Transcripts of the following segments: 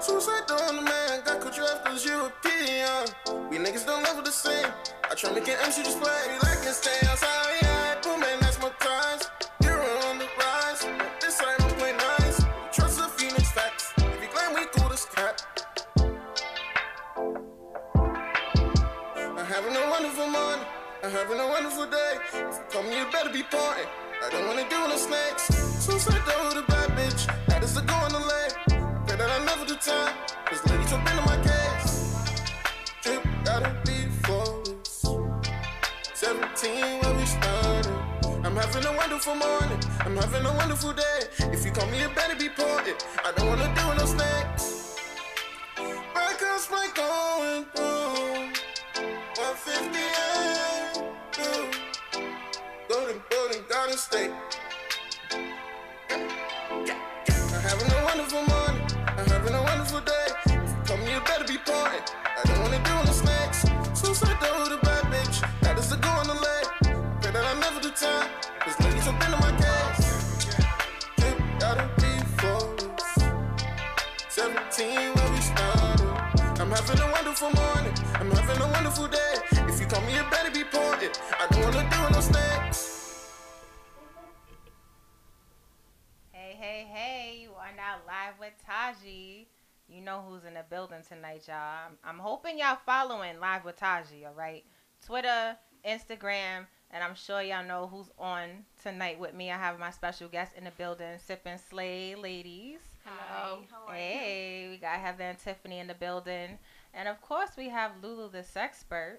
important. Suicide on the man, got you after this European. We niggas don't level the same. I try making MC just play. Like and stay outside, having a wonderful day. If you call me, you better be parted. I don't wanna do no snakes. I'm having a wonderful day. If you call me, you better be ported. I don't wanna do no snakes. Hey, hey, hey, you are now live with Taji. You know who's in the building tonight, y'all. I'm, I'm hoping y'all following Live with Taji, all right? Twitter, Instagram, and I'm sure y'all know who's on tonight with me. I have my special guest in the building, Sip and Slay ladies. Hello. Hey, we got Heather and Tiffany in the building. And of course, we have Lulu the sexpert.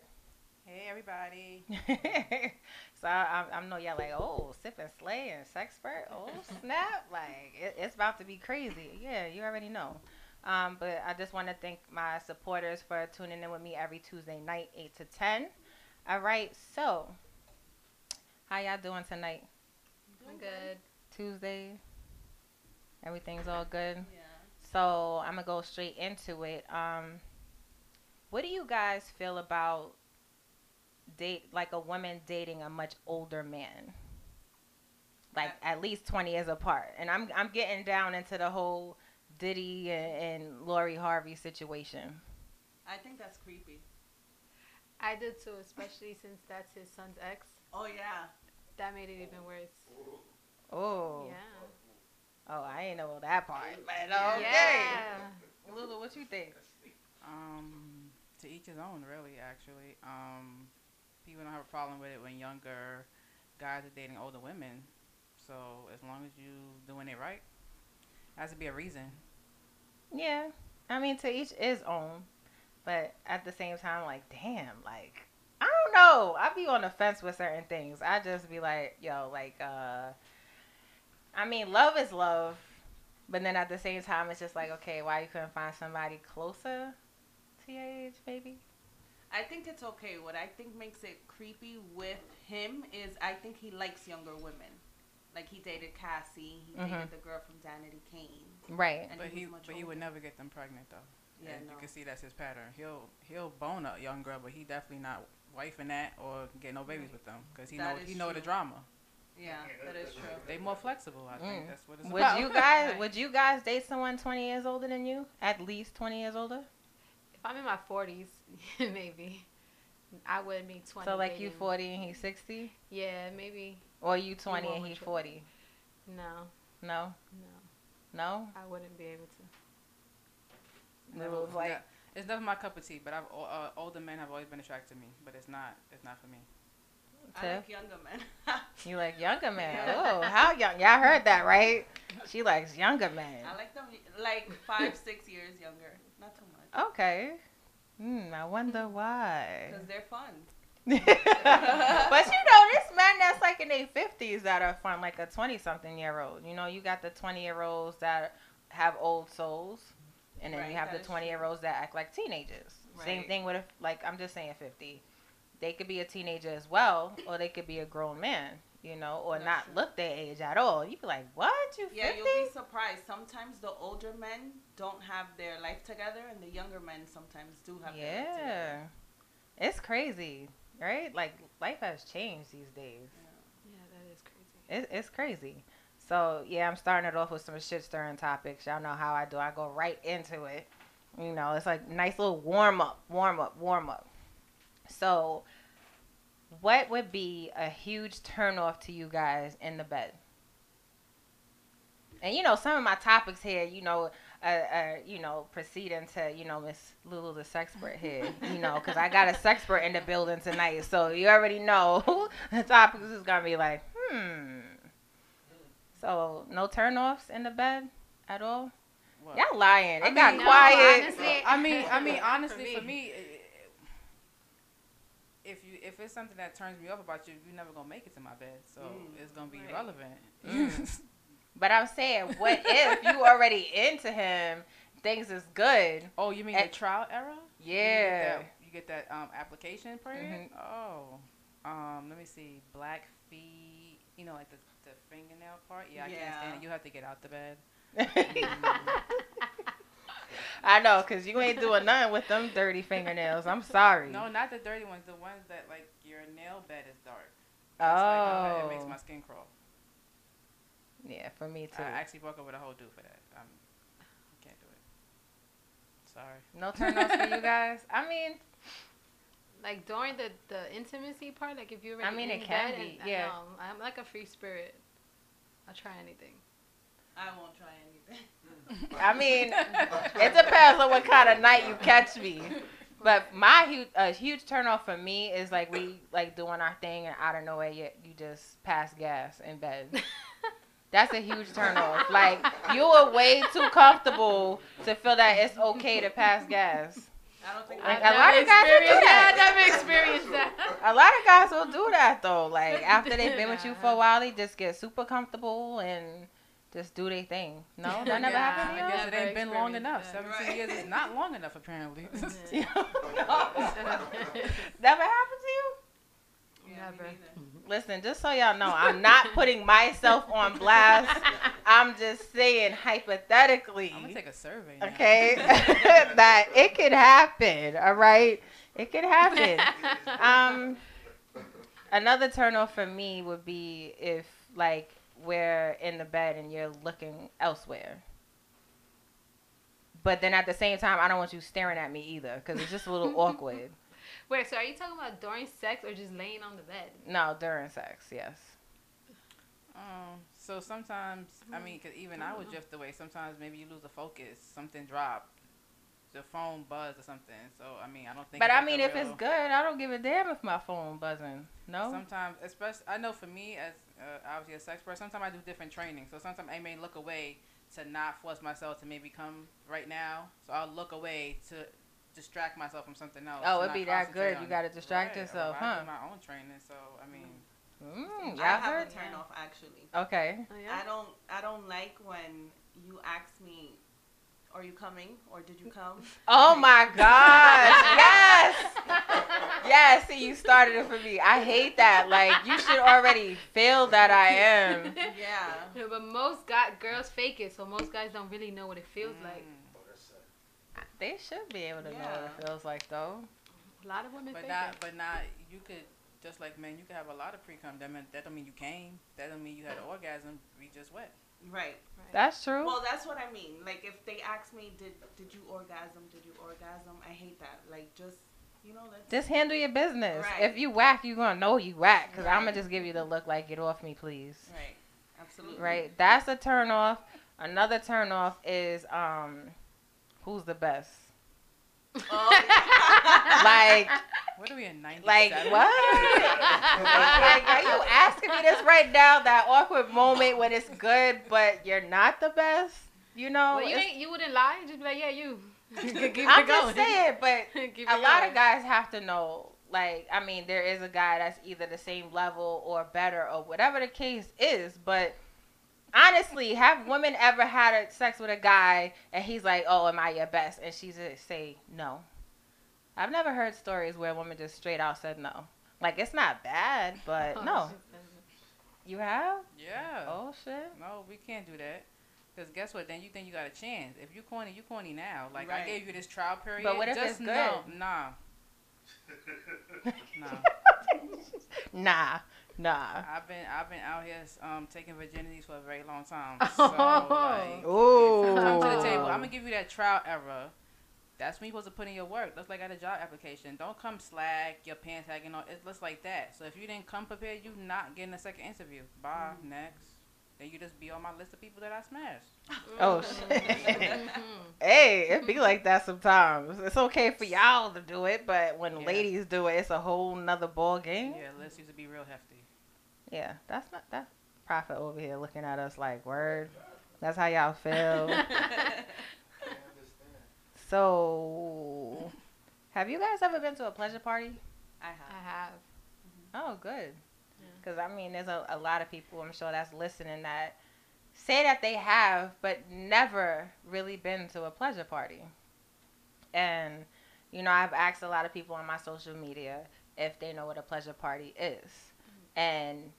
Hey everybody. so I, I, I know y'all like, oh, sip and slay and sexpert. Oh snap! like it, it's about to be crazy. Yeah, you already know. Um, but I just want to thank my supporters for tuning in with me every Tuesday night, eight to ten. All right, so how y'all doing tonight? I'm good. Tuesday. Everything's all good. Yeah. So I'm gonna go straight into it. Um, what do you guys feel about date like a woman dating a much older man? Like at least twenty years apart. And I'm I'm getting down into the whole Diddy and, and Lori Harvey situation. I think that's creepy. I did too, especially since that's his son's ex. Oh yeah. That made it even worse. Oh. Yeah. Oh, I ain't know that part. But Yeah. okay. Yeah. Lulu, what you think? Um, to each his own, really. Actually, um, people don't have a problem with it when younger guys are dating older women. So as long as you doing it right, has to be a reason. Yeah. I mean, to each his own. But at the same time, like, damn, like, I don't know. I be on the fence with certain things. I just be like, yo, like, uh, I mean, love is love. But then at the same time, it's just like, okay, why you couldn't find somebody closer age, maybe? I think it's okay. What I think makes it creepy with him is I think he likes younger women. Like he dated Cassie, he Mhm. dated the girl from Danity Kane. Right. And But he he, was much but he would never get them pregnant though. Yeah, And no. You can see that's his pattern. He'll he'll bone a young girl, but he definitely not wifing that or get no babies with them because he That know is he know the drama. Yeah, that is true. They more flexible. I think Mm. that's what it's Would about. you guys would you guys date someone 20 years older than you? At least 20 years older? If I'm in my 40s, maybe. I would be 20. So like you 40 and he's 60? Yeah, maybe. Or you 20 more and he's 40? No, No? no. No? I wouldn't be able to. Never- Lulu's like, yeah, it's never my cup of tea. But I've o- uh, older men have always been attracted to me, but it's not it's not for me. I like younger men. You like younger men. Oh, how young? Y'all heard that, right? She likes younger men. I like them like five, six years younger. Not too much. Okay. Hmm, I wonder why. Because they're fun. but you know, this men that's like in their 50s that are fun, like a 20 something year old. You know, you got the 20 year olds that have old souls, and then Right, you have the 20 year olds that act like teenagers. Same thing with, a, like, I'm just saying 50. They could be a teenager as well, or they could be a grown man. You know, or That's not true. look their age at all. You'd be like, what? You 50? Yeah, you'll be surprised. Sometimes the older men don't have their life together, and the younger men sometimes do have their life together. yeah. It's crazy, right? Like life has changed these days. Yeah, that is crazy. It, it's crazy. So yeah, I'm starting it off with some shit stirring topics. Y'all know how I do. I go right into it. You know, it's like nice little warm up, warm up, warm up. So, what would be a huge turnoff to you guys in the bed? And you know, some of my topics here, you know, uh, uh you know, proceeding to, you know, Miss Lulu the sexpert here, you know, because I got a sexpert in the building tonight, so you already know the topics is gonna be like, hmm. So no turnoffs in the bed at all. What? Y'all lying. It I got mean, no, quiet. honestly- I mean, I mean, For honestly, me. for me, i- i- if it's something that turns me off about you, you're never gonna make it to my bed, so Mm. it's gonna be Right. irrelevant. Mm. But I'm saying, what if you already into him? Things is good. oh, you mean Eh, the trial error? Yeah. You get that, you get that um, application period. Mhm. Oh, um, let me see. Black feet. You know, like the the fingernail part. Yeah, I can't stand Yeah. it. You have to get out the bed. I know, cause you ain't doing nothing with them dirty fingernails. I'm sorry. No, not the dirty ones. The ones that like your nail bed is dark. That's like, Oh. it makes my oh. skin crawl. Yeah, for me too. I actually broke up with a whole dude for that. I'm, I can't do it. Sorry. No turn-offs for you guys. I mean, Like during the the intimacy part, like if you're I mean, in it can be, and- uh, yeah. I'm like a free spirit. I'll try anything. I won't try anything. I mean, it depends on what kind of night you catch me. But my huge, a huge turnoff for me is like we like doing our thing and out of nowhere you, you just pass gas in bed. That's a huge turnoff. Like you were way too comfortable to feel that it's okay to pass gas. I don't think Like, a lot of guys will do that. I've never experienced that. A lot of guys will do that though. Like after they've been with you for a while, they just get super comfortable and just do their thing. No, that never Yeah, happened to I you. guess it ain't been long enough. that. 17 Right. years is not long enough, apparently. You know? Never happened to you? Yeah, Never. Listen, just so y'all know, I'm not putting myself on blast. I'm just saying hypothetically, I'm gonna take a survey. Now. okay, that it could happen. All right, it could happen. Um, another turn off for me would be if like we're in the bed and you're looking elsewhere. But then at the same time, I don't want you staring at me either because it's just a little awkward. Wait, so are you talking about during sex or just laying on the bed? No, during sex, yes. Um, so sometimes, I mean, cause even I would drift away. Sometimes maybe you lose the focus, something drop, the phone buzz or something. So I mean, I don't think. But I mean, a if it's good, I don't give a damn if my phone buzzing. No. Sometimes, especially, I know for me as uh, obviously a sex person, sometimes I do different training. So sometimes I may look away to not force myself to maybe come right now. So I'll look away to distract myself from something else. Oh, it'd be that good. on You gotta distract Right, yourself, I do my own training, so I mean, Mm, I y'all have heard? a turn off actually. Okay. Oh, I don't I don't like when you ask me, "Are you coming?" or "Did you come?" Oh my gosh! yes, yes. See, you started it for me. I hate that. Like you should already feel that I am. Yeah. No, but most guy, girls fake it, so most guys don't really know what it feels like. mm. They should be able to know what it feels like, though. A lot of women But fake not, it. but not. You could just like men. You could have a lot of pre cum. That mean that don't mean you came. That don't mean you had an orgasm. We just wet. Right. That's true. Well, that's what I mean. Like if they ask me, "Did did you orgasm? Did you orgasm?" I hate that. Like just you know, let's Just handle your business. Right. If you whack, you gonna know you whack. Cause I'm gonna just give you the look like, get off me, please. right. Absolutely. Right. That's a turn off. Another turn off is um, who's the best? Oh, Like, What are we in ninety? like what? like, are you asking me this right now? That awkward moment when it's good, but you're not the best. You know. well, you ain't, you wouldn't lie. Just be like, yeah, you. Keep I'm it just saying, but Keep a lot going. of guys have to know. Like, I mean, there is a guy that's either the same level or better or whatever the case is. But honestly, have women ever had a sex with a guy and he's like, "Oh, am I your best?" and she's just say no. I've never heard stories where a woman just straight out said no. Like, it's not bad, but Oh, no. You have? Yeah. Oh shit. No, we can't do that. Cause guess what? Then you think you got a chance. If you corny, you corny now. Like I gave you this trial period. But what if just it's know- good? Nah, nah. Nah, nah. I've been I've been out here um taking virginities for a very long time. Oh. So like, Ooh. come to the table. I'm gonna give you that trial error. That's when you supposed to put in your work. Looks like at a job application. Don't come slack, your pants hanging on. It looks like that. So if you didn't come prepared, you not getting a second interview. Bye. Next. Then you just be on my list of people that I smashed. Oh shit. hey, it be like that sometimes. It's okay for y'all to do it, but when Yeah. ladies do it, it's a whole nother ball game. Yeah, list used to be real hefty. Yeah, that's not that prophet over here looking at us like word. That's how y'all feel. so, have you guys ever been to a pleasure party? I have. I have. have. Oh, good. Yeah. Because I mean, there's a, a lot of people I'm sure that's listening that say that they have, but never really been to a pleasure party. And you know, I've asked a lot of people on my social media if they know what a pleasure party is, mm-hmm. and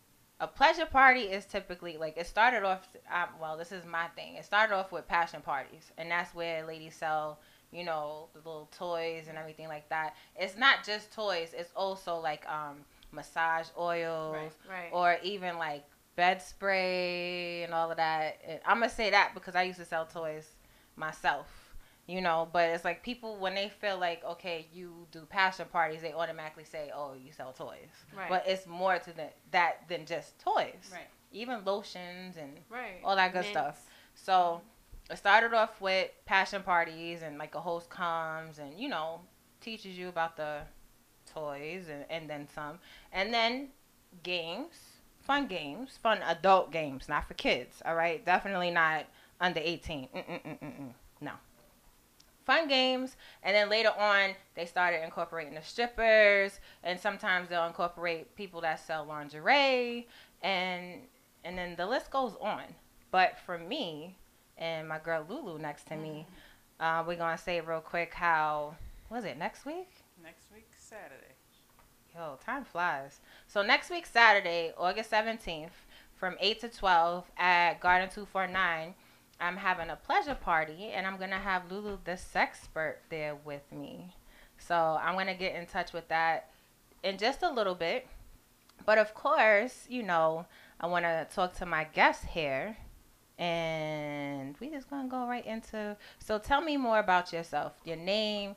a pleasure party is typically like it started off. Um, well, this is my thing. It started off with passion parties, and that's where ladies sell. You know, the little toys and everything like that. It's not just toys. It's also like um, massage oils Right. Right. or even like bed spray and all of that. And I'm gonna say that because I used to sell toys myself, you know. But it's like people when they feel like okay, you do passion parties, they automatically say, oh, you sell toys. right. But it's more to the, that than just toys. Right. Even lotions and right. all that good Mints. stuff. So it started off with passion parties and like a host comes and you know teaches you about the toys and, and then some and then games fun games fun adult games not for kids all right definitely not under 18 Mm-mm-mm-mm-mm. Fun games and then later on they started incorporating the strippers and sometimes they'll incorporate people that sell lingerie and and then the list goes on but for me and my girl lulu next to me uh, we're gonna say real quick how was it next week Next week, Saturday. Yo, time flies. So next week, Saturday, August 17th, from 8 to 12 at Garden 249, I'm having a pleasure party and I'm going to have Lulu the Sexpert there with me. So I'm going to get in touch with that in just a little bit. But of course, you know, I want to talk to my guest here. And we just going to go right into. So tell me more about yourself. Your name,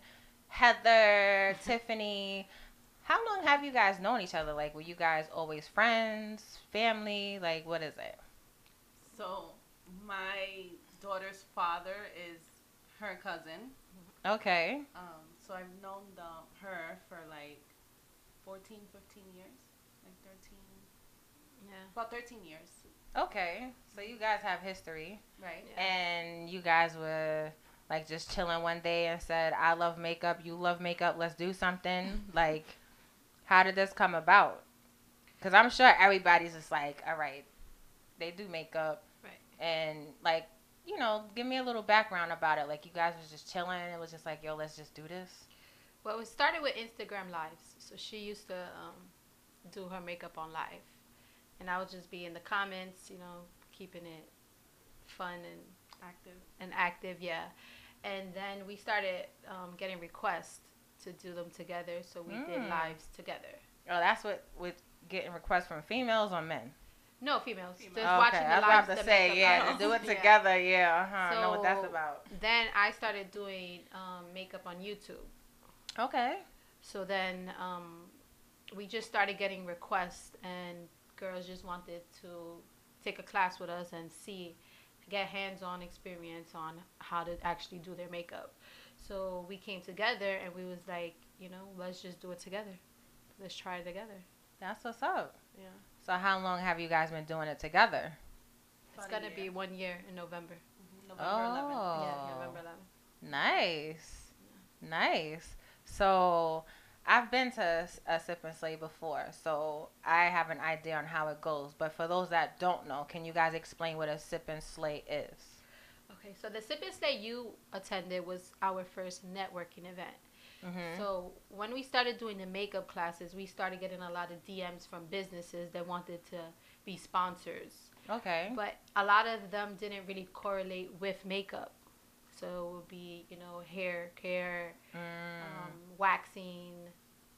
Heather, Tiffany. How long have you guys known each other? Like, were you guys always friends, family? Like, what is it? So my daughter's father is her cousin. Okay. Um, so I've known the, her for like 14, 15 years. Like 13, Yeah. about 13 years. Okay. So you guys have history. Right. Yeah. And you guys were like just chilling one day and said, I love makeup, you love makeup, let's do something. like, how did this come about? Because I'm sure everybody's just like, all right, they do makeup. And like, you know, give me a little background about it. Like, you guys was just chilling. It was just like, yo, let's just do this. Well, we started with Instagram lives. So she used to um, do her makeup on live, and I would just be in the comments, you know, keeping it fun and Active. and active, yeah. And then we started um, getting requests to do them together, so we did Mm. lives together. Oh, that's what with getting requests from females or men. No females, Females. just okay, watching I the was lives. about to say, yeah, to do it together, yeah, uh-huh. I know what that's about. Then I started doing um, makeup on YouTube. Okay. So then um, we just started getting requests, and girls just wanted to take a class with us and see, get hands-on experience on how to actually do their makeup. So we came together, and we was like, you know, let's just do it together. Let's try it together. That's what's up. Yeah. So how long have you guys been doing it together? It's About gonna be one year in November. Mhm. November 11th. Oh. Yeah, November 11th. Nice. Nice. So I've been to a sip and slay before, so I have an idea on how it goes. But for those that don't know, can you guys explain what a sip and slay is? Okay, so the Sip and Slay you attended was our first networking event. Mm-hmm. So when we started doing the makeup classes, we started getting a lot of DMs from businesses that wanted to be sponsors. Okay. But a lot of them didn't really correlate with makeup. So it would be, you know, hair care, Mm, um, waxing,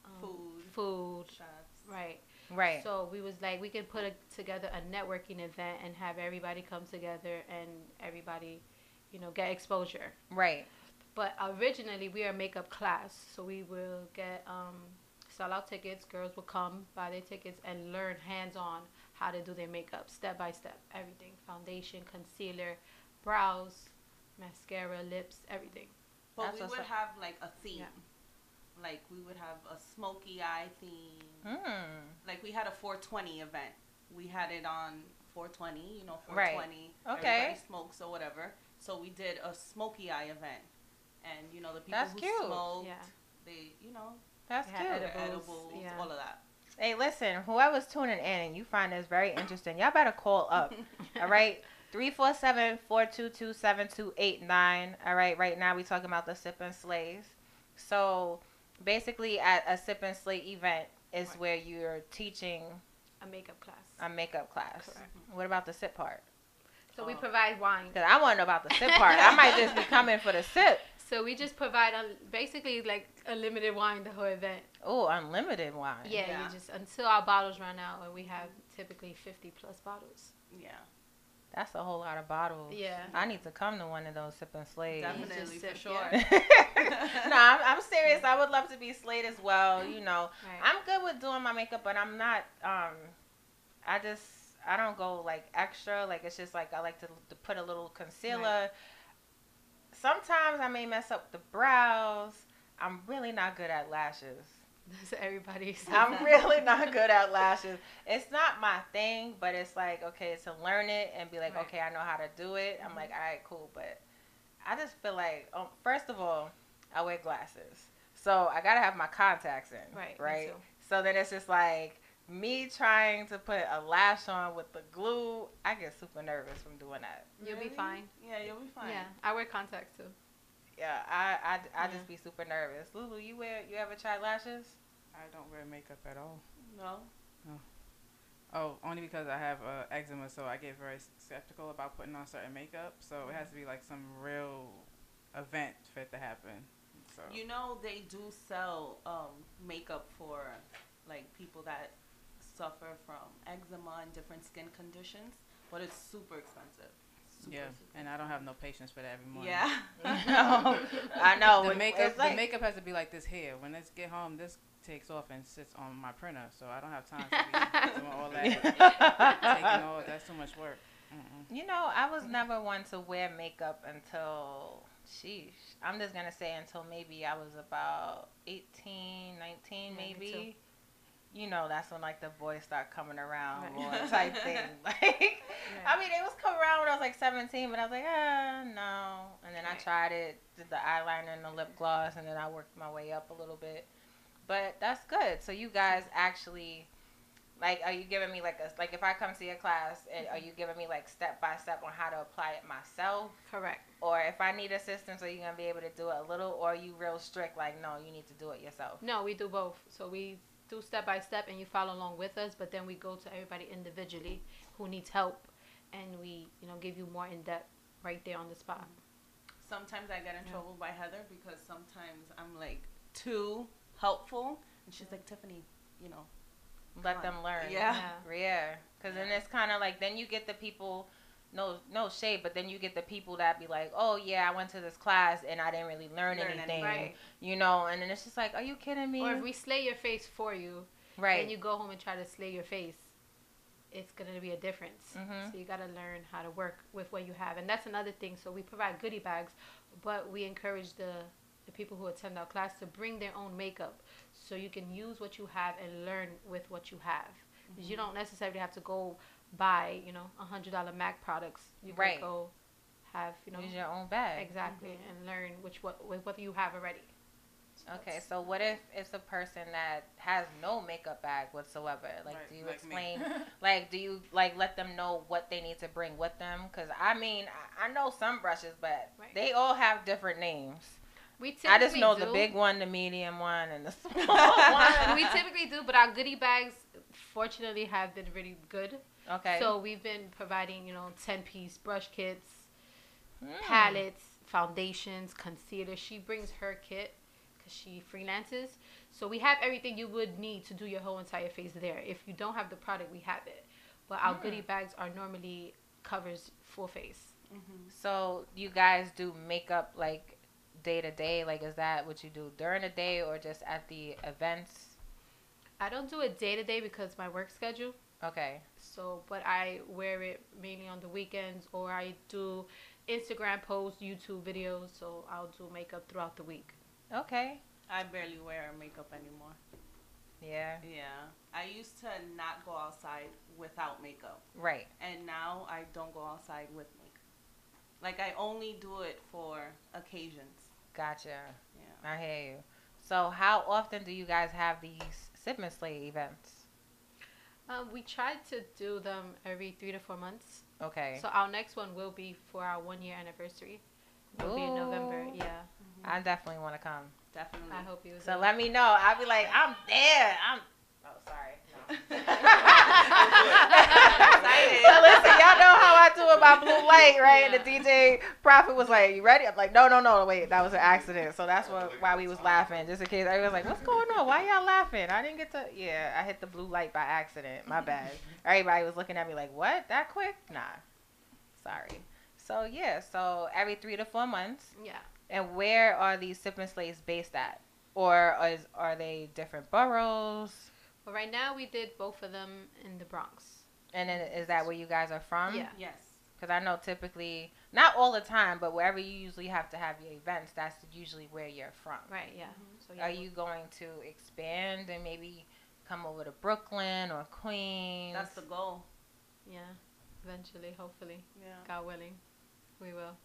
um, Food. food, shots. right? right. So we was like, we could put a, together a networking event and have everybody come together and everybody, you know, get exposure. right. But originally, we are a makeup class, so we will get um, sell out tickets. Girls will come buy their tickets and learn hands on how to do their makeup, step by step, everything: foundation, concealer, brows, mascara, lips, everything. But That's we what's would up. have like a theme. Yeah. Like we would have a smoky eye theme. Mm. Like we had a 420 event. We had it on 420, you know, 420. Right. 420. Okay. Everybody smokes or whatever. So we did a smoky eye event. And, you know, the people That's who cute. smoked, Yeah. they, you know, That's They cute. had Edibles, edibles, yeah. all of that. Hey, listen, whoever's tuning in and you find this very interesting, y'all better call up. All right. 347-422-7289. All right. Right now we talking about the Sip and Slays. So basically at a Sip and Slay event is Right. where you're teaching A makeup class. a makeup class. Correct. What about the sip part? So we Oh. provide wine. Because I want to know about the sip part. I might just be coming for the sip. So we just provide un- basically like unlimited wine the whole event. Oh, unlimited wine. Yeah, Yeah. you just until our bottles run out, and we have typically fifty plus bottles. Yeah. That's a whole lot of bottles. Yeah. I need to come to one of those sip and slays. Definitely, just for sip, sure. no, I'm, I'm serious. I would love to be slayed as well. You know, Right. I'm good with doing my makeup, but I'm not. Um, I just I don't go like extra. Like it's just like I like to, to put a little concealer. Sometimes I may mess up the brows. I'm really not good at lashes. That's everybody's. I'm really not good at lashes. It's not my thing, but it's like okay to learn it and be like, Right. okay, I know how to do it. I'm Mhm. like, all right, cool. But I just feel like, um, first of all, I wear glasses, so I gotta have my contacts in, Right, Right. So then it's just like me trying to put a lash on with the glue. I get super nervous from doing that. You'll be fine. Yeah, you'll be fine. Yeah, I wear contacts too. Yeah, I I, I Yeah. just be super nervous. Lulu, you wear you ever tried lashes? I don't wear makeup at all. No? No. Oh, only because I have uh, eczema, so I get very skeptical about putting on certain makeup. So it has to be like some real event for it to happen. So You know, they do sell um, makeup for like people that suffer from eczema and different skin conditions, but it's super expensive. Super, yeah, super and I don't have no patience for that every morning. Yeah. no, I know. The makeup, like- the makeup has to be like this here. When it's get home, this takes off and sits on my printer, so I don't have time to be doing all that. Taking all that's too much work. Mm-mm. You know, I was never one to wear makeup until, sheesh, I'm just going to say until maybe I was about 18, 19 Yeah, maybe. You know, that's when like the boys start coming around Right. more type thing. Like, I mean, it was coming around when I was like 17, but I was like, ah, no. And then I tried it, did the eyeliner and the lip gloss, and then I worked my way up a little bit. But that's good. So you guys actually, like, are you giving me like a like if I come to your class, and are you giving me like step by step on how to apply it myself? Correct. Or if I need assistance, are you gonna be able to do it a little, or are you real strict? Like, no, you need to do it yourself. No, we do both. So we do step by step, and you follow along with us. But then we go to everybody individually who needs help, and we, you know, give you more in depth right there on the spot. Sometimes I get in Yeah. trouble by Heather because sometimes I'm like too helpful, and she's like, Tiffany, you know. Let them learn. Yeah. Yeah, because then it's kind of like then you get the people, no no shade, but then you get the people that be like, oh yeah, I went to this class and I didn't really learn, Learn anything, Right. you know, and then it's just like, are you kidding me? Or if we slay your face for you, right. and you go home and try to slay your face, it's gonna be a difference. Mhm. So you gotta learn how to work with what you have, and that's another thing. So we provide goodie bags, but we encourage the the people who attend our class to bring their own makeup, so you can use what you have and learn with what you have. 'Cause You don't necessarily have to go buy, you know, a hundred dollar Mac products. You can Right. go have, you know, Use your own bag. exactly, mm-hmm. and learn which what with what you have already. Okay, so what if it's a person that has no makeup bag whatsoever? Like, Right, do you like explain? like, do you like let them know what they need to bring with them? Because I mean, I, I know some brushes, but Right. they all have different names. We typically I just know do, the big one, the medium one, and the small one. we typically do, but our goodie bags, fortunately, have been really good. Okay. So we've been providing, you know, 10 piece brush kits, Mm. palettes, foundations, concealer. She brings her kit because she freelances. So we have everything you would need to do your whole entire face there. If you don't have the product, we have it. But our Mm. goodie bags are normally covers full face. Mm-hmm. So you guys do makeup like day to day? Like, is that what you do during the day or just at the events? I don't do it day to day because my work schedule. Okay. So, but I wear it mainly on the weekends, or I do Instagram posts, YouTube videos. So I'll do makeup throughout the week. Okay. I barely wear makeup anymore. Yeah. Yeah. I used to not go outside without makeup. Right. And now I don't go outside with makeup. Like I only do it for occasions. Gotcha. Yeah. I hear you. So how often do you guys have these Sip and Slay events? Um, we try to do them every three to four months. Okay. So our next one will be for our one year anniversary. It'll be in November. Ooh. Yeah, I definitely want to come. Definitely. I hope you. So will. let me know. I'll be like, I'm there. I'm. Oh, sorry. No. Excited. so listen, y'all know how I do with my blue light, right? And the DJ Prophet was like, "You ready?" I'm like, "No, no, no, wait, that was an accident." So that's what why we was laughing, just in case I was like, "What's going on? Why y'all laughing?" I didn't get to. Yeah, I hit the blue light by accident. My bad. Everybody was looking at me like, "What? That quick?" Nah. Sorry. So yeah, so every three to four months. yeah. And where are these sip and slays based at? Or is, are they different boroughs? Well, right now we did both of them in the Bronx. And then is that where you guys are from? Yeah. Yes. Because I know typically, not all the time, but wherever you usually have to have your events, that's usually where you're from. Right. Yeah. Mm-hmm. So yeah. Are we- you going to expand and maybe come over to Brooklyn or Queens? That's the goal. Yeah. Eventually, hopefully, Yeah. God willing, we will.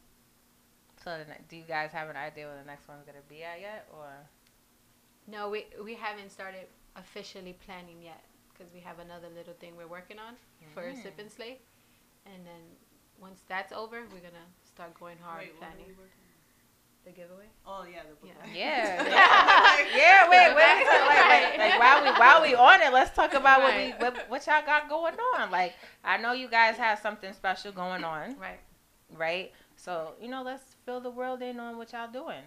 so the ne- do you guys have an idea where the next one's gonna be at yet, or? No, we we haven't started officially planning yet because we have another little thing we're working on for Mm. Sip and Slay, and then once that's over, we're gonna start going hard Wait, what are planning we working the giveaway. Oh yeah, the book. Yeah. Yeah, yeah, yeah. Wait, wait. So like, like, like while we while we on it, let's talk about Right. what we what, what y'all got going on. Like, I know you guys have something special going on, Right. right? So you know, let's fill the world in on what y'all doing.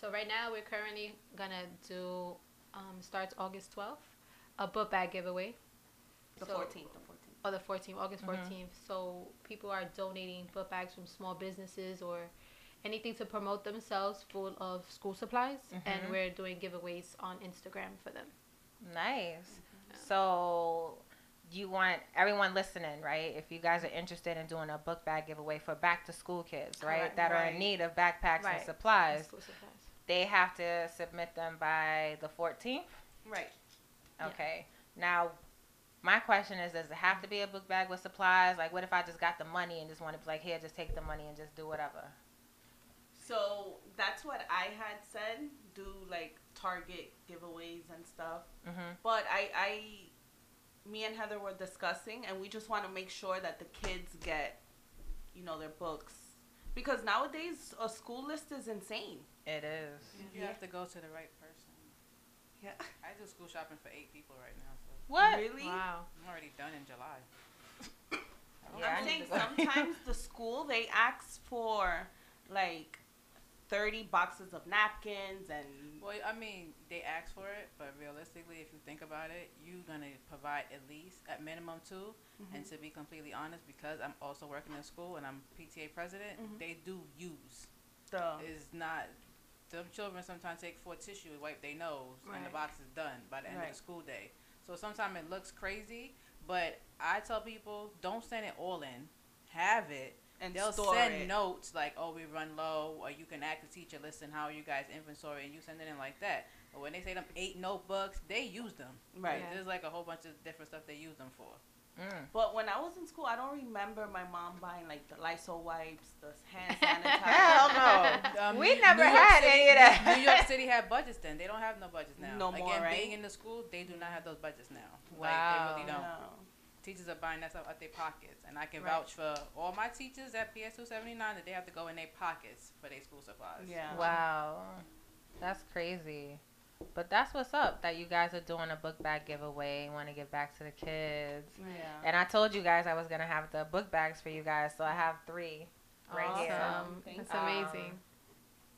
So right now we're currently gonna do um, starts August twelfth, a book bag giveaway. The So- fourteenth. The fourteenth. or the 14th, August Mhm. 14th. So people are donating book bags from small businesses or anything to promote themselves full of school supplies. Mhm. And we're doing giveaways on Instagram for them. Nice. Yeah. So you want everyone listening, right? If you guys are interested in doing a book bag giveaway for back to school kids, right, Correct. that are in need of backpacks and Right. supplies, School supplies. they have to submit them by the 14th. Right. Yeah. Okay. Now, my question is, does it have to be a book bag with supplies? Like, what if I just got the money and just want to be like, here, just take the money and just do whatever? So that's what I had said. Do like Target giveaways and stuff. Mm-hmm. But I, I, me and Heather were discussing, and we just want to make sure that the kids get, you know, their books. Because nowadays a school list is insane. It is. You have to go to the right person. Yeah. I do school shopping for eight people right now, so What? Really? Wow. I'm already done in July. Yeah, I I'm saying sometimes the school they ask for like thirty boxes of napkins and Well, I mean, they ask for it, but realistically, if you think about it, you're gonna provide at least, at minimum, 2 Mm-hmm. And to be completely honest, because I'm also working in school and I'm PTA president, Mhm. they do use. the It's not. Them children sometimes take four tissue and wipe their nose, and the box is done by the end of the school day. So sometimes it looks crazy, but I tell people don't send it all in. Have it. and They'll send it. notes like, "Oh, we run low," or you can ask the teacher, "Listen, how are you guys inventory?" And you send it in like that. But when they say them eight notebooks, they use them. Right. Yeah. There's like a whole bunch of different stuff they use them for. Mm. But when I was in school, I don't remember my mom buying like the Lysol wipes, the hand sanitizer. Hell no. Um, we never New had City- any of that. New York City had budgets then. They don't have no budgets now. No more, Again, right? being in the school, they do not have those budgets now. Wow. Like they really don't. No. Teachers are buying that stuff out their pockets, and I can Right. vouch for all my teachers at PS two seventy nine that they have to go in their pockets for their school supplies. Yeah. Wow. That's crazy. But that's what's up. That you guys are doing a book bag giveaway. Want to give back to the kids. Yeah. And I told you guys I was gonna have the book bags for you guys, so I have three right awesome. here. Thank That's you. amazing. Um,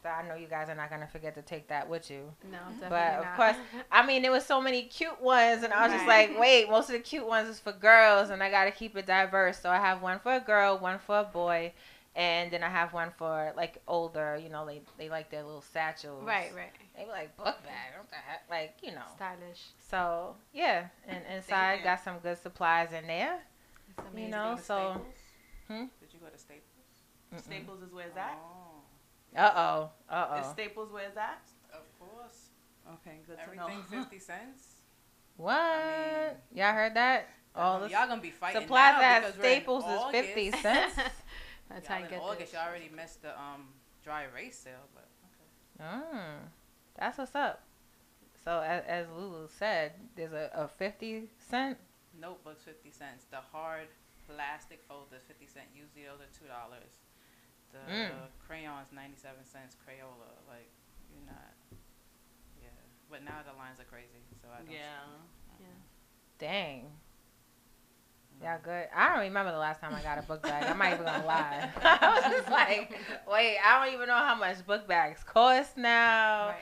so I know you guys are not gonna forget to take that with you. no, definitely But of not. course, I mean, there was so many cute ones, and I was just like, wait, most of the cute ones is for girls, and I gotta keep it diverse. So I have one for a girl, one for a boy, and then I have one for like older. You know, they they like their little satchels. right, right. They were like book bag. What the heck? Like you know. Stylish. So yeah, and inside you. got some good supplies in there. It's You amazing. know, so Did you go to Staples? Staples is where it's at. Oh, Uh oh. Uh Is oh. Staples where it's at? of course. Okay, good to know. Everything fifty cents. What? I Y'all heard that? All the y'all gonna be fighting supplies now at because Staples is August. fifty cents. That's Y'all how I in get August, this. y'all already missed the um dry erase sale, but okay. Mm, that's what's up. So as, as Lulu said, there's a, a fifty cent. Notebooks fifty cents. The hard plastic folders fifty cent. Usually those are two dollars. The Mm. crayons ninety seven cents. Crayola like you're not. Yeah, but now the lines are crazy, so I don't. Yeah. Yeah. Dang. Y'all good. I don't remember the last time I got a book bag. I'm not even gonna lie. I was just like, wait, I don't even know how much book bags cost now. Right.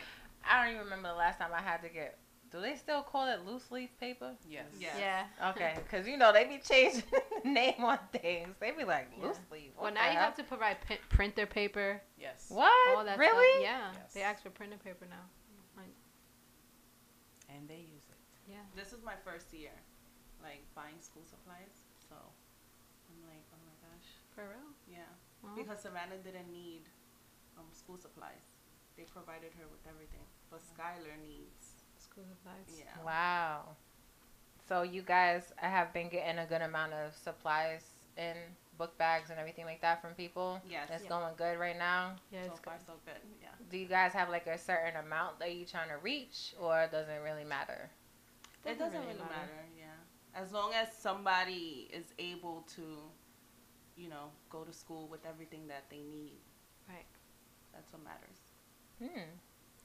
I don't even remember the last time I had to get. Do they still call it loose leaf paper? Yes. Yeah. Yeah. Okay, because you know they be changing the name on things. They be like Yeah. loose leaf. Well, now you hell? have to provide pin- printer paper. Yes. What? All that really? Stuff. Yeah. Yes. They ask for printer paper now. And they use it. Yeah. This is my first year, like buying school supplies. So I'm like, oh my gosh, For real. yeah. Wow. Because Savannah didn't need um, school supplies. They provided her with everything, but Skylar needs. School supplies. Yeah. Wow. So you guys have been getting a good amount of supplies in book bags and everything like that from people. Yes. It's Yeah. going good right now. Yeah, so it's far, good. so good. Yeah. Do you guys have like a certain amount that you're trying to reach, or does it really matter? it doesn't really matter. Yeah. As long as somebody is able to, you know, go to school with everything that they need. Right. That's what matters. Hmm.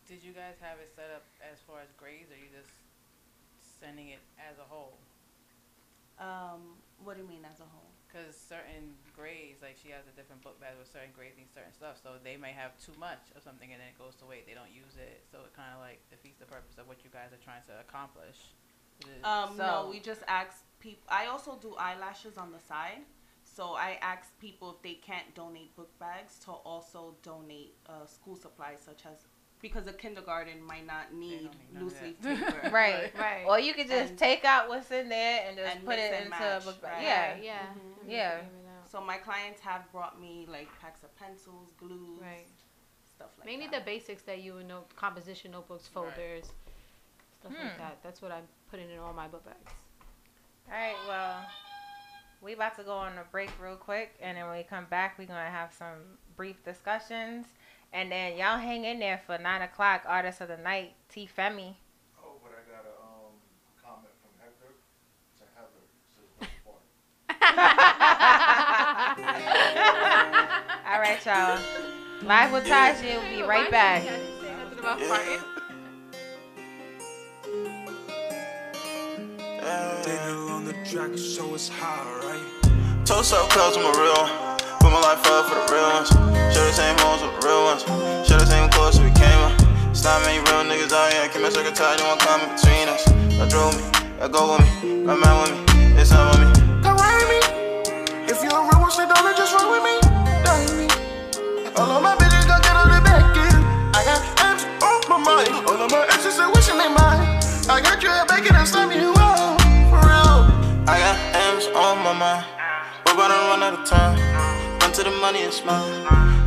Did you guys have it set up as far as grades, or you just sending it as a whole? Um, what do you mean as a whole? Because certain grades, like she has a different book bag with certain grades and certain stuff, so they may have too much of something and then it goes to waste. They don't use it, so it kind of like defeats the purpose of what you guys are trying to accomplish. Is it- Um, So- no, we just ask people. I also do eyelashes on the side, so I ask people if they can't donate book bags to also donate uh, school supplies, such as because a kindergarten might not need need loose leaf paper. Right. Right. Or you could just And- take out what's in there and just and put it into match, a book bag. right. Yeah. Right, yeah. Mhm. And Yeah. figure it out. So my clients have brought me like packs of pencils, glues, Right. stuff like Mainly the basics that you would know: composition notebooks, Right. Folders, stuff Hmm. like that. That's what I'm putting in all my book bags. All right. Well, we about to go on a break real quick, and then when we come back, we're gonna have some brief discussions, and then y'all hang in there for nine o'clock. Artist of the night, T Femi. Oh, but I got a um, comment from Hector to Heather. It says no fart. All right, y'all. Live with Taji. We'll be right back. Daniel on the track, so it's hot, right? Toast up, cause I'm a real one. Put my life up for the real ones. Share the same homes with the real ones. Share the same clothes we came up. It's not many real niggas out here. Keep my circle tight, no one coming between us. I drove me, I go with me. My man with me, it's not with me. Come ride with me. If you're a real one, say don't just run with me. Done with me. All of my bitches gon' get on the back end. I got M's on my mind. All of my exes are wishing they mine. I got you at bacon and slam of time. Run to the money and smile.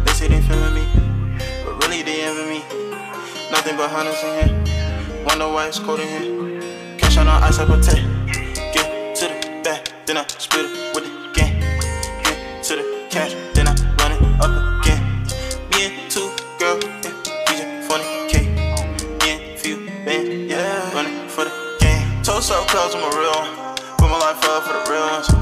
They say they feeling me, but really they envy me. Nothing but hunters in here. Wonder why it's cold in here. Cash on our ice, I protect. Get to the back, then I split it with the gang. Get to the cash, then I run it up again. Me and two girls, yeah, DJ funny K. Me and few band, yeah, running for the game. Toast up, cause I'm a real one. Put my life up for the real ones.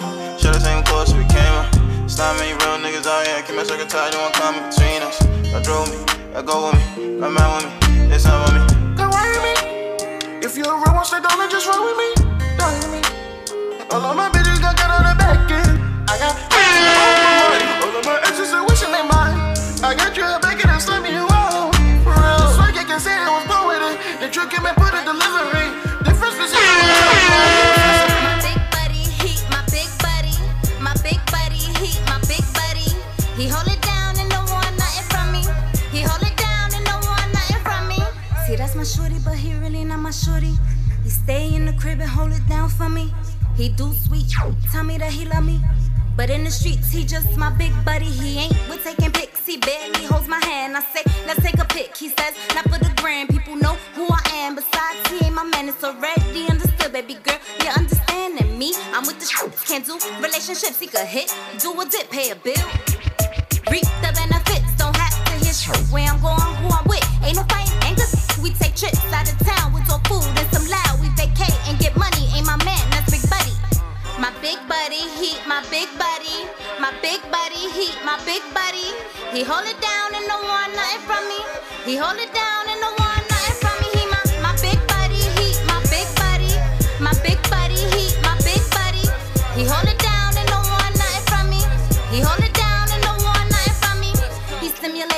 With the. Share the same clothes we came up. It's not many real niggas out here. Keep my circle tight, one coming between us. I drove me, I go with me. My man with me, It's all on me. Come worry me. If you're a real one, stay down and just roll with me. Down with me. All of my bitches got got on the back end. I got money. All of my exes are wishing they mine. I got you shorty. He stay in the crib and hold it down for me. He do sweet, tell me that he love me. But in the streets, he just my big buddy. He ain't with taking pics. He barely holds my hand. I say, let's take a pic. He says, not for the gram. People know who I am. Besides, he ain't my man. It's already understood, baby girl. You understanding me? I'm with the streets. Can't do relationships. He could hit, do a dip, pay a bill. Reap the benefits. Don't have to hear shit. Where I'm going, who I'm with. Ain't no fighting. We take trips out of town with all food and some loud. We vacate and get money. Ain't my man, that's big buddy. My big buddy, he my big buddy. My big buddy, he my big buddy. He hold it down and don't want nothing from me. He hold it down and don't want nothing from me. He my my big buddy, he my big buddy. My big buddy, he my big buddy. He hold it down and don't want nothing from me. He hold it down and don't want nothing from me. He scalp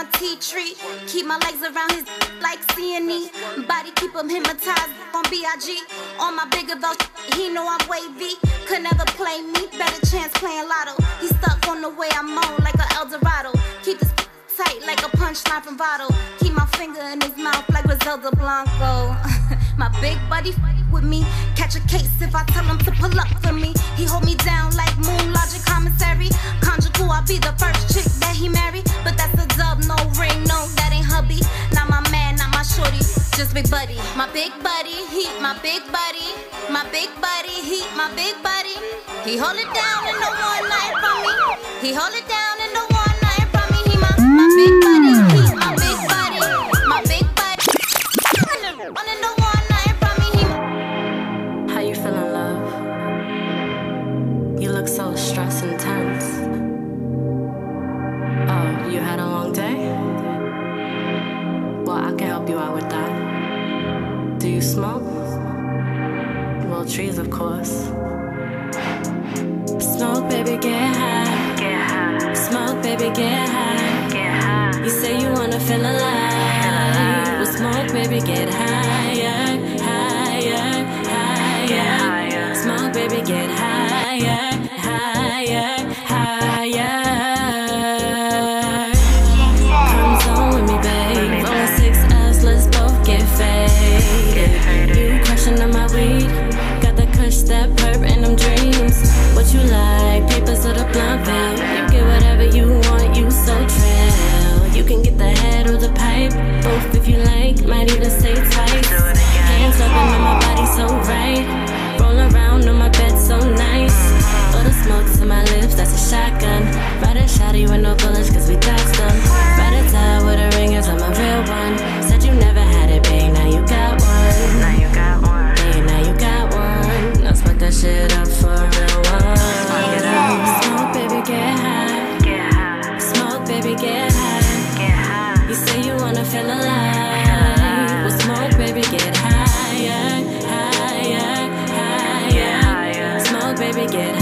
on tea tree. Keep my legs around his like C&E. Body keep him hypnotized on B.I.G. On my bigger though, he know I'm wavy. Could never play me, better chance playing lotto. He stuck on the way I'm on like a El Dorado. Keep this tight like a punchline from Votto. Keep my finger in his mouth like Griselda Blanco. my big buddy with me. Catch a case if I tell him to pull up for me. He hold me down like Moon Logic Commissary. Conjugal, I'll be the first chick that he married. But that's a dub, no ring, no, that ain't hubby. Not my man, not my shorty, just big buddy. My big buddy, he my big buddy. My big buddy, he my big buddy. He hold it down and no one nothing from me. He hold it down and no one nothing from me. He my my big buddy, he my big buddy. My big buddy. One and no so stressed and tense. Oh, you had a long day? Well, I can help you out with that. Do you smoke? Well, trees, of course. Smoke, baby, get high. Get high. Smoke, baby, get high. Get high. You say you wanna feel alive. Well, smoke, baby, get higher, higher, higher. Smoke, baby, get higher, higher, higher. Come zone with me, babe. Rolling six L's, let's both get faded. You crushing on my weed. Got the kush, that perp, and them dreams. What you like? Papers of the blunt bill. You get whatever you want, you so trill. You can get the head or the pipe. Both if you like, might even stay tight. Hands up and my body so right. Roll around smoke to my lips, that's a shotgun. Ride a shotty with no bullets, cause we dodged them. Ride a tie with a ringers, I'm a real one. Said you never had it, babe, now you got one. Now you got one. Babe, now you got one. Let's fuck that shit up for a real one. Smoke, baby, get high. Get high. Smoke, baby, get high. Get high. You say you wanna feel alive. Well, smoke, baby, get higher, higher, higher. Smoke, baby, get higher,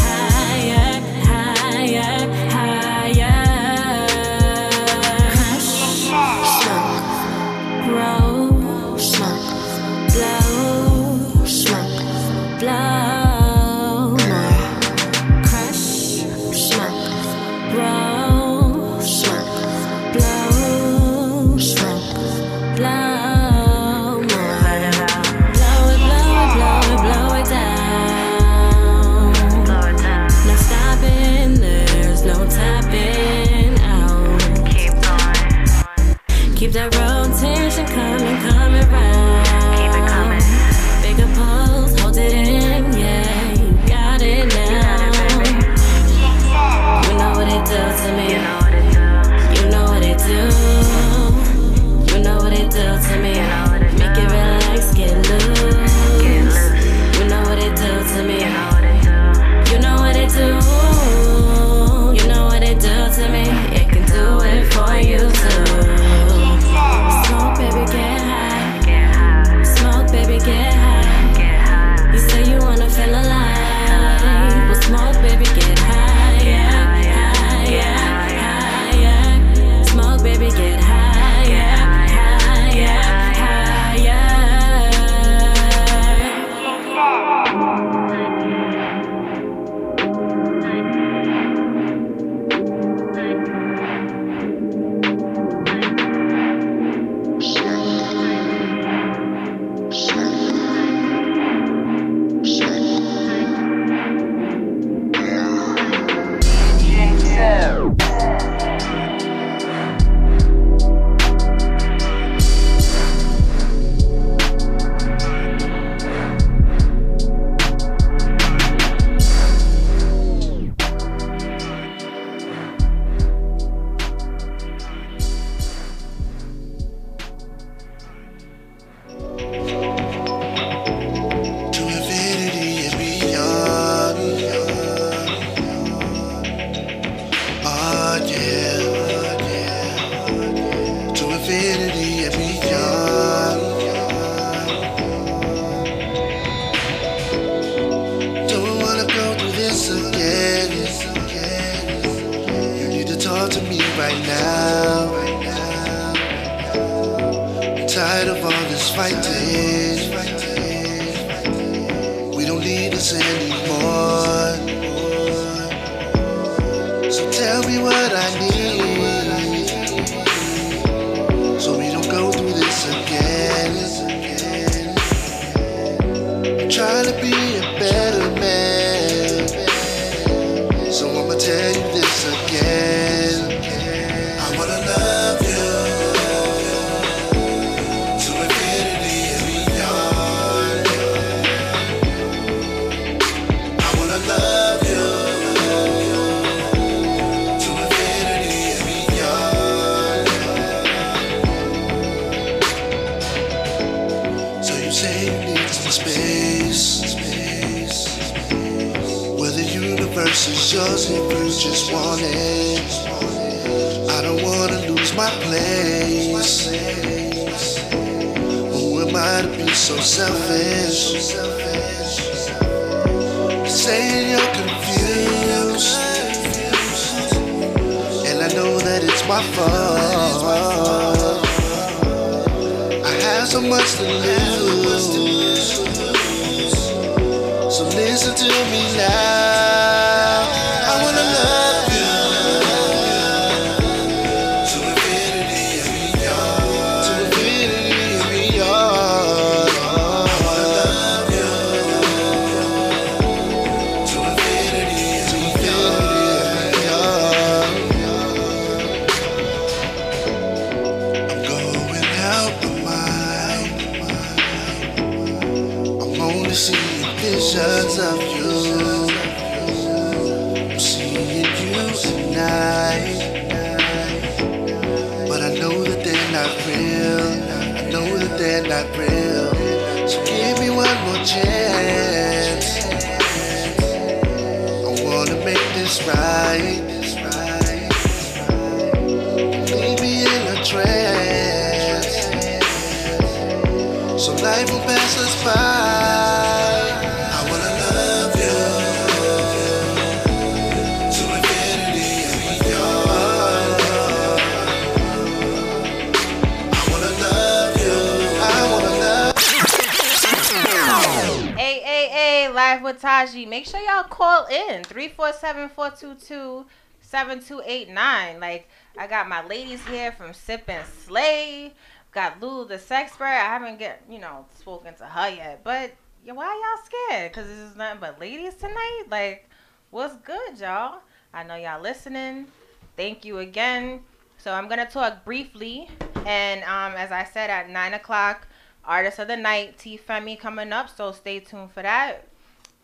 347-422-7289. Like, I got my ladies here from Sip and Slay. Got Lulu the Sexpert. I haven't get, you know, spoken to her yet. But why y'all scared? Cause this is nothing but ladies tonight? Like, what's good, y'all? I know y'all listening. Thank you again. So I'm gonna talk briefly, and um, as I said at nine o'clock, artist of the night, T Femi coming up. So stay tuned for that.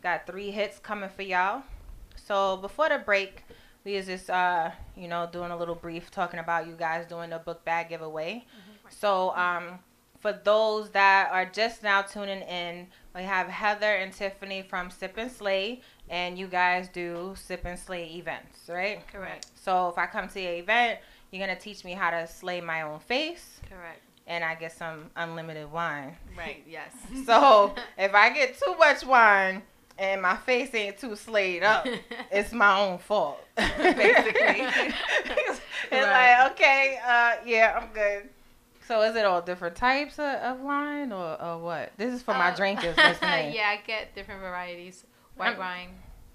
Got three hits coming for y'all. So before the break, we was just uh, you know, doing a little brief talking about you guys doing a book bag giveaway. So um, for those that are just now tuning in, we have Heather and Tiffany from Sip and Slay, and you guys do Sip and Slay events, right? Correct. So if I come to your event, you're gonna teach me how to slay my own face, Correct. and I get some unlimited wine. Right. Yes. So if I get too much wine and my face ain't too slayed up, it's my own fault. Basically. it's Right. like okay, uh, yeah, I'm good. So is it all different types of, of wine or, or what? This is for my Uh, drinkers yeah, I get different varieties: white Um, wine,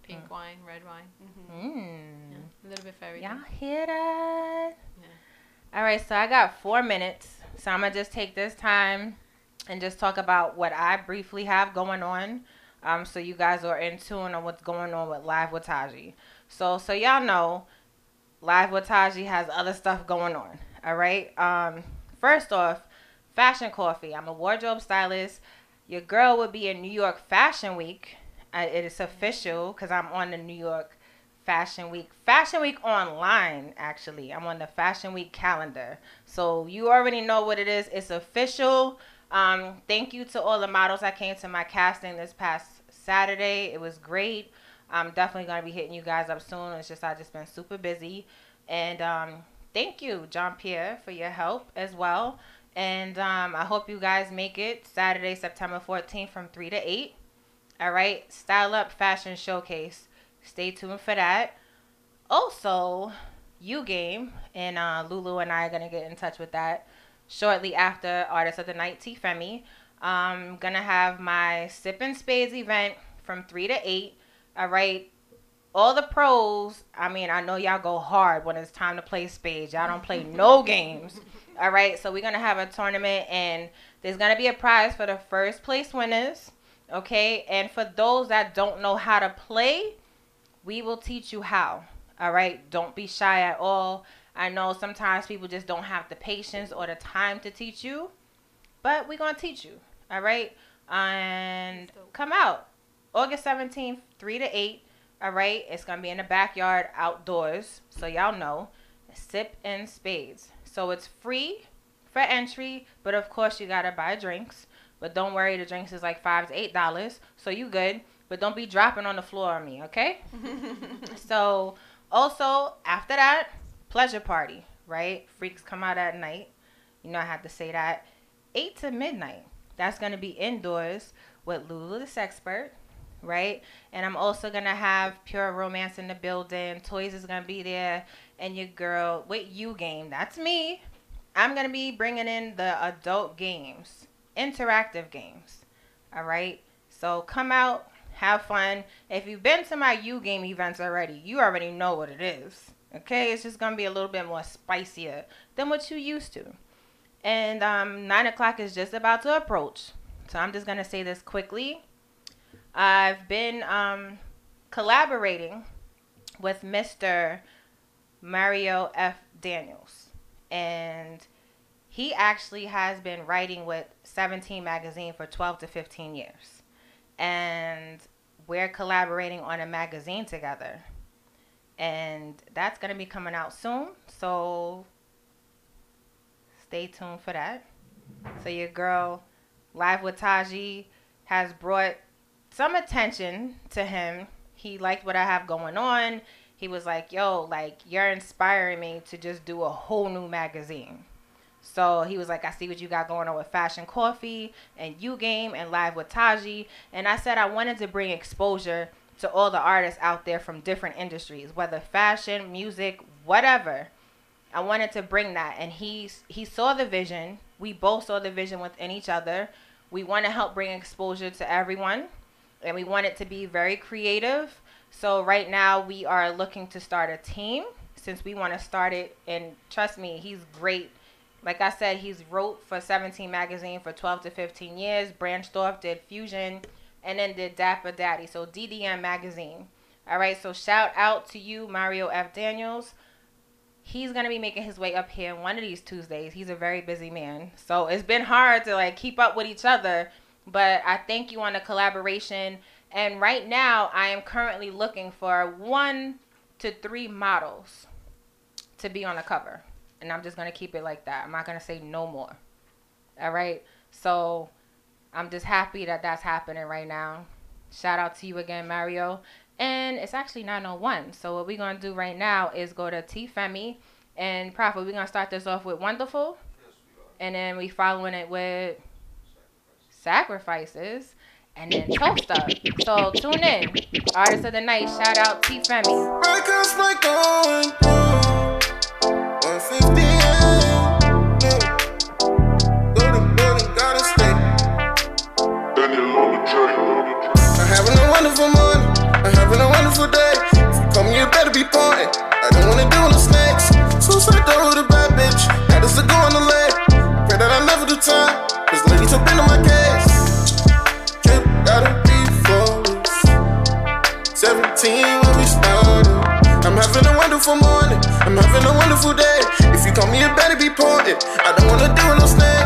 pink wine, red wine. Mm. Yeah, a little bit for everything. Y'all hear that? Yeah. All right, so I got four minutes. So I'm gonna just take this time and just talk about what I briefly have going on. Um, so you guys are in tune on what's going on with Live with Taji. So so y'all know, Live with Taji has other stuff going on. All right. Um, first off, fashion coffee. I'm a wardrobe stylist. Your girl will be in New York Fashion Week. Uh, it is official because I'm on the New York Fashion Week. Fashion Week online, actually. I'm on the Fashion Week calendar. So you already know what it is. It's official. Um, thank you to all the models that came to my casting this past Saturday. It was great. I'm definitely gonna be hitting you guys up soon. It's just I just been super busy, and um, thank you, John Pierre, for your help as well. And um, I hope you guys make it Saturday, September 14th from 3 to 8. All right. Style Up Fashion Showcase. Stay tuned for that. Also, U Game and uh, Lulu and I are going to get in touch with that shortly after Artist of the Night, T Femi. I'm um, going to have my Sip and Spades event from 3 to 8. All right all the pros, I mean, I know y'all go hard when it's time to play spades. Y'all don't play no games. All right, so we're gonna have a tournament, and there's gonna be a prize for the first place winners. Okay, and for those that don't know how to play, we will teach you how. All right, don't be shy at all. I know sometimes people just don't have the patience or the time to teach you, but we're gonna teach you. All right, and come out August 17th, 3 to 8 all right, it's gonna be in the backyard outdoors, so y'all know. Sip and Spades. So it's free for entry, but of course you gotta buy drinks. But don't worry, the drinks is like five to eight dollars, so you good. But don't be dropping on the floor on me, okay? so also after that, pleasure party, right? Freaks come out at night. You know I have to say that. Eight to midnight. That's gonna be indoors with Lulu the Sexpert right? And I'm also gonna have Pure Romance in the building. Toys is gonna be there, and your girl, wait, U Game. That's me. I'm gonna be bringing in the adult games, interactive games. All right. So come out, have fun. If you've been to my U game events already, you already know what it is. Okay, it's just gonna be a little bit more spicier than what you used to. And um, nine o'clock is just about to approach. So I'm just gonna say this quickly. I've been um, collaborating with Mr. Mario F. Daniels, and he actually has been writing with 17 magazine for 12 to 15 years, and we're collaborating on a magazine together, and that's gonna be coming out soon. So stay tuned for that. So your girl, live with Taji, has brought some attention to him. He liked what I have going on. He was like, "Yo, like you're inspiring me to just do a whole new magazine." So he was like, "I see what you got going on with Fashion Coffee and U Game and Live with Taji." And I said I wanted to bring exposure to all the artists out there from different industries, whether fashion, music, whatever. I wanted to bring that, and he he saw the vision. We both saw the vision within each other. We want to help bring exposure to everyone and we want it to be very creative. So right now we are looking to start a team since we want to start it. And trust me, he's great. Like I said, he's wrote for 17 magazine for 12 to 15 years. Branched off, did Fusion, and then did Dapper Daddy. So DDM magazine. All right. So shout out to you, Mario F. Daniels. He's gonna be making his way up here one of these Tuesdays. He's a very busy man, so it's been hard to like keep up with each other but I thank you on the collaboration. And right now, I am currently looking for one to three models to be on the cover. And I'm just to keep it like that. I'm not to say no more. All right. So I'm just happy that that's happening right now. Shout out to you again, Mario. And it's actually 901. So what we're to do right now is go to T Femi and Prophet. We're to start this off with Wonderful. And then we following it with sacrifices, and then toast up. So tune in. Artist of the night, shout out T Femi. I'm having a wonderful morning. I'm having a wonderful day. If you come, you better be partying. I don't wanna deal with no snakes. Suicide door with a bad bitch. That is a go on the leg. Pray that I never do time. Ladies have been on my case. Trip gotta be flawless. 17 when we started. I'm having a wonderful morning. I'm having a wonderful day. If you call me, it better be pointed. I don't wanna deal with no snakes.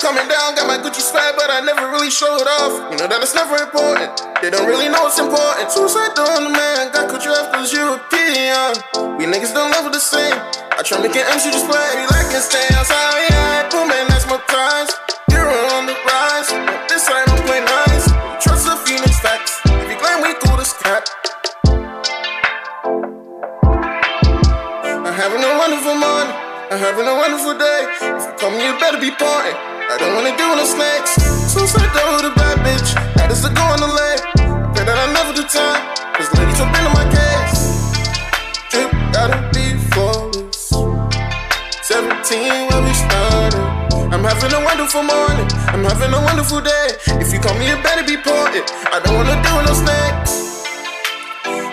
Coming down, got my Gucci slide, but I never really showed off. You know that it's never important. They don't really know it's important. Suicide on the man, got Gucci after this European. We niggas don't level the same. I try making MC just play. We like and stay outside, yeah. Boom, man, that's my prize. You're on the rise. This time I'm playing nice. Trust the Phoenix facts. If you claim we cool, this cap. I'm having a wonderful morning. I'm having a wonderful day. If you come, you better be partying. I don't wanna do no snacks. Suicide the hood, the bad bitch. How does go on the leg? Pray that I never do time. Cause ladies have been in my case. Trip gotta be flawless. 17 when we started. I'm having a wonderful morning. I'm having a wonderful day. If you call me, it better be ported. I don't wanna do no snacks.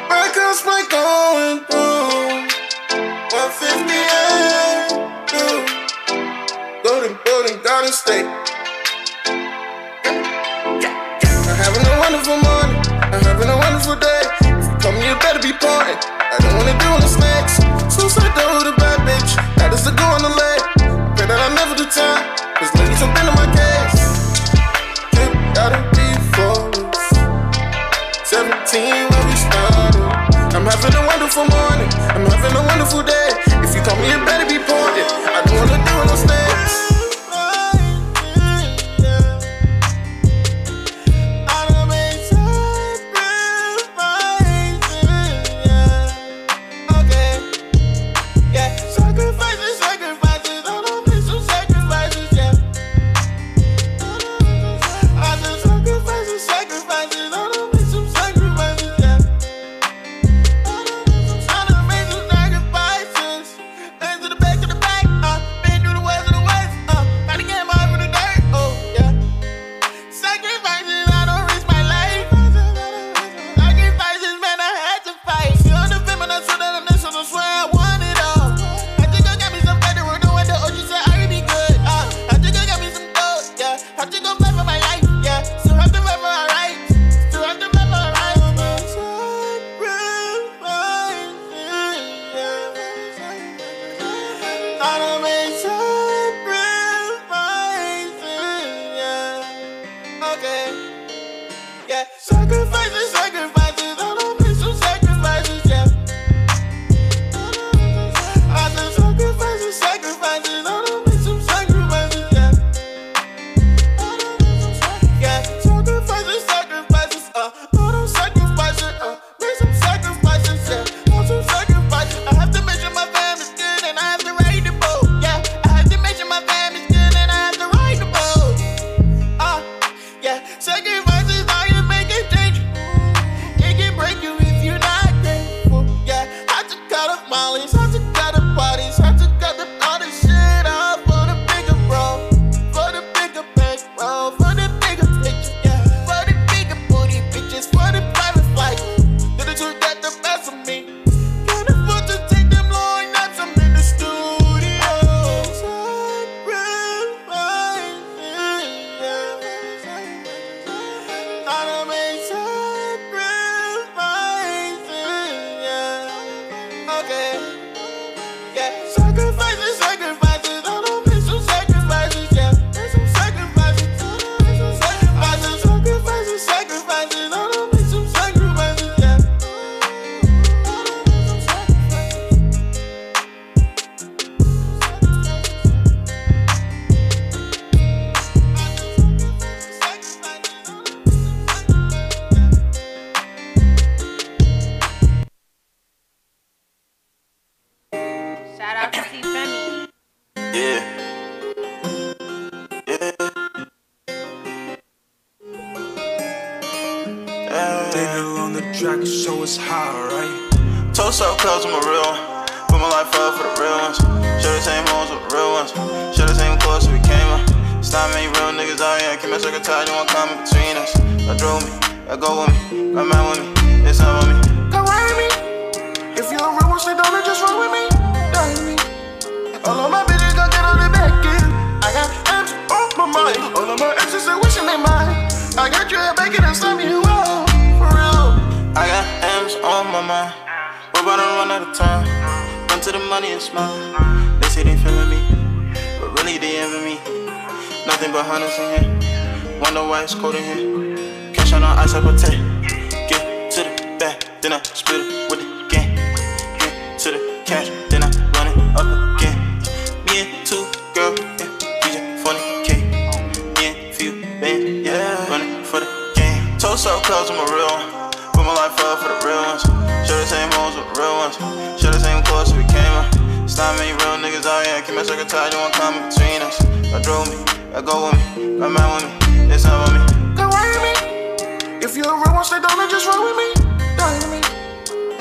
My girl's my going through. 158. Through. Building, building, Garden State. I'm having a wonderful morning. I'm having a wonderful day. If you come, you better be pouring. I don't wanna do the snacks. Suicide so though, the bad bitch. That is the go on the leg. Pray that I never do time. Cause ladies have been in my case. You gotta be for 17 when we started. I'm having a wonderful morning. I'm having a wonderful day. If you come, you better be pouring.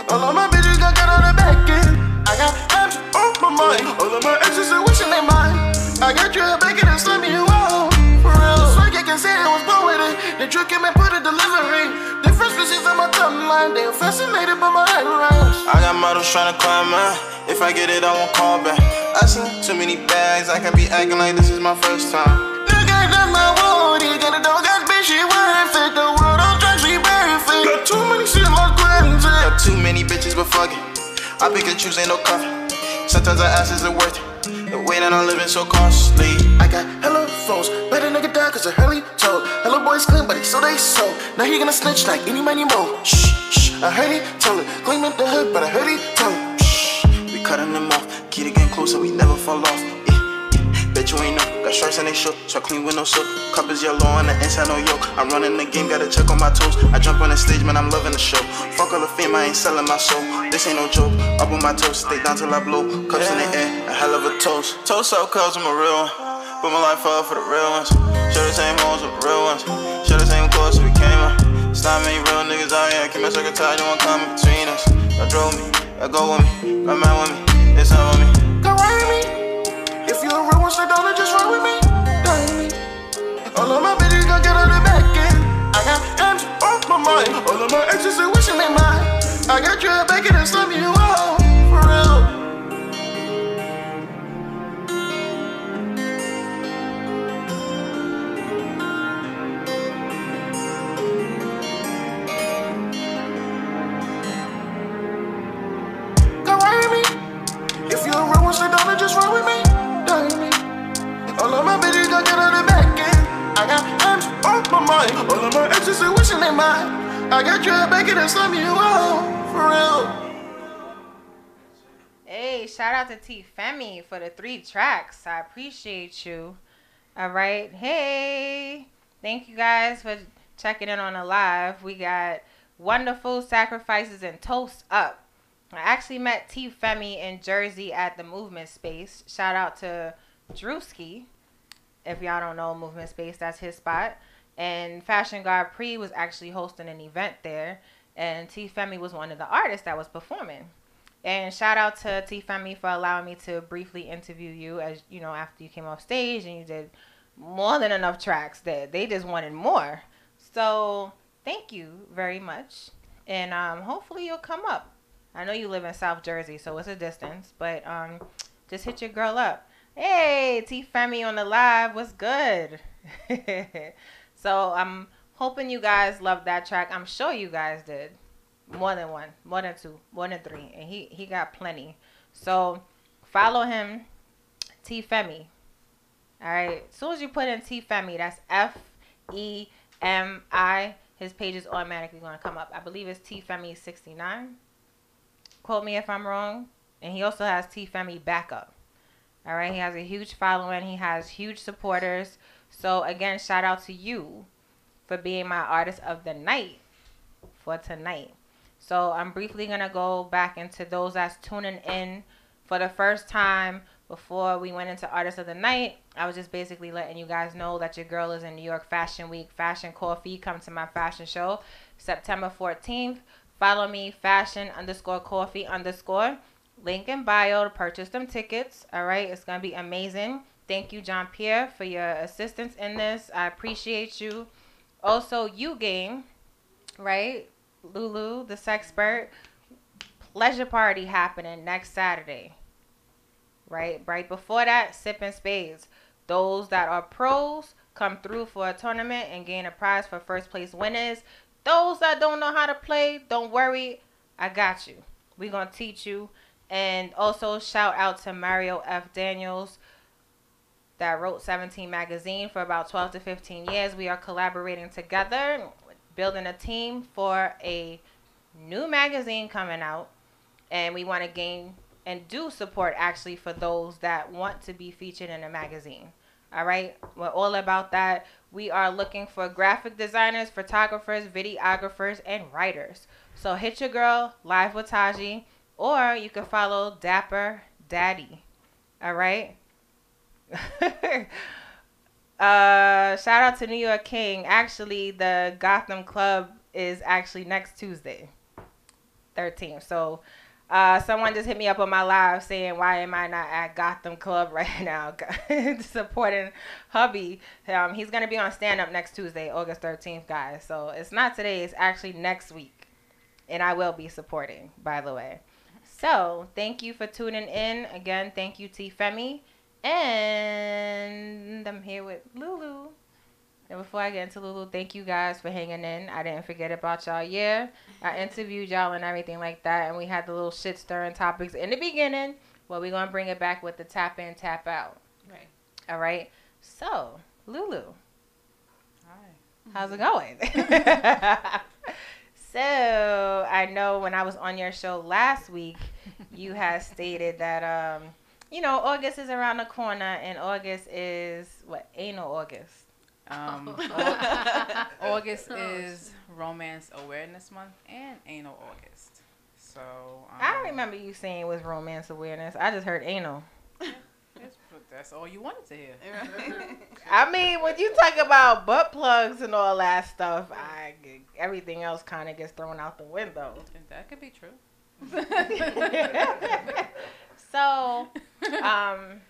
All of my bitches got got on the back end. I got apps on my mind. All of my exes are wishing they mine. I got you a back and slamming you out. For real. So you can say I was born with it. The trick came and put a delivery. Different species on my timeline. They are fascinated by my eyebrows. I got models tryna climb mine. If I get it, I won't call back. I seen too many bags, I can be acting like this is my first time. Look at my wood. You got a dog, got bitch, she worth it. The world too many shit, my cleanse Got too many bitches, but fuck it. I pick and choose, ain't no coffee. Sometimes I ask, is it worth it? The way that I'm living so costly. I got hella phones, better nigga die cause a heli told. Hella boys clean, but he so they so. Now he gonna snitch like any money mo. Shh, shh, I heard he told it. Clean up the hood, but I heard he told it. Shh. We cutting them off, keep it getting closer, we never fall off. Yeah, yeah. Bet you ain't know, got stripes and they shook, so I clean with no soap. Cup is yellow on the inside, no yoke. I'm running the game, gotta check on my toes. I jump on the stage, man, I'm loving the show. Fuck all the fame, I ain't selling my soul. This ain't no joke, up on my toes, stay down till I blow. Cups in the air, a hell of a toast. Toast out, cuz I'm a real one. Put my life up for the real ones. Share the same homes with the real ones. Share the same clothes we came up. Not many real niggas out here. Keep my circle tight, don't want come between us. I drove me, I go with me, come out with me, it's up with me. One, stay down and just ride with me. Down me. All of my bitches gon' get on the back end. I got M's on my mind. All of my exes are wishing they mine. I got you back and slam you out. For real. If you're a real stay down and just ride with me. All of my bitches get on the back end. I got M's on my mind. All of my exes are wishing they mine. I got you back and you. For real. Hey, shout out to T Femi for the three tracks. I appreciate you. All right. Hey. Thank you guys for checking in on the live. We got wonderful sacrifices and toast up. I actually met T Femi in Jersey at the movement space. Shout out to Drewski. If y'all don't know Movement Space, that's his spot. And Fashion Guard Pre was actually hosting an event there. And T Femi was one of the artists that was performing. And shout out to T Femi for allowing me to briefly interview you as you know after you came off stage and you did more than enough tracks that they just wanted more. So thank you very much. And um, hopefully you'll come up. I know you live in South Jersey, so it's a distance, but um, just hit your girl up. Hey, T Femi on the live. What's good? so I'm hoping you guys loved that track. I'm sure you guys did. More than one, more than two, more than three, and he he got plenty. So follow him, T Femi. All right. As soon as you put in T Femi, that's F E M I. His page is automatically going to come up. I believe it's T Femi sixty nine. Quote me if I'm wrong. And he also has T Femi backup. All right. He has a huge following. He has huge supporters. So again, shout out to you for being my artist of the night for tonight. So I'm briefly gonna go back into those that's tuning in for the first time before we went into artist of the night. I was just basically letting you guys know that your girl is in New York Fashion Week, Fashion Coffee. Come to my fashion show September 14th. Follow me, fashion underscore coffee underscore. Link in bio to purchase them tickets. All right, it's gonna be amazing. Thank you, John Pierre, for your assistance in this. I appreciate you. Also, U Game, right? Lulu, the sexpert, pleasure party happening next Saturday. Right? Right before that, Sip and Spades. Those that are pros come through for a tournament and gain a prize for first place winners. Those that don't know how to play, don't worry. I got you. Going to teach you. And also, shout out to Mario F. Daniels that wrote 17 magazine for about 12 to 15 years. We are collaborating together, building a team for a new magazine coming out. And we want to gain and do support actually for those that want to be featured in a magazine. All right, we're all about that. We are looking for graphic designers, photographers, videographers, and writers. So hit your girl live with Taji, or you can follow Dapper Daddy. All right. uh, shout out to New York King. Actually, the Gotham Club is actually next Tuesday, 13th. So, uh, someone just hit me up on my live saying, "Why am I not at Gotham Club right now, supporting hubby?" Um, he's gonna be on stand up next Tuesday, August 13th, guys. So it's not today; it's actually next week, and I will be supporting. By the way. So thank you for tuning in again. Thank you, T Femi. And I'm here with Lulu. And before I get into Lulu, thank you guys for hanging in. I didn't forget about y'all. Yeah, I interviewed y'all and everything like that. And we had the little shit stirring topics in the beginning. Well, we're going to bring it back with the tap in, tap out. Right. All right. So, Lulu, Hi. how's it mm-hmm. going? so, I know when I was on your show last week, you had stated that um, you know, August is around the corner, and August is what anal August. Um, August is Romance Awareness Month and Anal August. So um, I don't remember you saying it was romance awareness. I just heard anal. That's, that's all you wanted to hear. I mean, when you talk about butt plugs and all that stuff, I everything else kind of gets thrown out the window. And that could be true. so, um,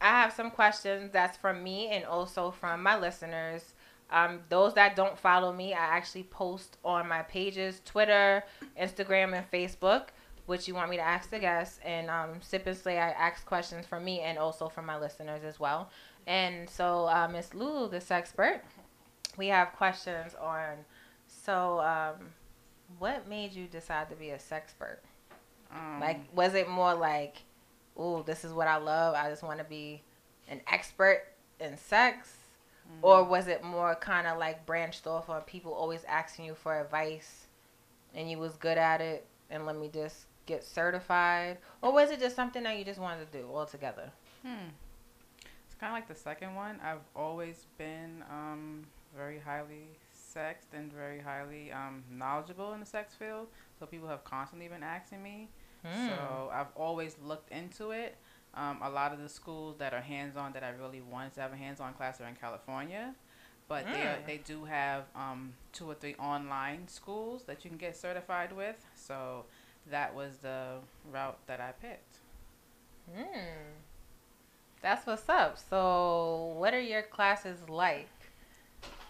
I have some questions that's from me and also from my listeners. Um, those that don't follow me, I actually post on my pages, Twitter, Instagram, and Facebook, which you want me to ask the guests. And um, Sip and Slay, I ask questions from me and also from my listeners as well. And so, uh, Miss Lulu, this expert, we have questions on. So, um, what made you decide to be a sexpert? Um, Like, was it more like, oh, this is what I love. I just want to be an expert in sex? mm-hmm. Or was it more kind of like branched off of people always asking you for advice and you was good at it and let me just get certified? Or was it just something that you just wanted to do altogether? Hmm. It's kind of like the second one. I've always been um, very highly sexed and very highly um, knowledgeable in the sex field. So people have constantly been asking me. Hmm. So I've always looked into it. Um, a lot of the schools that are hands-on that I really wanted to have a hands-on class are in California, but they are, Mm. they do have um, two or three online schools that you can get certified with. So that was the route that I picked. Hmm. That's what's up. So, what are your classes like?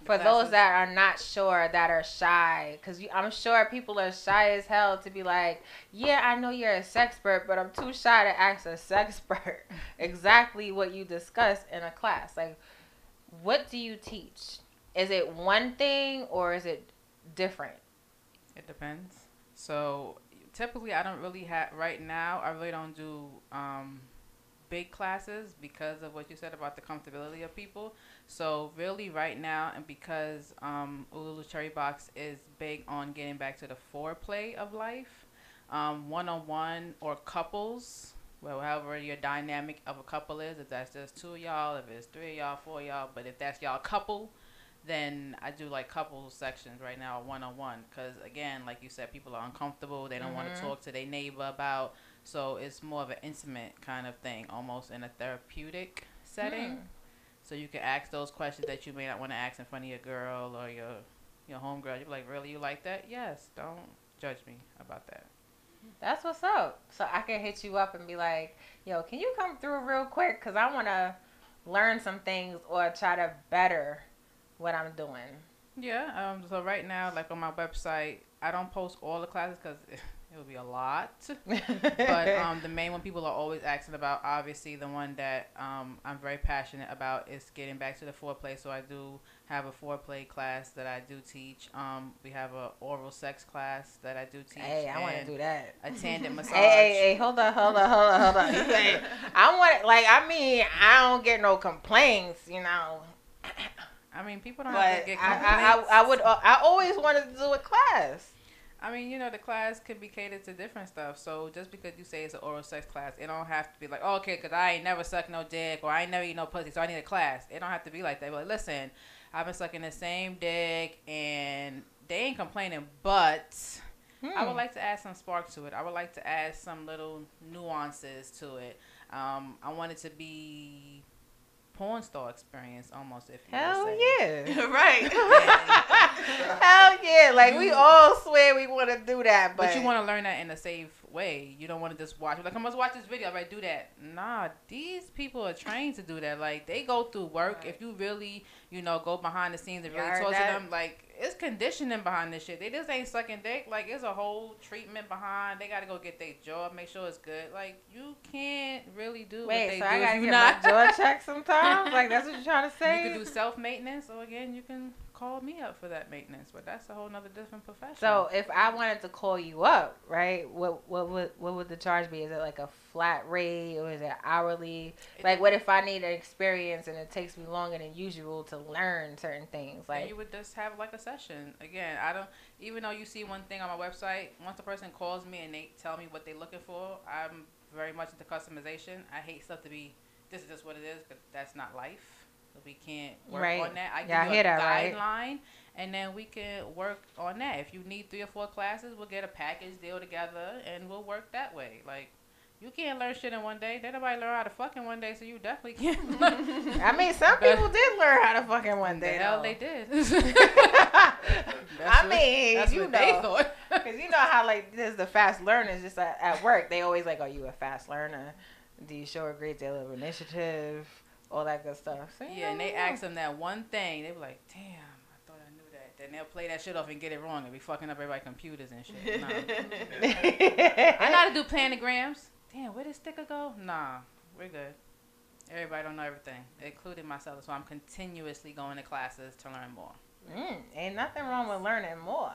For those that are not sure, that are shy, because I'm sure people are shy as hell to be like, yeah, I know you're a sexpert, but I'm too shy to ask a sexpert exactly what you discuss in a class. Like, what do you teach? Is it one thing or is it different? It depends. So typically, I don't really have right now. I really don't do um, big classes because of what you said about the comfortability of people. So really, right now, and because um, Ululu Cherry Box is big on getting back to the foreplay of life, um, one-on-one or couples. Well, however your dynamic of a couple is, if that's just two y'all, if it's three y'all, four y'all, but if that's y'all couple, then I do like couple sections right now, one on one. Because again, like you said, people are uncomfortable. They don't want Mhm. to talk to their neighbor about. So it's more of an intimate kind of thing, almost in a therapeutic setting. Hmm. So you can ask those questions that you may not want to ask in front of your girl or your your homegirl. You're like, really, you like that? Yes. Don't judge me about that. That's what's up. So I can hit you up and be like, yo, can you come through real quick? Because I want to learn some things or try to better what I'm doing. Yeah. Um. So right now, like on my website, I don't post all the classes because it would be a lot. but um, the main one people are always asking about, obviously, the one that um, I'm very passionate about is getting back to the foreplay. So I do have a foreplay class that I do teach. Um, we have a oral sex class that I do teach. hey, I want to do that. A tandem massage. Hey, hey, hey, hold on, hold on, hold on, hold on. I want like, I mean, I don't get no complaints, you know. I mean, people don't have But to get I. I, I, I would, uh, I always wanted to do a class. I mean, you know, the class could be catered to different stuff. So just because you say it's an oral sex class, it don't have to be like, oh, okay, because I ain't never sucked no dick or I ain't never eat no pussy, so I need a class. It don't have to be like that. But listen, I've been sucking the same dick and they ain't complaining, but I Hmm. would like to add some spark to it. I would like to add some little nuances to it. Um, I want it to be porn star experience almost. If you Hell yeah. right. Hell yeah. Like we all swear we want to do that, but, But you want to learn that in a safe way. You don't want to just watch. Like, I'm gonna watch this video. Right, do that. Nah, these people are trained to do that. Like, they go through work. If you really, you know, go behind the scenes and really talk to them, like, it's conditioning behind this shit. They just ain't sucking dick. Like, it's a whole treatment behind. They gotta go get their job, make sure it's good. Like, you can't really do what Wait, they so do I gotta get not. my jaw checked sometimes? Like that's what you're trying to say? You can do self maintenance, or again, you can call me up for that maintenance. But that's a whole nother different profession. So if I wanted to call you up, right? What what would what would the charge be? Is it like a flat rate or is it hourly? Like what if I need an experience and it takes me longer than usual to learn certain things? Like Like you would just have like a session. Again, I don't. Even though you see one thing on my website, once a person calls me and they tell me what they're looking for, I'm very much into customization. I hate stuff to be. This is just what it is, but that's not life. We can't work Right. on that. I give you a that, right? guideline, and then we can work on that. If you need three or four classes, we'll get a package deal together, and we'll work that way. Like. You can't learn shit in one day. Did nobody learn how to fuck in one day, so you definitely can't. learn. I mean, some But- people did learn how to fucking one day. The hell though. they did. I what- mean, that's you what know, they thought. because you know how like there's the fast learners just at, at work. They always like, "Are you a fast learner? Do you show a great deal of initiative? All that good stuff." So, Yeah, and they ask them that one thing. They be like, "Damn, I thought I knew that." Then they'll play that shit off and get it wrong and be fucking up everybody's computers and shit. Nah. I know how to do planograms. Damn, where did sticker go? Nah, we're good. Everybody don't know everything, including myself. So I'm continuously going to classes to learn more. Mm, ain't nothing wrong with learning more.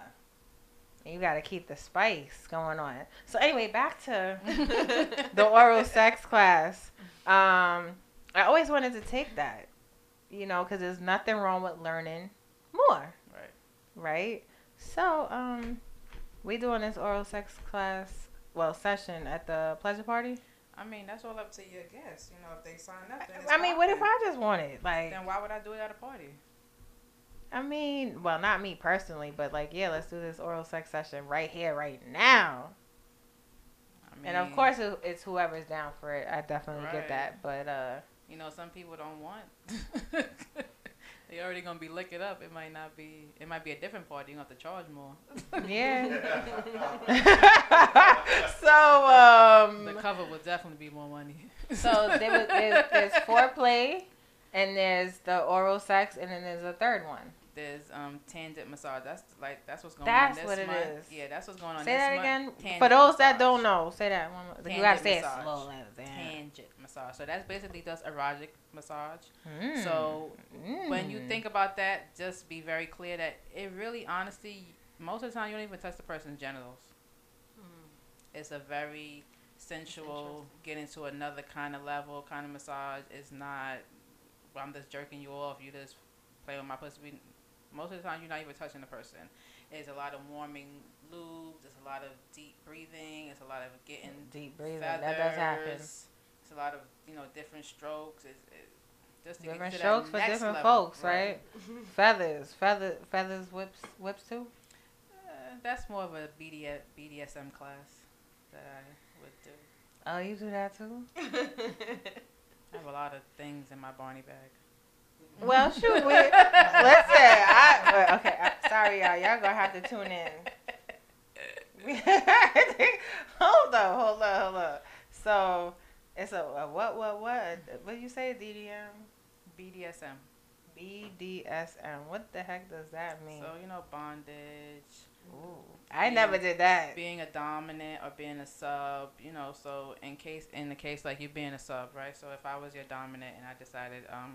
You got to keep the spice going on. So anyway, back to the oral sex class. Um, I always wanted to take that, you know, because there's nothing wrong with learning more, Right. right? So, um, we doing this oral sex class, well, session at the pleasure party. I mean, that's all up to your guests. You know, if they sign up. Then it's I mean, what if. I just wanted like? Then why would I do it at a party? I mean, well, not me personally, but like, yeah, let's do this oral sex session right here, right now. I mean, And of course, it's whoever's down for it. I definitely Right. get that. But uh, you know, some people don't want. they already gonna be licking up. It might not be. It might be a different party. You have to charge more. yeah. so um, the cover will definitely be more money. so there was, there's, there's foreplay, and there's the oral sex, and then there's a third one. There's um tangent massage. That's like that's what's going That's on. what this month. is. Yeah, that's what's going on. Say this that month. again. Tangent For those that don't know, say that one. more- You gotta Tangent say it massage. slow. like. Tangent massage. So that's basically just erotic massage. Mm. So when you Mm. think about that, just be very clear that it really, honestly, most of the time you don't even touch the person's genitals. It's a very sensual, get into another kind of level kind of massage. It's not, well, I'm just jerking you off. You just play with my pussy. We, most of the time, you're not even touching the person. It's a lot of warming lubes. It's a lot of deep breathing. It's a lot of getting Deep breathing. feathers. That does happen. It's a lot of you know different strokes. It's, it, just to Different strokes for different level. folks, right? feathers, feather, feathers, whips, whips too. Uh, that's more of a BDS, BDSM class that I would do. Oh, you do that too? I have a lot of things in my Barney bag. Well, shoot, we, listen. I, well, okay, I, sorry, y'all. Y'all gonna have to tune in. hold up, hold up, hold up. So it's a, a what, what, what? What do you say? DDM, BDSM. BDSM. What the heck does that mean? So you know bondage. Ooh, I never did that. Being a dominant or being a sub, you know. So in case, in the case like you being a sub, right? So if I was your dominant and I decided, um,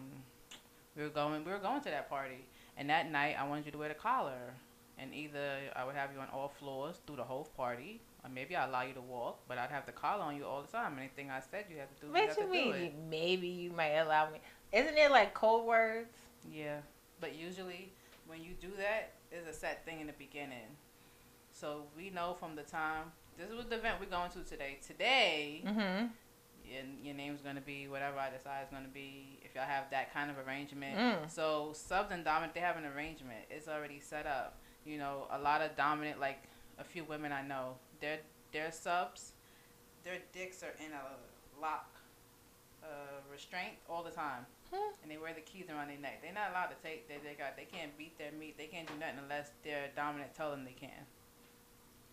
we were going, we were going to that party, and that night I wanted you to wear the collar, and either I would have you on all floors through the whole party, or maybe I allow you to walk, but I'd have the collar on you all the time. Anything I said, you have to do. What you do mean? it. Maybe you might allow me. Isn't it like code words? Yeah, but usually when you do that, there's a set thing in the beginning. So we know from the time this is what the event we're going to today. Today, Mm-hmm. your, your name's gonna be whatever I decide is gonna be. Y'all have that kind of arrangement, Mm. so subs and dominant they have an arrangement. It's already set up. You know, a lot of dominant, like a few women I know, their their subs, their dicks are in a lock, uh, restraint all the time. and they wear the keys around their neck. They're not allowed to take. They they got. They can't beat their meat. They can't do nothing unless their dominant tell them they can.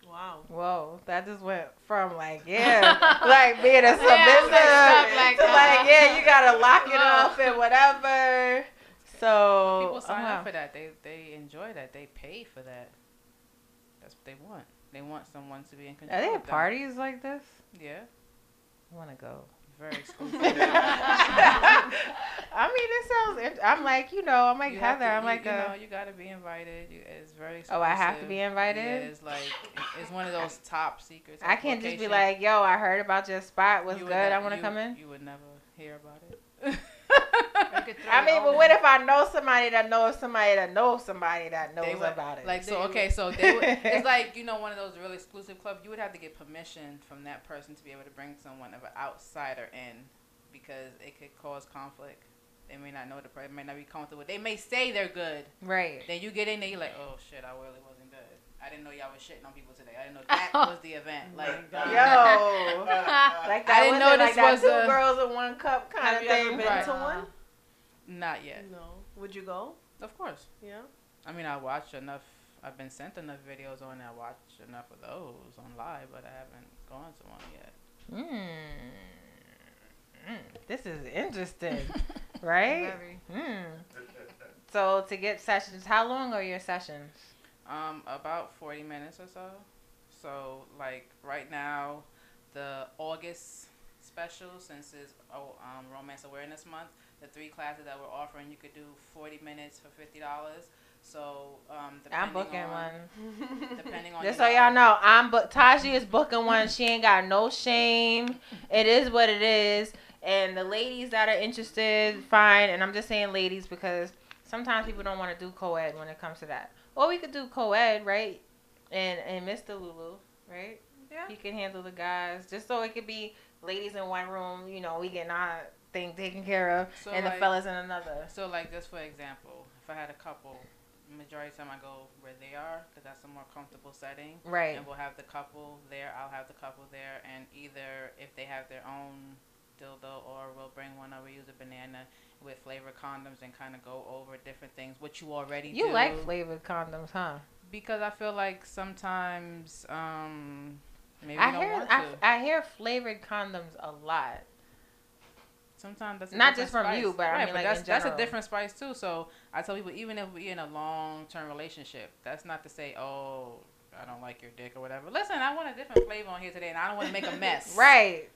Wow. Whoa, that just went from like yeah, like being a Yeah, submissive like, like, to like uh, yeah, you gotta lock it uh. off and whatever. So People sign wow. up for that. They they enjoy that. They pay for that. That's what they want. They want someone to be in control. Are there of them. parties like this? Yeah, I want to go. Very exclusive. I mean, it sounds. I'm like, you know, I'm like You Heather. to- I'm you- like, you uh, know, you gotta be invited. You, it's very. Exclusive. Oh, I have to be invited? Yeah, it's like it's one of those top secrets. I can't just be like, yo, I heard about your spot. What's good? would I want to come in. You would never hear about it. I mean, but what if I know somebody that knows somebody that knows somebody that knows would- about it? Like so, okay, so they would, it's like you know one of those really exclusive clubs. You would have to get permission from that person to be able to bring someone of an outsider in, because it could cause conflict. They may not know the person, they may not be comfortable. They may say they're good. right. Then you get in there, you're like, oh shit, I really wasn't good. I didn't know y'all was shitting on people today. I didn't know that was the event. Like, Yo, like that I didn't know it, like this that was two a- girls in one cup kind Have of you thing. ever been Right. to one? Not yet. No. Would you go? Of course. Yeah. I mean, I watch enough. I've been sent enough videos on. I watch enough of those on live, but I haven't gone to one yet. Mm. Mm. This is interesting, right? Very. Mm. So to get sessions, how long are your sessions? Um, about forty minutes or so. So like right now, the August special, since it's oh, um, Romance Awareness Month, the three classes that we're offering, you could do forty minutes for fifty dollars. So um, I'm booking on, one. Depending on Just so y'all know, I'm book. Taji is booking one. She ain't got no shame. It is what it is. And the ladies that are interested, fine. And I'm just saying ladies because sometimes people don't want to do co-ed when it comes to that. Or we could do co-ed, right? And and Mr. Lulu, right? Yeah. He can handle the guys, just so it could be ladies in one room. You know, we getting our thing taken care of, So, and the fellas in another. So like just for example, if I had a couple, majority of the time I go where they are because that's a more comfortable setting. Right. And we'll have the couple there. I'll have the couple there, and either if they have their own dildo, or we'll bring one, or we use a banana with flavored condoms and kind of go over different things, which you already You do. like flavored condoms, huh? because I feel like sometimes um maybe I hear I. I hear flavored condoms a lot. Sometimes that's a Not just from spice. you, but I right, mean, like, that's that's a different spice too. So I tell people, even if we're in a long term relationship, that's not to say, oh, I don't like your dick or whatever. Listen, I want a different flavor on here today, and I don't want to make a mess. Right.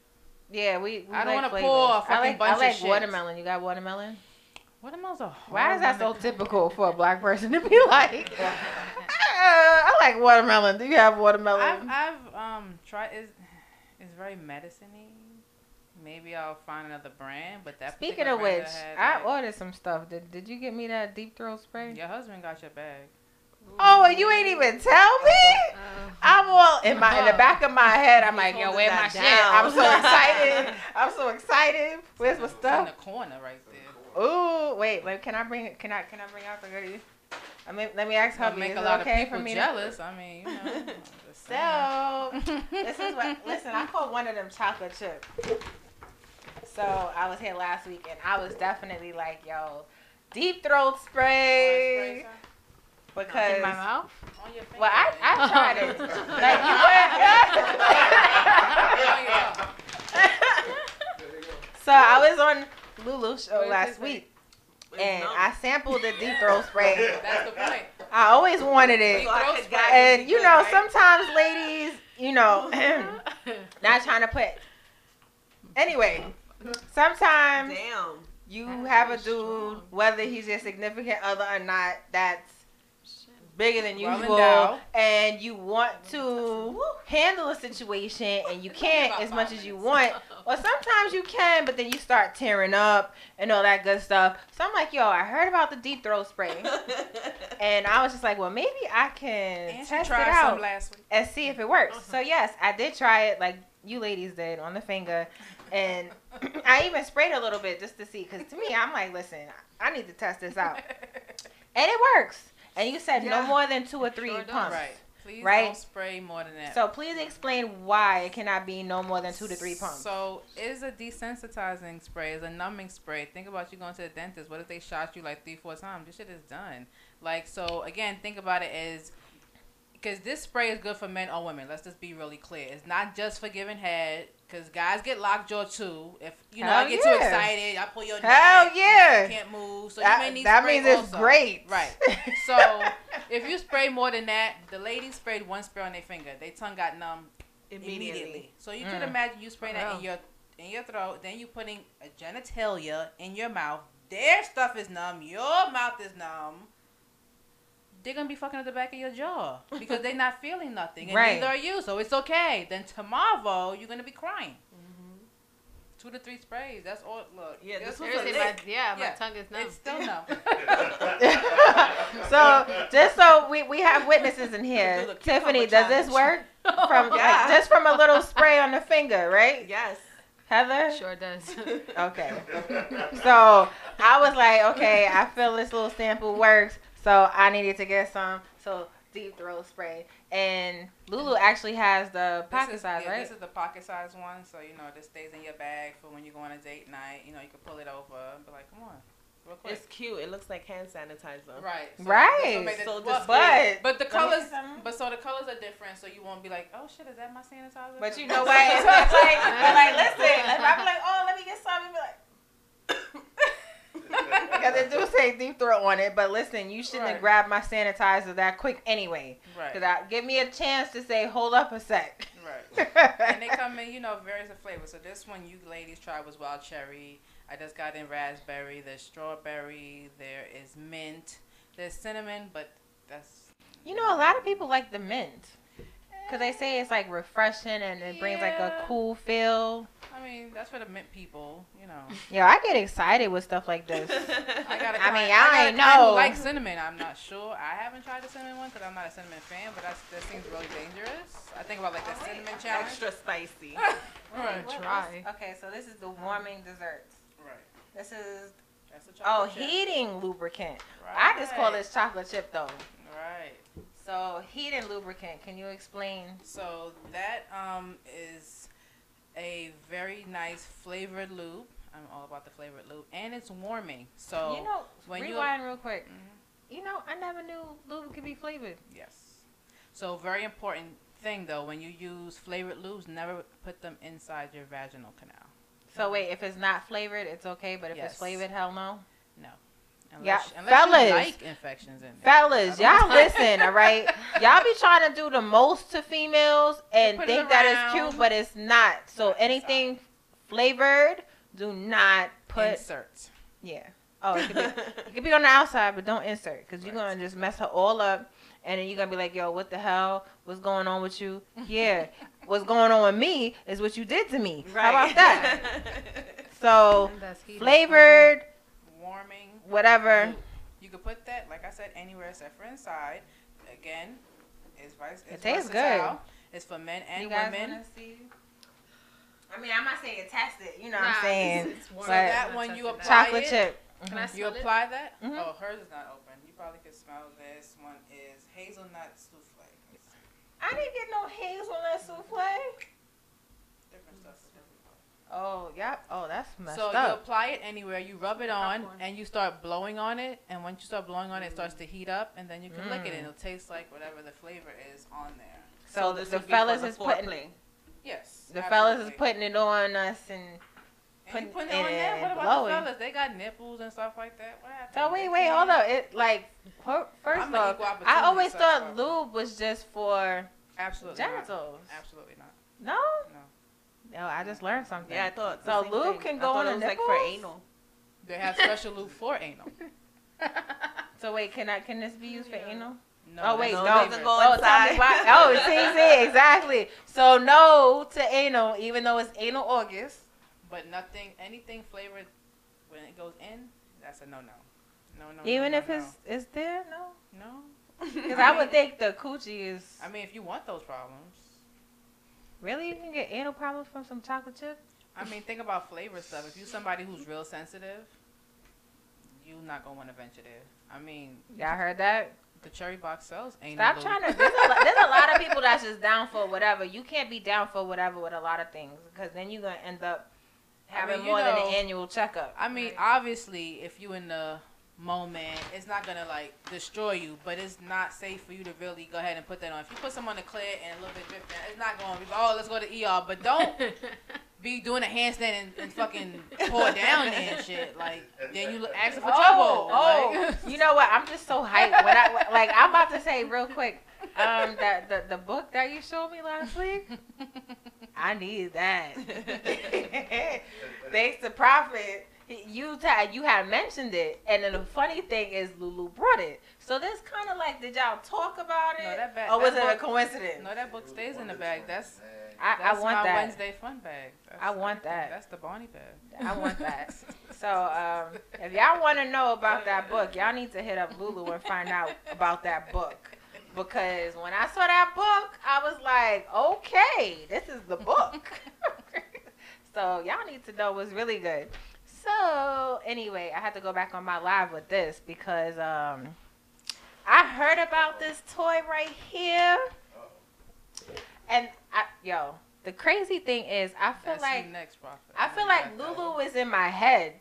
Yeah, we. we I don't like wanna pour a fucking I like, bunch I of like shit. watermelon. You got watermelon? Watermelon's a hard Why is that so typical for a black person to be like? "Uh, I like watermelon. Do you have I've watermelon? I've um tried is it's very medicine-y. Maybe I'll find another brand, but that Speaking of brand which, had, I like- ordered some stuff. Did Did you get me that deep throat spray? your husband got your bag. Oh, and you ain't even tell me. I'm all in my in the back of my head. I'm like, yo, where my that shit? I'm so excited. I'm so excited. Where's my It's in the corner right there. Ooh, wait, wait. Can I bring it? Can I? Can I bring out the goodies? I mean, let me ask Gonna make Is a it lot okay of for people me jealous. I mean, you know. I'm just to? saying. So this is what. Listen, I caught one of them chocolate chip. So I was here last week, and I was definitely like, yo, deep throat spray because. In my mouth? On your. Well, I, I tried it. like you were. Oh, so I was on Lulu show last week, It's and numb. I sampled the deep throat spray. That's the point. I always wanted it. So I throat could spray. guide And you know, sometimes ladies, you know, not trying to put. Anyway, sometimes Damn. you That is have a dude, strong. whether he's your significant other or not, that's bigger than Well usual, and you want to handle a situation and you can't as much as you want. Or sometimes you can, but then you start tearing up and all that good stuff. So I'm like, yo, I heard about the deep throat spray. And I was just like, well, maybe I can And she test it out some last week. and see if it works. Uh-huh. So yes, I did try it, like you ladies did on the finger, and I even sprayed a little bit just to see. Because to me, I'm like, listen, I need to test this out, and it works. And you said no more than two or three Sure pumps. Right. Please Right. don't spray more than that. So please explain why it cannot be no more than two to three pumps. So it's a desensitizing spray, it's a numbing spray. Think about you going to the dentist. What if they shot you like three, four times? This shit is done. Like so again, think about it as because this spray is good for men or women. Let's just be really clear. It's not just for giving head. Because guys get lockjaw too. If you know, Hell I get too excited, I pull your Hell neck, yeah. you can't move. So That- you may need that means it's also. great. right? So if you spray more than that, the lady sprayed one spray on their finger. Their tongue got numb immediately. Immediately. So you Mm. could imagine you spraying that in your in your throat, then you putting a genitalia in your mouth. Their stuff is numb. Your mouth is numb. They're gonna be fucking at the back of your jaw because they're not feeling nothing, and Right. neither are you. So it's okay. Then tomorrow you're gonna be crying. Two to three sprays. That's all. Look. Yeah, this was a Seriously, my, yeah, my Yeah. tongue is numb. It's still numb. so just so we, we have witnesses in here, Do the cucumber Tiffany, does this work? From like, just from a little spray on the finger, right? Yes. Heather? Sure does. Okay. So I was like, okay, I feel this little sample works, so I needed to get some. So deep throat spray, and Lulu actually has the pocket is, size, yeah, right? This is the pocket size one, so you know this stays in your bag for when you go on a date night. You know you can pull it over and be like, come on, real quick. It's cute. It looks like hand sanitizer. right. So Right. this will make the- So well, but but the colors, but so the colors are different, so you won't be like, oh shit, is that my sanitizer? But you know what? It's like, I'm like, listen, if I'm like, oh, let me get some, and be like. Because it do say deep throat on it, but listen, you shouldn't have grabbed my sanitizer that quick anyway. right, Cause I give me a chance to say, hold up a sec. right. and they come in, you know, various flavors. So this one you ladies tried was wild cherry. I just got in raspberry. There's strawberry. There is mint. There's cinnamon, but that's You know, a lot of people like the mint. Cause they say it's like refreshing and it brings like a cool feel. I mean that's for the mint people, you know. Yeah, I get excited with stuff like this. I got a I client- mean, I got a ain't client who know. like cinnamon. I'm not sure. I haven't tried the cinnamon one because I'm not a cinnamon fan, but that's, that seems really dangerous. I think about like the cinnamon challenge. Extra spicy. Right. What Try. else? Okay, so this is the warming desserts. Right. This is That's a oh chip. heating lubricant. Right. I just call this chocolate chip though. Right. So heat and lubricant. Can you explain? So that um is a very nice flavored lube. I'm all about the flavored lube, and it's warming. So you know, when you- rewind real quick. Mhm. You know, I never knew lube could be flavored. yes. So very important thing though, when you use flavored lubes, never put them inside your vaginal canal. So wait, if it's not flavored, it's okay, but if Yes. it's flavored, hell no. No. Yeah, Unless, unless fellas. like infections in there. Fellas, y'all listen, all right? Y'all be trying to do the most to females and think that it's cute, but it's not. So Right, anything flavored, do not put. Insert. Yeah. Oh, it could, be, it could be on the outside, but don't insert because you're Right. gonna just mess her all up, and then you're gonna be like, "Yo, what the hell? What's going on with you?" Yeah, what's going on with me is what you did to me. How about that? So flavored, Warming. Whatever. lube. You could put that, like I said, anywhere except for inside. Again, it's vice. It tastes versatile. It's for men You and guys women. wanna see? I mean, I'm not saying it test it. You know Nah, what I'm saying? it's- it's warm. So But- that one you apply Chocolate it. chip. Can I You smell it? apply that. Mhm. Oh, hers is not open. You probably could smell this. One is hazelnut souffle. I didn't get no hazelnut souffle. Different stuff. Oh, yep. Oh, that's messed So you apply it anywhere. You rub it on, Popcorn. and you start blowing on it. And once you start blowing on it, it starts to heat up, and then you can lick it, and Mm. it'll taste like whatever the flavor is on there. So, this the would be for fellas is putting foreplay. Yes. the fellas is putting it on us, and And putting putting it it on there. What about blowing. the fellas? They got nipples and stuff like that. What happened? so wait, wait, hold up. It like first I'm an off, I always thought lube was just for Absolutely not. genitals. Absolutely not. No, No. No, I just learned something. Yeah, I thought. So lube thing. can go thought on it the was like for anal. They have special lube for anal. So wait, can I can this be used for anal? No, oh wait, that's no. no, flavor. doesn't go oh, tell me inside. why. Oh, see, see, exactly. So no to anal, even though it's anal August. But nothing, anything flavored when it goes in, that's a no no. No no. Even no, if no, it's it's there, no. no. Because I would think the coochie is. I mean, if you want those problems, Really, you can get anal problems from some chocolate chip. I mean, think about flavor stuff. If you're somebody who's real sensitive, you're not gonna want to venture there. I mean, Y'all heard that? the cherry box sells ain't Stop trying to. There's a, lot, there's a lot of people that's just down for whatever. You can't be down for whatever with a lot of things because then you're gonna end up I having mean, you more than an annual checkup. I mean, obviously, if you in the moment, it's not gonna like destroy you, but it's not safe for you to really go ahead and put that on. If you put some on the clit and a little bit dripping, it's not going to be, oh, let's go to ER. But don't be doing a handstand and, and fucking pour down and shit. Like, then you look- asking for oh, trouble. Oh, Like- you know what? I'm just so hyped. When I like, I'm about to say real quick. Um, that the the book that you showed me last week. I need that. Thanks to Prophet, you ta- you had mentioned it, and then the funny thing is Lulu brought it. So this kind of like, did y'all talk about it, No, that bag- or was that it a coincidence? No, that book stays in the bag. That's I, that's I want my that. Wednesday fun bag. That's, I want that. That's the Bonnie bag. I want that. So um, if y'all want to know about that book, y'all need to hit up Lulu and find out about that book. Because when I saw that book, I was like, okay, this is the book. so y'all need to know what's really good. So anyway, I had to go back on my live with this because um, I heard about this toy right here. And I, yo, the crazy thing is, I feel That's like. I feel like Lulu is in my head.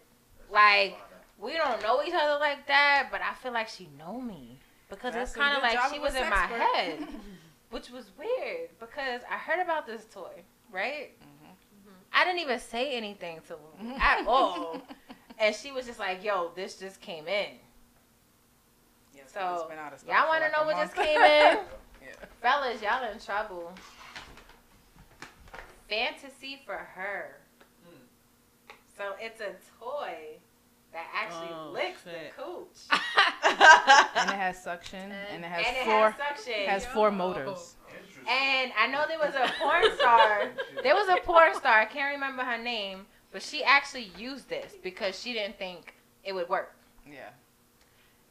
Like we don't know each other like that, but I feel like she know me because That's it's kind of like she was in my head, which was weird because I heard about this toy, right? I didn't even say anything to Lulu at all, and she was just like, "Yo, this just came in." Yes, it's So been out of y'all want to like know what month. just came in? Yeah. Fellas, y'all in trouble. Fantasy for her. Mm. So it's a toy that actually Oh, licks shit. the cooch. and it has suction, and, it has and it has has four motors. And I know there was a porn star. There was a porn star. I can't remember her name, but she actually used this because she didn't think it would work. Yeah.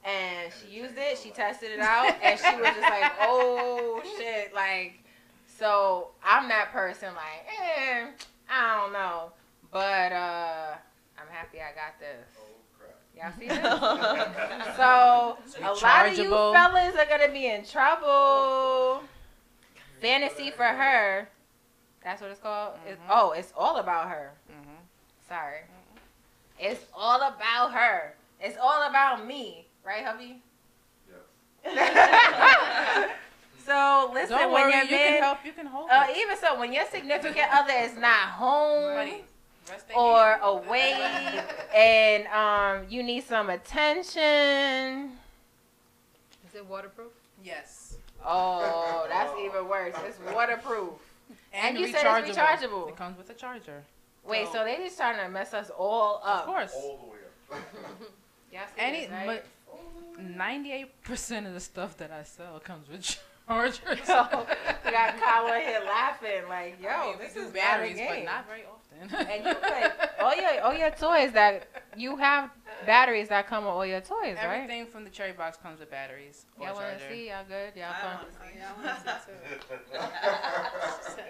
And she used it. She tested it out, and she was just like, "Oh shit!" Like, so I'm that person. Like, eh, I don't know, but uh, I'm happy I got this. Y'all see this? so a lot of you Rechargeable. fellas are gonna be in trouble. Fantasy for her. That's what it's called. It's, oh, it's all about her. Mm-hmm. Sorry. It's all about her. It's all about me, right, hubby? Yes. so listen, Don't when worry, your you man, can help. You can hold uh, even so, when your significant other is not home Buddy, or hand. away, and um, you need some attention. Is it waterproof? Yes. Oh, that's even worse. It's waterproof. And you said it's rechargeable. It comes with a charger. Wait, so they just trying to mess us all up? Of course. All the way up. Y'all see Any, this, right? but ninety-eight percent of the stuff that I sell comes with chargers. So we got Kyle here laughing like, yo, I mean, this is batteries, not a but not very often. And you put all your all your toys that you have batteries that come with all your toys, right? Everything from the cherry box comes with batteries or Y'all want to see? Y'all good? Y'all I fun? wanna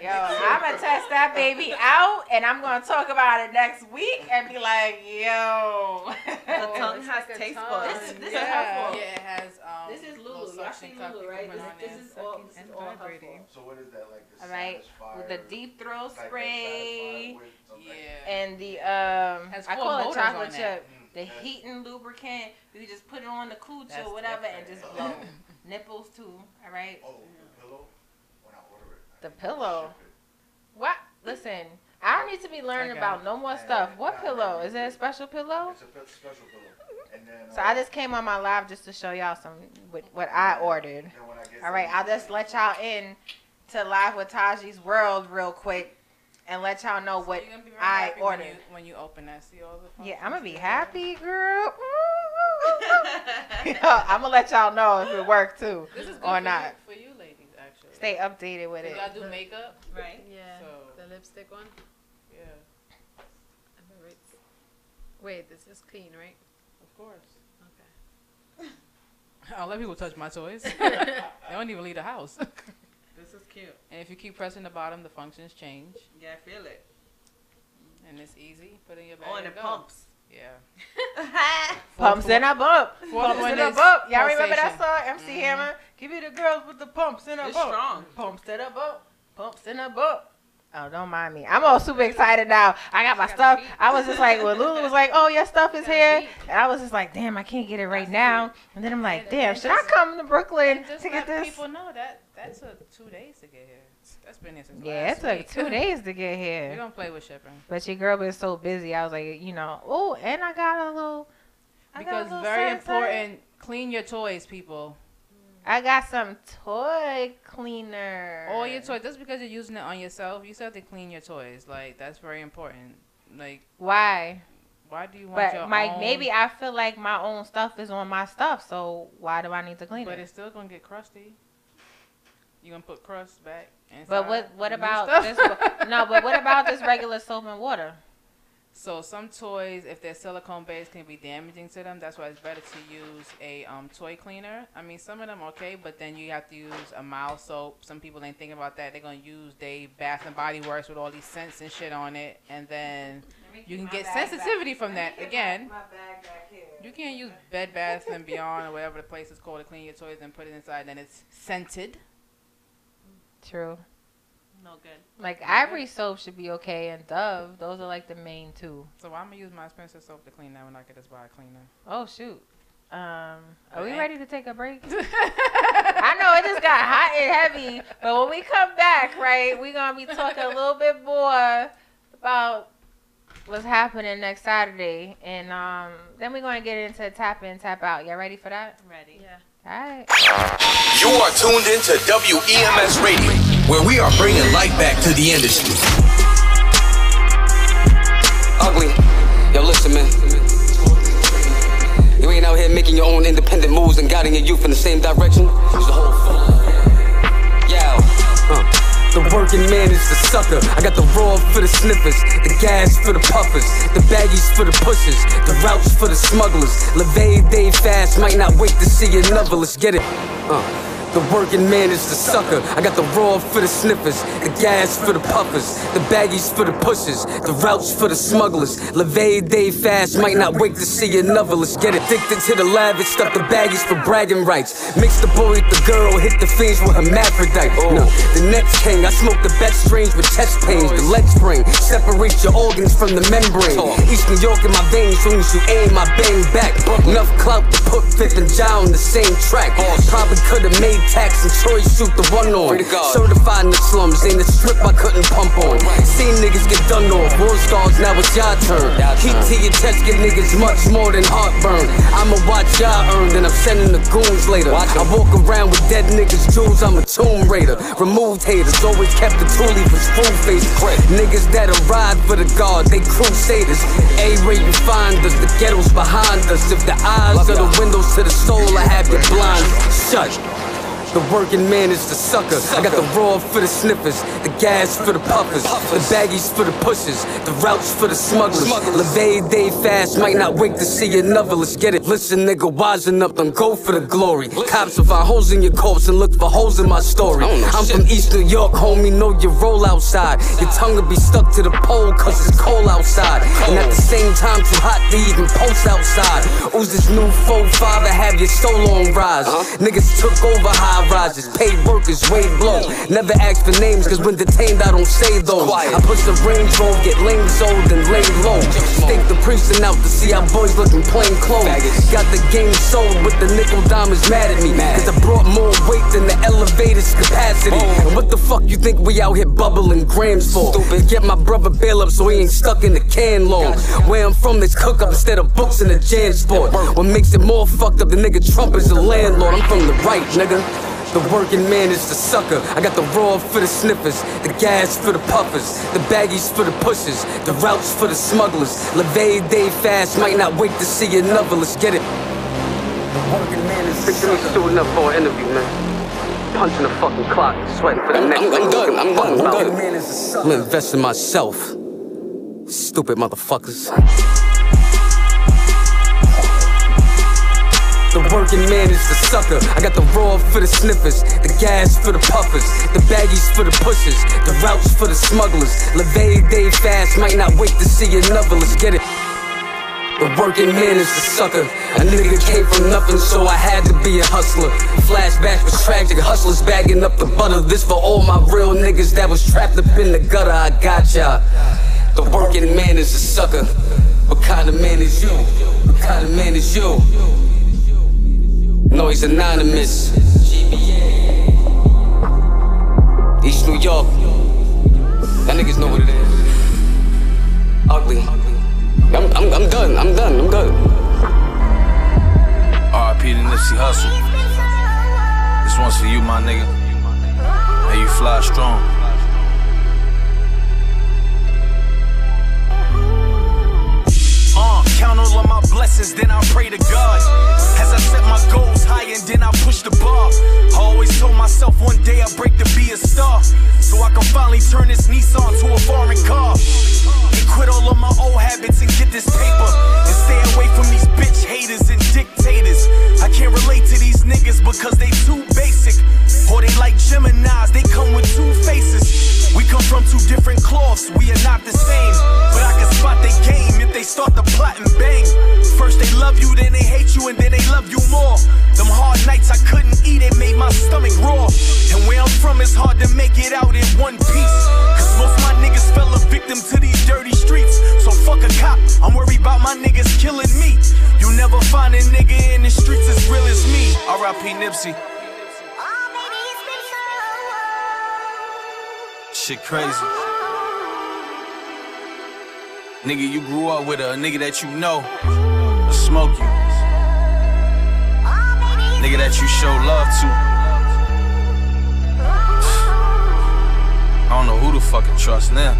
Yo, I'm gonna test that baby out, and I'm gonna talk about it next week and be like, yo. The tongue has like a taste tongue. buds. This, this yeah, is helpful. yeah, it has. Um, This is Lulu. Y'all suction see Lulu, right? can put This, on this there. is all. Sucking This is all vibrating. helpful. So what is that like? The All right, Satisfyer with the deep throat spray Satisfyer with something? Yeah. and the um, I call it chocolate chip. Mm. The Yes. heating lubricant. You just put it on the cooch or whatever and just different. blow. Nipples too. All right. Oh, the pillow. When I order it. I The pillow. it. What? Listen, I don't need to be learning Okay. about no more stuff. What pillow? Is it a special pillow? It's a special pillow. And then. So uh, I just came on my live just to show y'all some what, what I ordered. I All right, I'll just let y'all in to live with Taji's world real quick and let y'all know what You're gonna I happy when ordered. you, when you open that. See all the. Yeah, I'm gonna be happy, girl. I'm gonna let y'all know if it worked too This is good or for not. You, for you ladies, actually. Stay updated with it. y'all do makeup? Right? Yeah. So- The lipstick one. Yeah, I remember it's- Wait, this is clean, right? of course. Okay. I'll let people touch my toys. they don't even leave the house. This is cute. And if you keep pressing the bottom, the functions change. Yeah, I feel it. And it's easy. Put in your oh, bag. Oh, and and it go. pumps. Yeah. Pumps in a bump. Fourth Pumps one in a is bump. Y'all remember that pulsation. song? MC mm-hmm. Hammer. Give you the girls with the pumps in a It's bump. strong. Pumps in a bump. Pumps in a bump. Oh, don't mind me. I'm all super excited now. I got my stuff. I was just like, when Lulu was like, "Oh, your stuff is here," and I was just like, "Damn, I can't get it right now." And then I'm like, "Damn, should I come to Brooklyn And just to get let this?" people know that that took two days to get here. That's been here since Yeah, it took week. two days to get here. Here. don't play with shipping But your girl been so busy. I was like, you know, oh, and I got a little. I got a because little very important. Clean your toys, people. I got some toy cleaner. All your toys. Just because you're using it on yourself, you still have to clean your toys. Like that's very important. Like Why? why do you want But your Mike, own? maybe I feel like my own stuff is on my stuff, so why do I need to clean But it? But it's still gonna get crusty. You gonna put crust back inside. But what what about this? no, but what about this regular soap and water? So some toys, if they're silicone based, can be damaging to them. That's why it's better to use a um, toy cleaner. I mean, some of them okay, but then you have to use a mild soap. Some people ain't thinking about that. They're gonna use they Bath and Body Works with all these scents and shit on it, and then you can get sensitivity from that. Again, you can't use Bed Bath and Beyond or whatever the place is called to clean your toys and put it inside. Then it's scented. True. No good. Like Ivory soap should be okay, and Dove. Those are like the main two. So I'm gonna use my expensive soap to clean that when I get this body a cleaner. Oh shoot. Um, are we ready to take a break? I know it just got hot and heavy, but when we come back, right, we're gonna be talking a little bit more about what's happening next Saturday, and um, then we're gonna get into tap in, tap out. Y'all ready for that? Ready. Yeah. All right. You are tuned into WEMS Radio, where we are bringing life back to the industry. Ugly. Yo, listen, man. You ain't out here making your own independent moves and guiding your youth in the same direction. It's the whole full. Yo. Uh. The working man is the sucker. I got the raw for the sniffers, the gas for the puffers, the baggies for the pushers, the routes for the smugglers. Levee day fast, might not wait to see another. Let's get it. Uh. The working man is the sucker. I got the raw for the sniffers, the gas for the puffers, the baggies for the pushers, the routes for the smugglers. Levee day fast, might not wait to see another. Let's get addicted to the lavish, stuff the baggies for bragging rights. Mix the boy with the girl, hit the fiends with hermaphrodite. Oh. No, the next king, I smoke the best strains with chest pains. The leg spring separate your organs from the membrane. East New York in my veins, soon as you aim, I bang back. Enough clout to put Fifth and John on the same track. Probably could've made tax and Troy shoot the one on. Certified in the slums, ain't a strip I couldn't pump on. Seen niggas get done off, war scars, now it's your turn. Keep to your chest, give niggas much more than heartburn. I'ma watch y'all earn, then I'm sending the goons later. I walk around with dead niggas' jewels, I'm a tomb raider. Removed haters, always kept the toolie for spoon face. Niggas that'll ride for the guard, they crusaders. A where you find us, the ghetto's behind us. If the eyes are the windows to the soul, I have your blinds shut. The working man is the sucker. I got the raw for the sniffers, the gas for the puffers, the baggies for the pushers, the routes for the smugglers. Levee day fast, might not wait to see another. Let's get it. Listen, nigga, wisen up and go for the glory. Cops will find holes in your corpse and look for holes in my story. I'm from East New York, homie, know your roll outside. Your tongue will be stuck to the pole cause it's cold outside. And at the same time, too hot to even post outside. Who's this new 4-5 to have your soul on rise? Niggas took over high rises, paid workers way blow. Never ask for names, cause when detained, I don't say those. I push the range roll, get lanes old and lay low. Stake the precinct out to see how boys looking plain clothes. Got the game sold with the nickel diamonds mad at me. Cause I brought more weight than the elevator's capacity. And what the fuck you think we out here bubbling grams for? Stupid. Get my brother bail up so he ain't stuck in the can long. Where I'm from, there's cook up instead of books in the jam sport. What makes it more fucked up, the nigga Trump is a landlord. I'm from the right, nigga. The working man is the sucker. I got the raw for the sniffers, the gas for the puffers, the baggies for the pushers, the routes for the smugglers. Levee day fast, might not wait to see another. Let's get it. The working man is the sucker. me suiting up for an interview, man. Punching the fucking clock, sweating for the next. I'm, I'm done. I'm done. I'm done. I'm investing myself. Stupid motherfuckers. The working man is the sucker. I got the raw for the sniffers, the gas for the puffers, the baggies for the pushers, the routes for the smugglers. Levee day fast, might not wait to see another. Let's get it. The working man is the sucker. A nigga came from nothing, so I had to be a hustler. Flashback was tragic, hustlers bagging up the butter. This for all my real niggas that was trapped up in the gutter. I got ya. The working man is a sucker. What kind of man is you? What kind of man is you? No, he's anonymous. GBA. East New York. That niggas know what it is. Ugly. I'm, I'm, I'm done. I'm done. I'm done. RIP to Nipsey Hussle. This one's for you, my nigga. May you fly strong. Count all of my blessings, then I pray to God. As I set my goals high and then I push the bar. I always told myself one day I'll break to be a star. So I can finally turn this Nigga, you grew up with a, nigga that you know will smoke you. Nigga that you show love to. I don't know who to fucking trust now.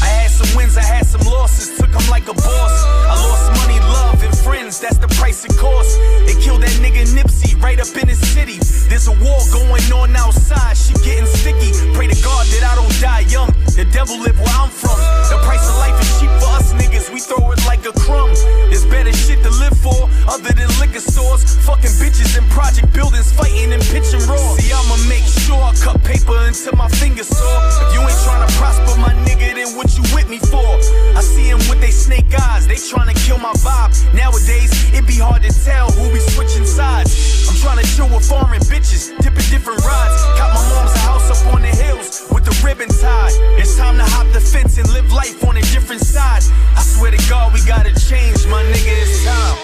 I had some wins, I had some losses, them like a boss. I lost money, love, and friends, that's the price it costs. They killed that nigga Nipsey right up in his city. There's a war going on outside, shit getting sticky. Pray to God that I don't die young. The devil live where I'm from. Price of life is cheap for us niggas, we throw it like a crumb. There's better shit to live for, other than liquor stores. Fucking bitches in project buildings, fighting and pitching raw. See, I'ma make sure I cut paper until my fingers sore. If you ain't trying to prosper, my nigga, then what you with me for? I see them with they snake eyes, they trying to kill my vibe. Nowadays, it be hard to tell who be switching sides. I'm trying to chill with foreign bitches, dipping different rides. Got my mom's house up on the hills with the ribbon tied. It's time to hop the fence and live life on a different side. I swear to God, we gotta change, my nigga, it's time.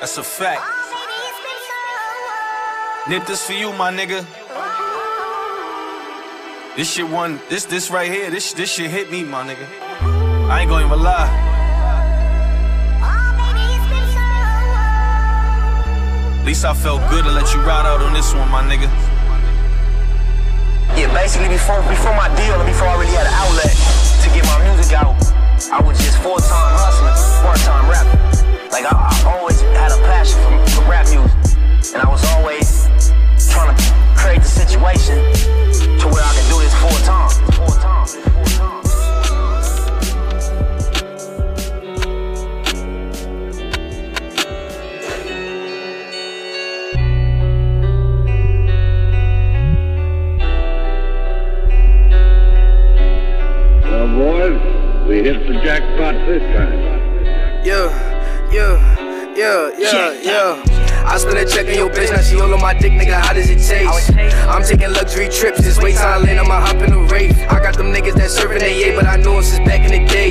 That's a fact. Nip this for you, my nigga. This shit one, this this right here, this this shit hit me, my nigga. I ain't gonna even lie. At least I felt good to let you ride out on this one, my nigga. Yeah, basically before before my deal and before I really had an outlet to get my music out, I was just full time hustling, part time rapping. Like I, I always had a passion for, for rap music, and I was always trying to create the situation to where I can do this full time. Full we hit the jackpot this time. Yeah, yeah, yeah, yeah, yeah. I spend a check on your bitch, now she all on my dick, nigga. How does it taste? I'm taking luxury trips, just wait till I land, I'ma hop in the Wraith. I got them niggas that serving they A, but I know them since back in the day.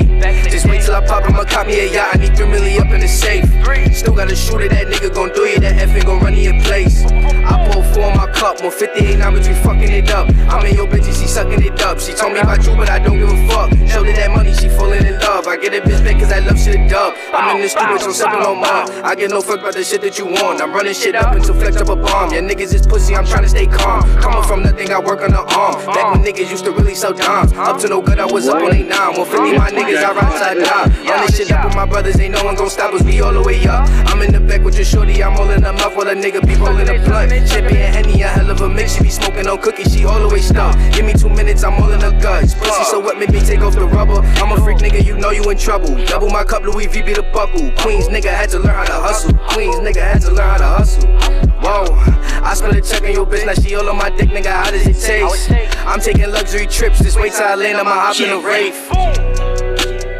Just wait till I pop, I'ma cop me a yacht. I need three million up in the safe. Still got a shooter, that nigga gon' do you, that F ain't gon' run in your place. I pull four in my cup, more 58 now, but we fucking it up. I'm in your bitch and she sucking it up. She told me about you, but I don't give a fuck. Showed her that money, she falling in love. I get a bitch back cause I love shit dub. I'm in the stupid, so sipping on mom. I get no fuck about the shit that you want. I'm running shit up until flex up a bomb. Yeah, niggas is pussy, I'm trying to stay calm. Coming from nothing, I work on the arm. Back when niggas used to really sell dimes. Up to no good, I was up on 8 9. 150, my niggas, I ride side down. Run this shit up with my brothers, ain't no one gon' stop us. We all the way up. I'm in the back with your shorty, I'm all in the mouth while a nigga be rolling a blunt. Champion Henny, a hell of a mix. She be smoking on cookies, she all the way stuck. Give me two minutes, I'm all in the guts. Pussy so wet, make me take off the rubber. I'm a freak nigga, you know you in trouble. Double my cup, Louis V be the buckle. Queens nigga had to learn how to hustle. Nigga had to learn how to hustle. Whoa, I spent a check on your bitch, now she all on my dick, nigga. How does it taste? I'm taking luxury trips, just wait till I land, I'ma hop in a rave.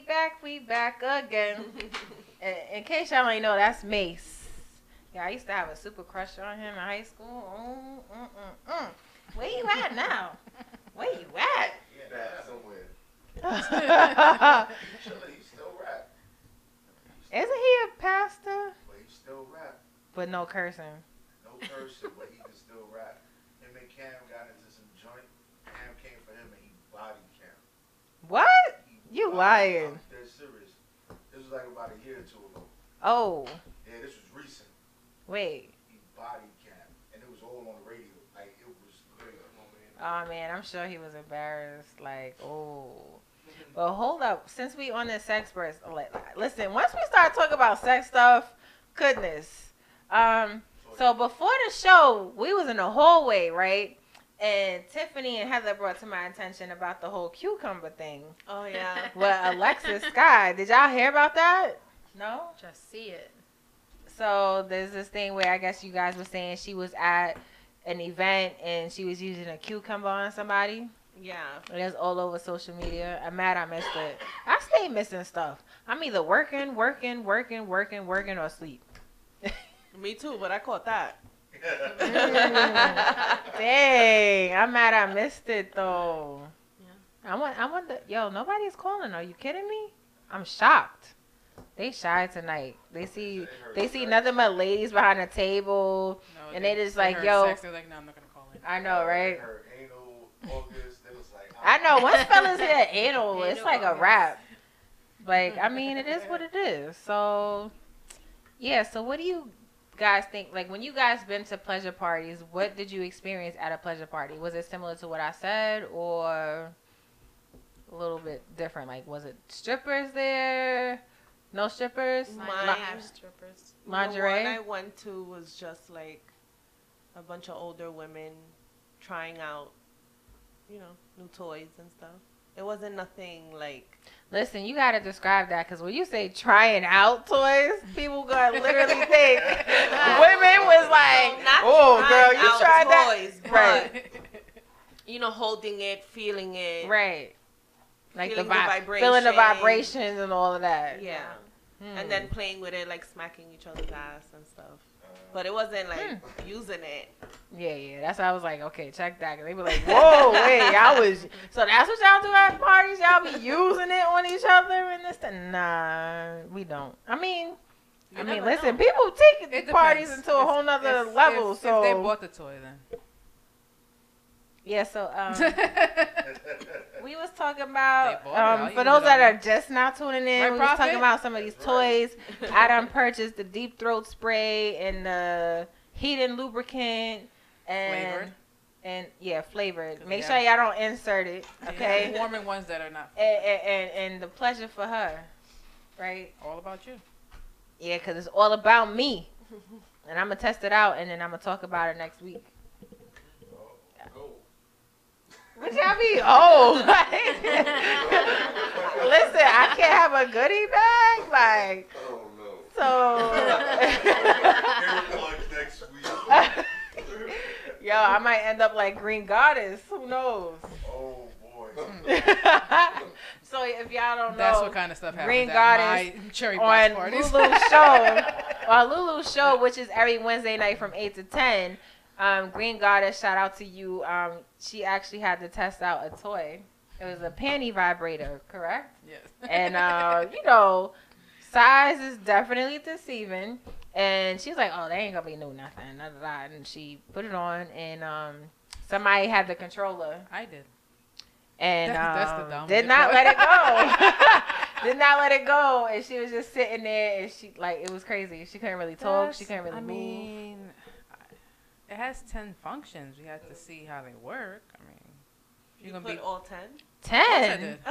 We back, we back again. in, in case y'all ain't know, that's Mase. Yeah, I used to have a super crush on him in high school. Mm, mm, mm, mm. Where you at now? Where you at? He's back somewhere. Isn't Chilling, he still he a pastor? But he still rap. But no cursing. No cursing, but he can still rap. Him and Cam got into some joint. Cam came for him and he bodied Cam. What? You lying. I'm dead serious. This was like about a year or two ago. Oh, Yeah, this was recent. wait. He bodied Cam. And it was all on the radio. Like, it was crazy. Oh man, I'm sure he was embarrassed. Like, oh. But hold up, since we on this sex burst, listen. Once we start talking about sex stuff, goodness. Um. So before the show, we was in the hallway, right? And Tiffany and Heather brought to my attention about the whole cucumber thing. Oh yeah. With Alexis Skyy. Did y'all hear about that? No. Just see it. So there's this thing where I guess you guys were saying she was at an event and she was using a cucumber on somebody. Yeah. It is all over social media. I'm mad I missed it. I stay missing stuff. I'm either working, working, working, working, working, or sleep. Me too, but I caught that. Dang, I'm mad I missed it though. I want, I want the, yo, nobody's calling. Are you kidding me? I'm shocked. They shy tonight. They see, they see nothing but ladies behind the table, and they, just like, yo. sex, they're like, no, I'm not gonna call in. I know, right? Her anal, August, it like, I know. Once fellas hit anal, it's like a wrap. Like, I mean, it is what it is. So, yeah. So, what do you guys think? Like, when you guys been to pleasure parties, what did you experience at a pleasure party? Was it similar to what I said, or a little bit different? Like, was it strippers there? No strippers? Mine, Li- strippers. Lingerie? The one I went to was just like a bunch of older women trying out, you know, new toys and stuff. It wasn't nothing like. Listen, you gotta describe that because when you say trying out toys, people gonna literally think women was like, "Oh, girl, you tried that?" toys, but, right, You know, holding it, feeling it. right. Like the, Feeling the vi- feeling the vibrations and all of that. Yeah. Hmm. And then playing with it, like smacking each other's ass and stuff. But it wasn't like Hmm. using it. Yeah, yeah. That's why I was like, okay, check that. 'Cause they were like, whoa, wait, y'all was. So that's what y'all do at parties? Y'all be using it on each other and this? That? Nah, we don't. I mean, I mean, listen, know. people take It parties into a If- whole nother if- level. if- so if they bought the toy, then Yeah, so um, we was talking about They bought it. I'll um, for those that are just now tuning in, Right, we was talking about some of these toys. I done purchased the deep throat spray and the heat and lubricant and Flavored? and yeah, flavored. Make Yeah. sure y'all don't insert it, okay? have warming ones that are not. and, and, and, and the pleasure for her, right? All about you. Yeah, because it's all about me. And I'm to test it out and then I'm to talk about it next week. What y'all be? Oh, listen, I can't have a goodie bag, like. So. next week. Yo, I might end up like Green Goddess. Who knows? Oh boy. so if y'all don't know, That's what kind of stuff happens Green Goddess my cherry box on parties. Lulu's show, on Lulu's show, which is every Wednesday night from eight to ten. Um, Green Goddess, shout out to you. Um, she actually had to test out a toy. It was a panty vibrator, correct? Yes. And uh, you know, size is definitely deceiving. And she's like, "Oh, they ain't gonna be new nothing." And she put it on, and um, somebody had the controller. I did. And That's- that's um, did not let it go. did not let it go, and she was just sitting there, and she like it was crazy. She couldn't really talk. She couldn't really I move. mean, it has ten functions. We have to see how they work. I mean, You you're gonna put be all ten. Ten.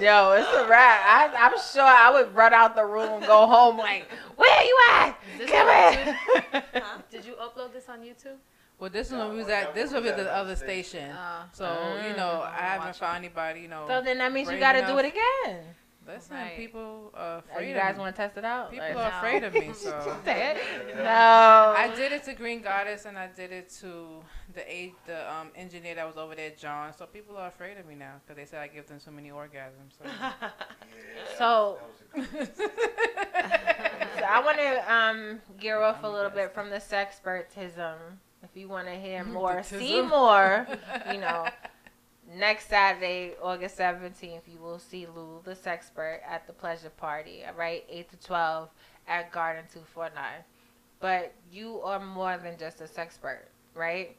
Yo, it's a wrap. I, I'm sure I would run out the room, go home like, where you at? Come on here. YouTube? Did you upload this on YouTube? Well, this one we was at. This was at the other station. Uh, So you know, I haven't found anybody. You know. So then that means you got to do it again. Listen, Right. people are Oh, afraid you of guys me. want to test it out? People Like, are no. afraid of me, so. No. I did it to Green Goddess and I did it to the a the um engineer that was over there, John. So people are afraid of me now because they said I give them so many orgasms. So. So, so I want to um gear off a little bit from the sexpertism. If you want to hear more, see more, you know, next Saturday, August 17th, you will see Lou, the sexpert, at the pleasure party, all right? 8 to 12 at Garden 249. But you are more than just a sexpert, right?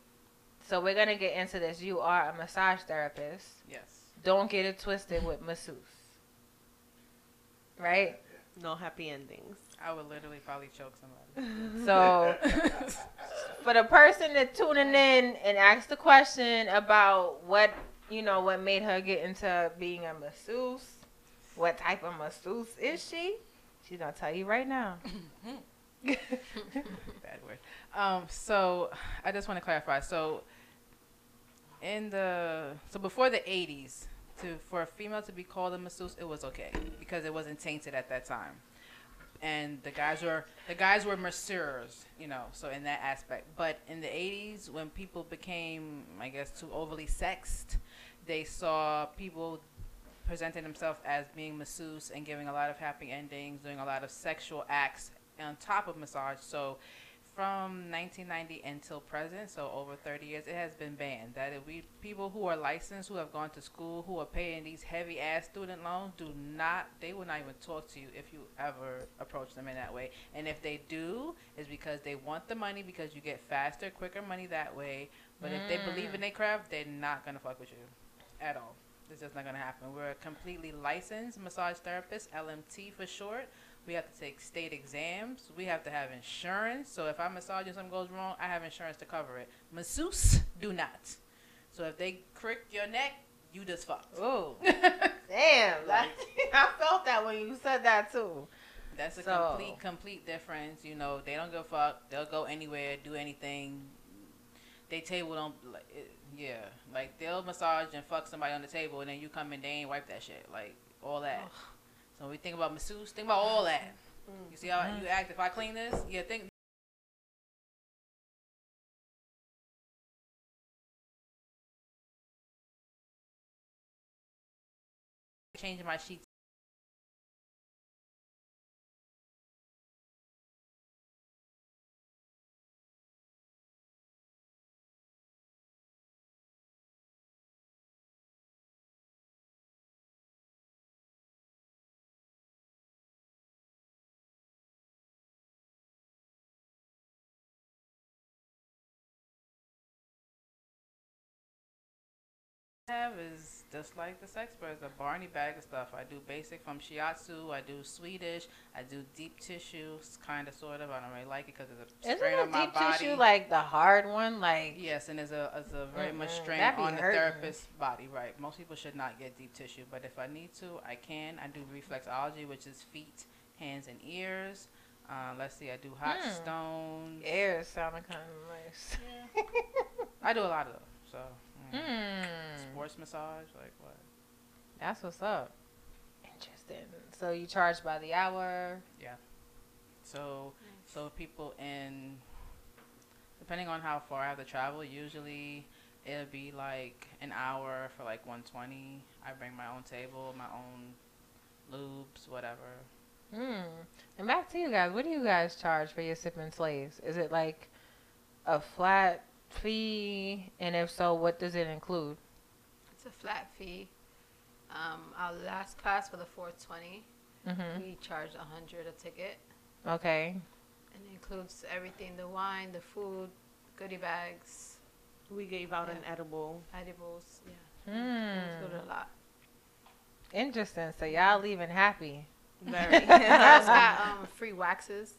So we're going to get into this. You are a massage therapist. Yes. Don't get it twisted with masseuse. Right? No happy endings. I would literally probably choke somebody. So, for the person that tuning in and asked the question about what you know what made her get into being a masseuse, what type of masseuse is she? She's gonna tell you right now. Bad word. Um, so I just want to clarify. So in the so before the '80s, to for a female to be called a masseuse, it was okay because it wasn't tainted at that time, and the guys were the guys were masseurs, you know. So in that aspect, but in the '80s, when people became, I guess, too overly sexed, they saw people presenting themselves as being masseuse and giving a lot of happy endings, doing a lot of sexual acts on top of massage. So from 1990 until present, so over 30 years, it has been banned. That if we people who are licensed, who have gone to school, who are paying these heavy ass student loans, do not. They will not even talk to you if you ever approach them in that way. And if they do, is because they want the money because you get faster, quicker money that way. But if they mm. believe in their craft, they're not gonna fuck with you at all. It's just not gonna happen. We're a completely licensed massage therapist, LMT for short. We have to take state exams. We have to have insurance. So if I massage and something goes wrong, I have insurance to cover it. Masseuse do not. So if they crick your neck, you just fucked. Ooh. Damn, that, I felt that when you said that too. That's a So- complete, complete difference. You know, they don't give a fuck. They'll go anywhere, do anything. They table don't, like, it, yeah, like they'll massage and fuck somebody on the table, and then you come in, they ain't wipe that shit, like all that. So when we think about masseuse, think about all that. You see how you mm-hmm. act if I clean this? Yeah, think. Changing my sheets have is just like the Sexperts, a Barney bag of stuff. I do basic from shiatsu. I do Swedish. I do deep tissue, kind of, sort of. I don't really like it because it's a Isn't strain on my deep body. tissue like the hard one? Like Yes, and it's a, there's a very much Mm-mm, strain on the hurting. therapist's body, right? Most people should not get deep tissue, but if I need to, I can. I do reflexology, which is feet, hands, and ears. Uh, let's see, I do hot Hmm. stones. ears sounding kind of nice. I do a lot of those. So, mm. Sports massage, like what? That's what's up. Interesting. So you charge by the hour. Yeah. So, so people in, depending on how far I have to travel, usually it'll be like an hour for like 120. I bring my own table, my own lubes, whatever. Hmm. And back to you guys. What do you guys charge for your Sip and Slays? Is it like a flat fee? And if so, what does it include? It's a flat fee. Um, our last class for the 420, Mhm. we charged 100 a ticket. Okay. And it includes everything the wine, the food, goodie bags. We gave out an edible. Edibles, yeah. Hmm. It included a lot. Interesting. So y'all leaving happy. Very. We also got um, free waxes.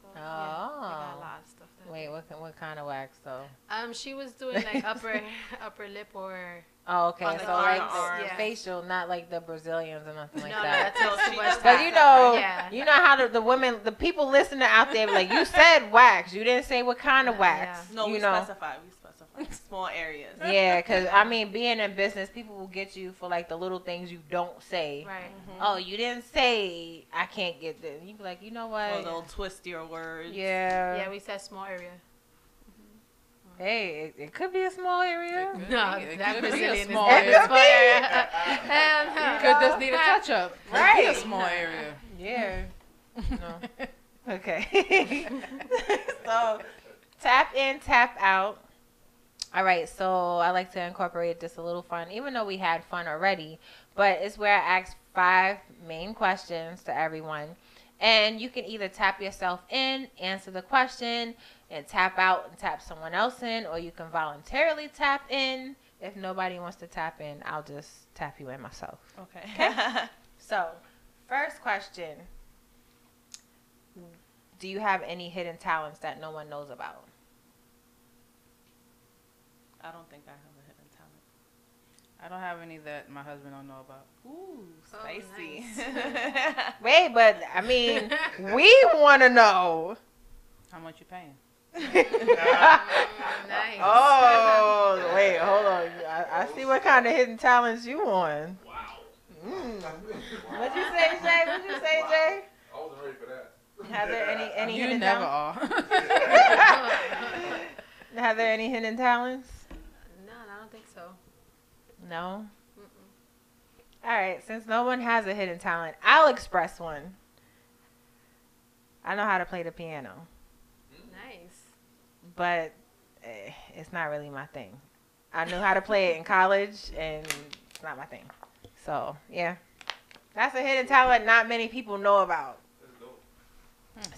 So, Oh. yeah, we got a lot of stuff. That Wait, what what kind of wax though? Um, she was doing like upper upper lip or. Oh, okay. on the So like arms, the yeah. facial, not like the Brazilians or nothing like No, no, that. that's too much But you know, Yeah. you know how the, the women, the people listening out there, like you said wax, you didn't say what kind of wax. No, you we know. specify. We specify small areas. Yeah, because I mean, being in business, people will get you for like the little things you don't say. Right. Oh, you didn't say I can't get this. You be like, you know what? Or they'll twist your words. Yeah. Yeah, we said small area. Mm-hmm. Hey, it, it could be a small area. No, It that could be a Brazilian is small area. small area. Hell could just need a touch up. Right. could Be a small area. Yeah. no. Okay. so tap in, tap out. All right, so I like to incorporate this a little fun, even though we had fun already. But it's where I ask five main questions to everyone. And you can either tap yourself in, answer the question, and tap out and tap someone else in, or you can voluntarily tap in. If nobody wants to tap in, I'll just tap you in myself. Okay. So, first question Do you have any hidden talents that no one knows about? I don't think I have a hidden talent. I don't have any that my husband don't know about. Ooh, Oh, spicy. Wait, but I mean, we want to know. How much you paying? nice. Oh, wait, hold on. I, I see what kind of hidden talents you on. Wow. Mm. What'd you say, Jay? What'd you say, Jay? I wasn't ready for that. Have there any any You hidden never talents? are. Have there any hidden talents? No, I don't think so. No. All right. Since no one has a hidden talent, I'll express one. I know how to play the piano, Nice. But eh, it's not really my thing. I knew how to play it in college, and it's not my thing. So yeah, that's a hidden talent not many people know about.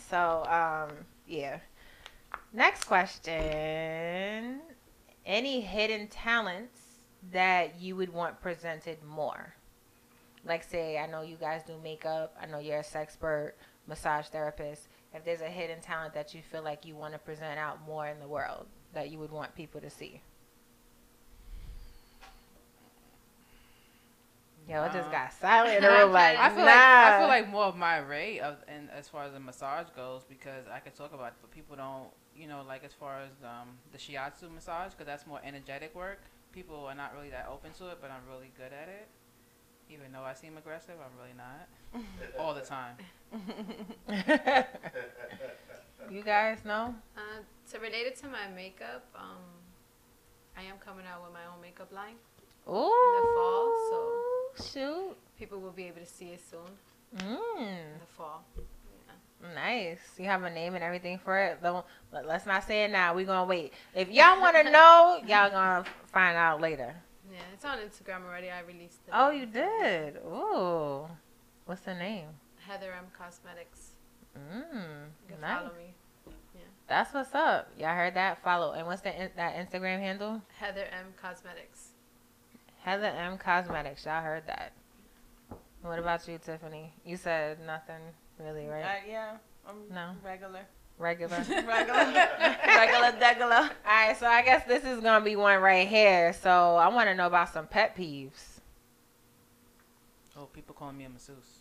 So um, yeah. Next question: Any hidden talents that you would want presented more? Like, say, I know you guys do makeup. I know you're a sex expert, massage therapist. If there's a hidden talent that you feel like you want to present out more in the world, that you would want people to see. Yo, it just got silent room. Like, I feel nah. like I feel like more of my rate of and as far as the massage goes because I could talk about it, but people don't, you know, like as far as um, the shiatsu massage because that's more energetic work. People are not really that open to it, but I'm really good at it. Even though I seem aggressive, I'm really not all the time. you guys know? Uh, so related to my makeup, um, I am coming out with my own makeup line Ooh. in the fall, so Shoot. people will be able to see it soon Mm. in the fall. Nice. You have a name and everything for it. Don't, let, let's not say it now. We're gonna wait. If y'all want to know, y'all gonna find out later. Yeah, it's on Instagram already. I released it. Oh, you did. Ooh. What's the name? Heather M Cosmetics. Mm. You can Nice. follow me. Yeah, That's what's up. Y'all heard that? Follow. And what's the in, that Instagram handle? Heather M Cosmetics. Heather M Cosmetics. Y'all heard that. What about you, Tiffany? You said nothing really, right? Uh, yeah. I'm No. regular. Regular. regular. regular, degular. All right, so I guess this is gonna be one right here. So I want to know about some pet peeves. Oh, people calling me a masseuse.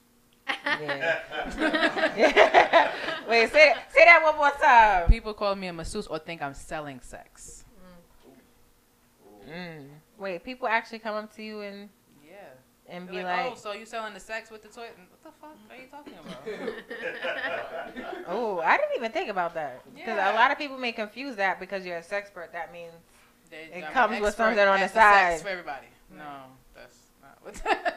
Yeah. Wait, say say that one more time. People call me a masseuse or think I'm selling sex. Mm. Wait, people actually come up to you and Yeah. And They're be like, oh, like, oh, so you selling the sex with the toy? What the fuck are you talking about? "Oh, I didn't even think about that." Because Yeah. a lot of people may confuse that because you're a sexpert. That means They- it I'm comes with expert something on the side. sex for everybody. No, that's not what.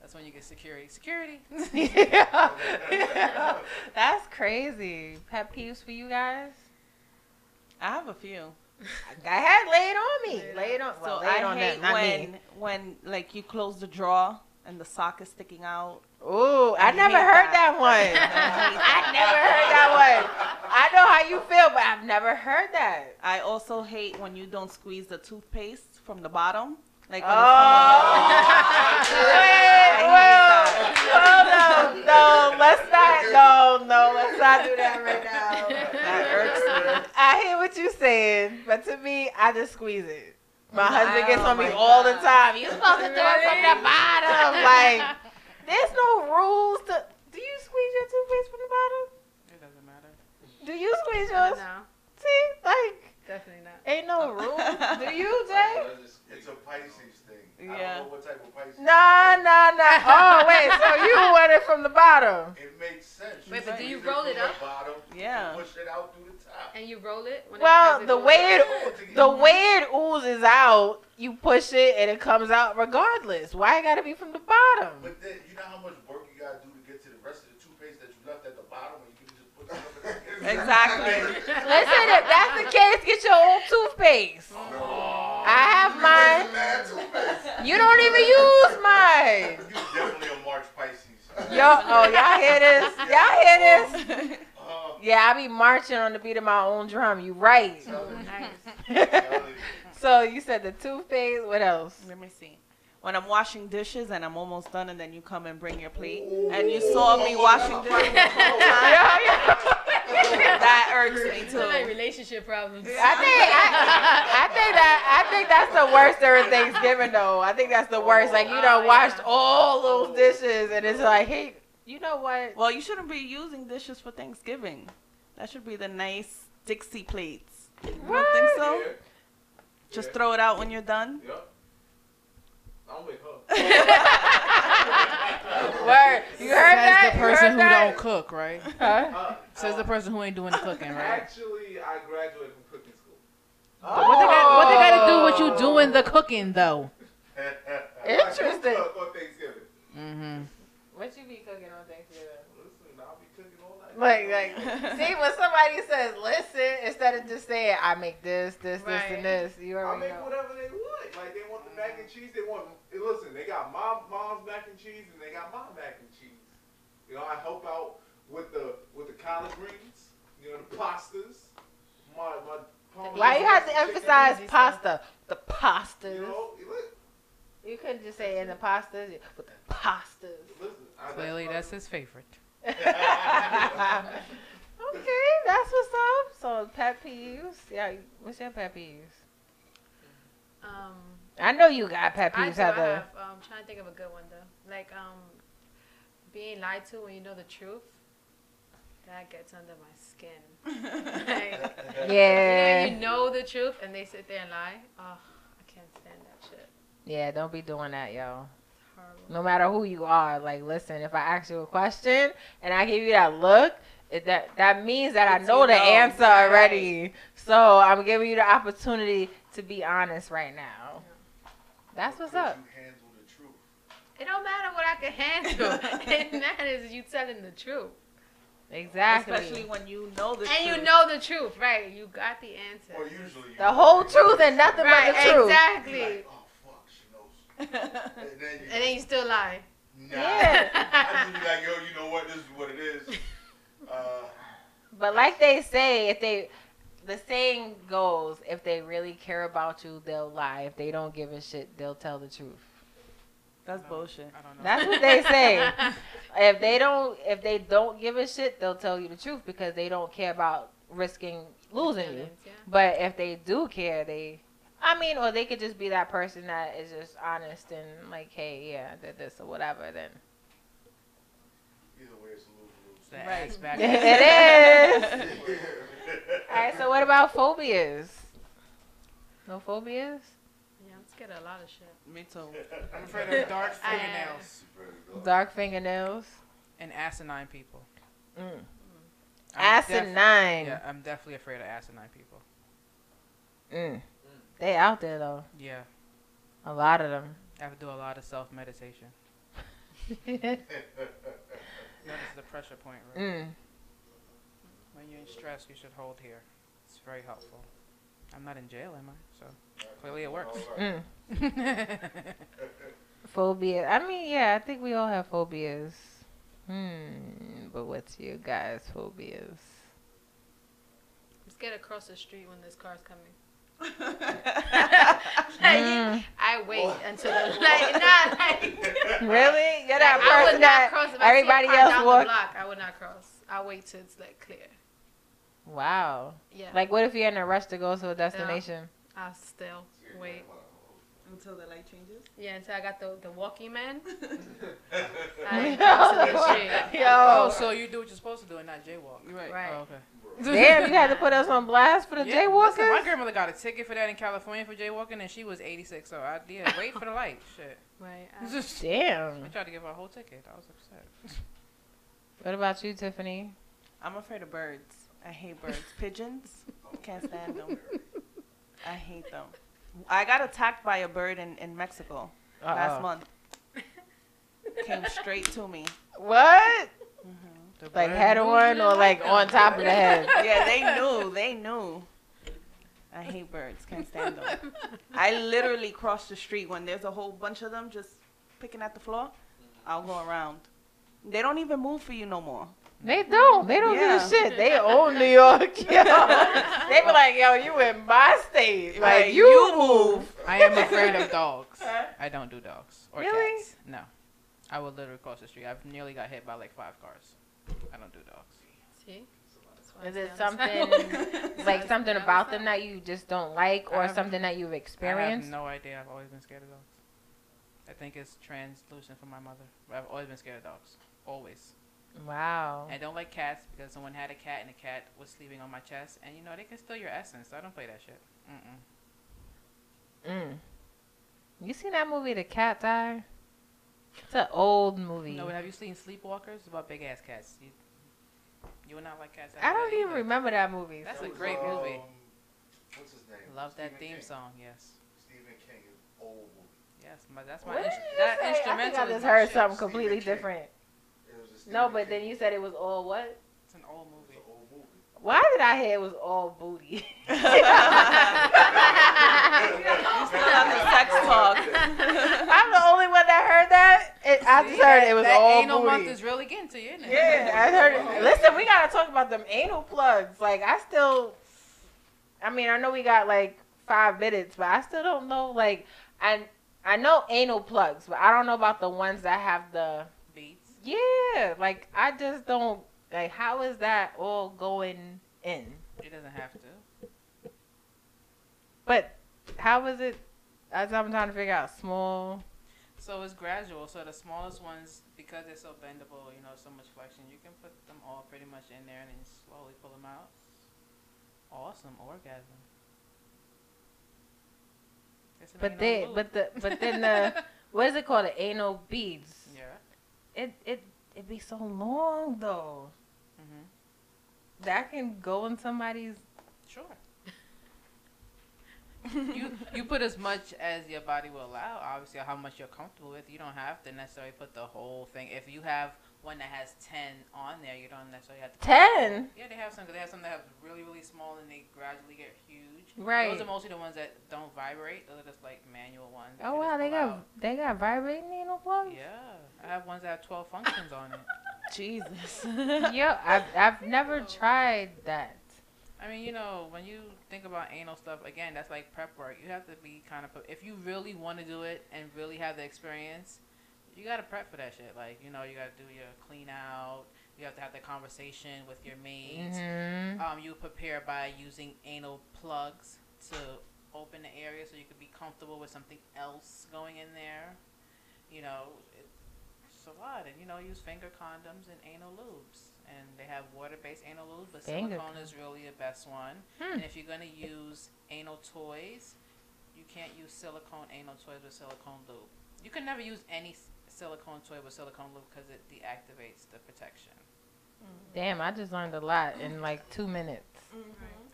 that's when you get security. Security. yeah. That's crazy. Pet peeves for you guys? I have a few. Go ahead, lay it on me. Lay it on. Well, So lay it I on hate them, when me. when like you close the drawer and the sock is sticking out. Ooh, I, never heard that, that. one. I never heard that one. I know how you feel, but I've never heard that. I also hate when you don't squeeze the toothpaste from the bottom. Like Oh. Wait, well, hold on. No, let's not. No, no, let's not do that right now. That irks me. I hear what you're saying, but to me, I just squeeze it. My husband gets Oh on me my all the time. You're supposed to do it from the bottom. Like, there's no rules to. Do you squeeze your toothpaste from the bottom? It doesn't matter. Do you squeeze yours? don't. See, like, Definitely not. ain't no oh. rules. Do you, Jay? It's a Pisces thing. I Yeah. don't know what type of Pisces. Nah, nah, nah. Oh, wait. So you want it from the bottom? It makes sense. Wait, but do you squeeze roll from it the up? Bottom, Yeah. Push it out through the top. And you roll it? When Well, it, the way it the way it oozes out, you push it and it comes out regardless. Why it gotta be from the bottom? But then, you know how much work you gotta do to get to the rest of the toothpaste that you left at the bottom when you can just put it up in Exactly. Listen, if that's the case, get your own toothpaste. I have mine. You don't even use mine. You definitely a March Pisces. Yo, oh y'all hear this? Y'all hear this? Um, Yeah, I be marching on the beat of my own drum. You right. so you said the toothpaste. What else? Let me see. When I'm washing dishes and I'm almost done, and then you come and bring your plate, and you saw me washing dishes, the whole time. that irks me Sound like too. relationship problems. I think I, I think that I think that's the worst during Thanksgiving though. I think that's the worst. Like you done washed all those dishes and it's like, hey, you know what? Well, you shouldn't be using dishes for Thanksgiving. That should be the nice Dixie plates. You don't think so? Yeah. Just Yeah. throw it out when you're done. Yep. I'm with her. Word. You heard Says that? the person who that? don't cook, right? Huh? Says the person who ain't doing the cooking, right? Actually, I graduated from cooking school. What they got? What they got to do with you doing the cooking though? Interesting. Cook on Thanksgiving. Mm-hmm. What you be cooking on Thanksgiving? Listen, I'll be cooking all night. Like, like, see when somebody says listen instead of just saying I make this, this, this, and this. You I'll already make know. whatever they want. Like they want the mac and cheese. They want. Listen, they got mom, mom's mac and cheese, and they got my mac and cheese. You know, I help out with the with the collard greens. You know, the pastas. My my. parmesan Why you have to chicken. emphasize pasta? The pastas. You know, look, You couldn't just say in the pastas, but the pastas. listen. I, Clearly, that's his favorite. okay, that's what's up. So pet peeves. Yeah, what's your pet peeves? Um, I know you got pet peeves. I peeves, do. I Heather. have. Um, trying to think of a good one though. Like um, being lied to when you know the truth. That gets under my skin. Like, Yeah. You know, you know the truth, and they sit there and lie. Oh, I can't stand that shit. Yeah, don't be doing that, yo. Horrible. No matter who you are, like, listen, if I ask you a question and I give you that look, it, that that means that I know the know, answer right. already. So I'm giving you the opportunity to be honest right now. That's what's up. You handle the truth. It don't matter what I can handle. it matters you telling the truth. Exactly. Especially when you know the truth. And you know the truth, right? You got the answer. Or usually you the whole truth and nothing Right, but the truth. exactly. Like, oh fuck, she knows. And then you. And then you still lie. Nah. Yeah. I just be like, yo, you know what? This is what it is. Uh, But like they say, if they the saying goes, if they really care about you, they'll lie. If they don't give a shit, they'll tell the truth. That's bullshit. I don't know. That's what they say. if they don't, if they don't give a shit, they'll tell you the truth because they don't care about risking losing you. Yeah. But if they do care, they, I mean, or they could just be that person that is just honest and like, hey, yeah, I did this or whatever. Then Either way, it's a lose-lose. The Right. back. it is. All right. So what about phobias? No phobias? Yeah, I'm scared of a lot of shit. Me too. I'm afraid of dark fingernails Dark fingernails. and asinine people. Mm. I'm Asinine. yeah, I'm definitely afraid of asinine people. Mm. They out there though. Yeah, A lot of them. I have to do a lot of self meditation. That is the pressure point, right? Mm. When you're in stress, you should hold here. It's very helpful. I'm not in jail, am I? So clearly it works. Mm. Phobia. I mean, yeah, I think we all have phobias. Hmm. But what's your guys' phobias? I'm scared to cross the street when this car's coming. Mm. I wait until the like, not like, Really? You're that like, I person would that not cross if I see a everybody car else down walk. block. I would not cross. I wait till it's like clear. Wow. Yeah. Like, what if you're in a rush to go to a destination? I'll still wait. Until the light changes. Yeah, until I got the the walking man. I ain't crossing the. Oh, so you do what you're supposed to do and not jaywalk. Right. Right. Oh, okay. Damn, you had to put us on blast for the Yeah, jaywalkers. listen, my grandmother got a ticket for that in California for jaywalking, and she was 86. So I did wait for the light. Shit. Right. I Damn. I tried to give her a whole ticket. I was upset. What about you, Tiffany? I'm afraid of birds. I hate birds. Pigeons. Can't stand them. I hate them. I got attacked by a bird in, in Mexico Uh-oh. last month. Came straight to me. What? The Like head knew you on or like on top of the head? Yeah, they knew. They knew. I hate birds. Can't stand them. I literally cross the street when there's a whole bunch of them just picking at the floor. I'll go around. They don't even move for you no more. They don't. They don't Yeah. give a shit. They own New York. Yo. they be like, yo, you in my state. Like, Like, you, you move. I am afraid of dogs. I don't do dogs or Really? cats. No. I will literally cross the street. I've nearly got hit by like five cars. I don't do dogs. See? That's why I Is it stay on the something like something about them that you just don't like, or something that you've I have experienced? no idea. I've always been scared of dogs. I think it's translucent from my mother. But I've always been scared of dogs. Always. Wow. I don't like cats because someone had a cat and the cat was sleeping on my chest. And you know, they can steal your essence. So I don't play that shit. Mm-mm. Mm. You seen that movie, The Cat's Eye? It's an old movie. No, but have you seen Sleepwalkers? It's about big ass cats. You, you would not like cats. I don't even either. remember that movie. That's That a was, great um, movie. What's his name? Love that theme King. song. Yes. Stephen King is old movie. Yes, my, that's my What did inst- you that say? I instrumental. think I just my heard something Stephen completely King. different. It was a No, Stephen but then you said it was all what? It's an old movie. It's an old movie. Why did I hear it was all booty? You still on the sex talk. I'm the only one that heard that. I just heard that, it was that all anal booty. month is really getting to you, isn't it? Yeah, I heard it. Listen, we gotta talk about them anal plugs. Like, I still, I mean, I know we got like five minutes, but I still don't know. Like, I I know anal plugs, but I don't know about the ones that have the. beads. Yeah, like I just don't like. How is that all going in? It doesn't have to. But how is it? As I'm trying to figure out, small. So it's gradual. So the smallest ones, because they're so bendable, you know, so much flexion, you can put them all pretty much in there and then slowly pull them out. Awesome orgasm. But they, but the, but then the, what is it called? The anal beads. Yeah. It it it be so long though. Mhm. That can go in somebody's. Sure. You you put as much as your body will allow. Obviously, how much you're comfortable with. You don't have to necessarily put the whole thing. If you have one that has ten on there, you don't necessarily have to. put 10? Yeah, they have some. They have some that have really really small and they gradually get huge. Right. Those are mostly the ones that don't vibrate. Those are just like manual ones. Oh wow, they got out. they got vibrating anal plugs. Yeah, I have ones that have twelve functions on it. Jesus. Yo, I've I've never tried that. I mean, you know, when you think about anal stuff, again, that's like prep work. You have to be kind of, if you really want to do it and really have the experience, you got to prep for that shit. Like, you know, you got to do your clean out. You have to have the conversation with your mates. Mhm. Um, you prepare by using anal plugs to open the area so you could be comfortable with something else going in there. You know, it's a lot. And, you know, use finger condoms and anal lubes. And they have water-based anal lube, but Finger silicone is really the best one. Hmm. And if you're going to use anal toys, you can't use silicone anal toys with silicone lube. You can never use any silicone toy with silicone lube because it deactivates the protection. Damn, I just learned a lot in like two minutes.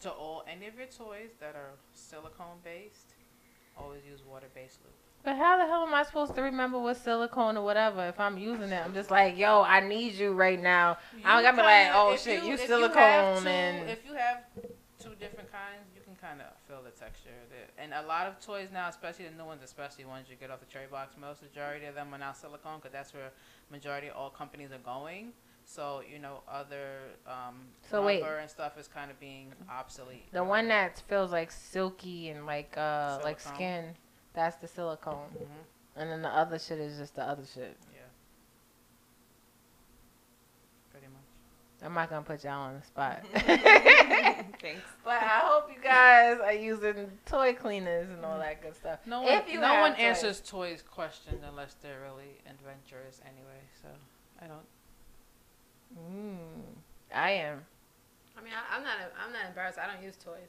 So all any of your toys that are silicone based, always use water based lube. But how the hell am I supposed to remember what silicone or whatever if I'm using it? I'm just like, yo, I need you right now. I You gotta be like, oh shit, you, have silicone two- and if you have two different kinds, you can kind of feel the texture. And a lot of toys now, especially the new ones, especially ones you get off the cherry box, most majority of them are now silicone because that's where majority of all companies are going. So you know, other um, So wait. rubber and stuff is kind of being obsolete. the one that feels like silky and like uh like skin, that's the silicone. Mm-hmm. And then the other shit is just the other shit. Yeah. Pretty much. I'm not gonna put y'all on the spot. Thanks. But I hope you guys are using toy cleaners and all that good stuff. No If one, you no one toys. answers toys questions unless they're really adventurous anyway. So I don't. Mm, I am. I mean, I, I'm not. I'm not embarrassed. I don't use toys.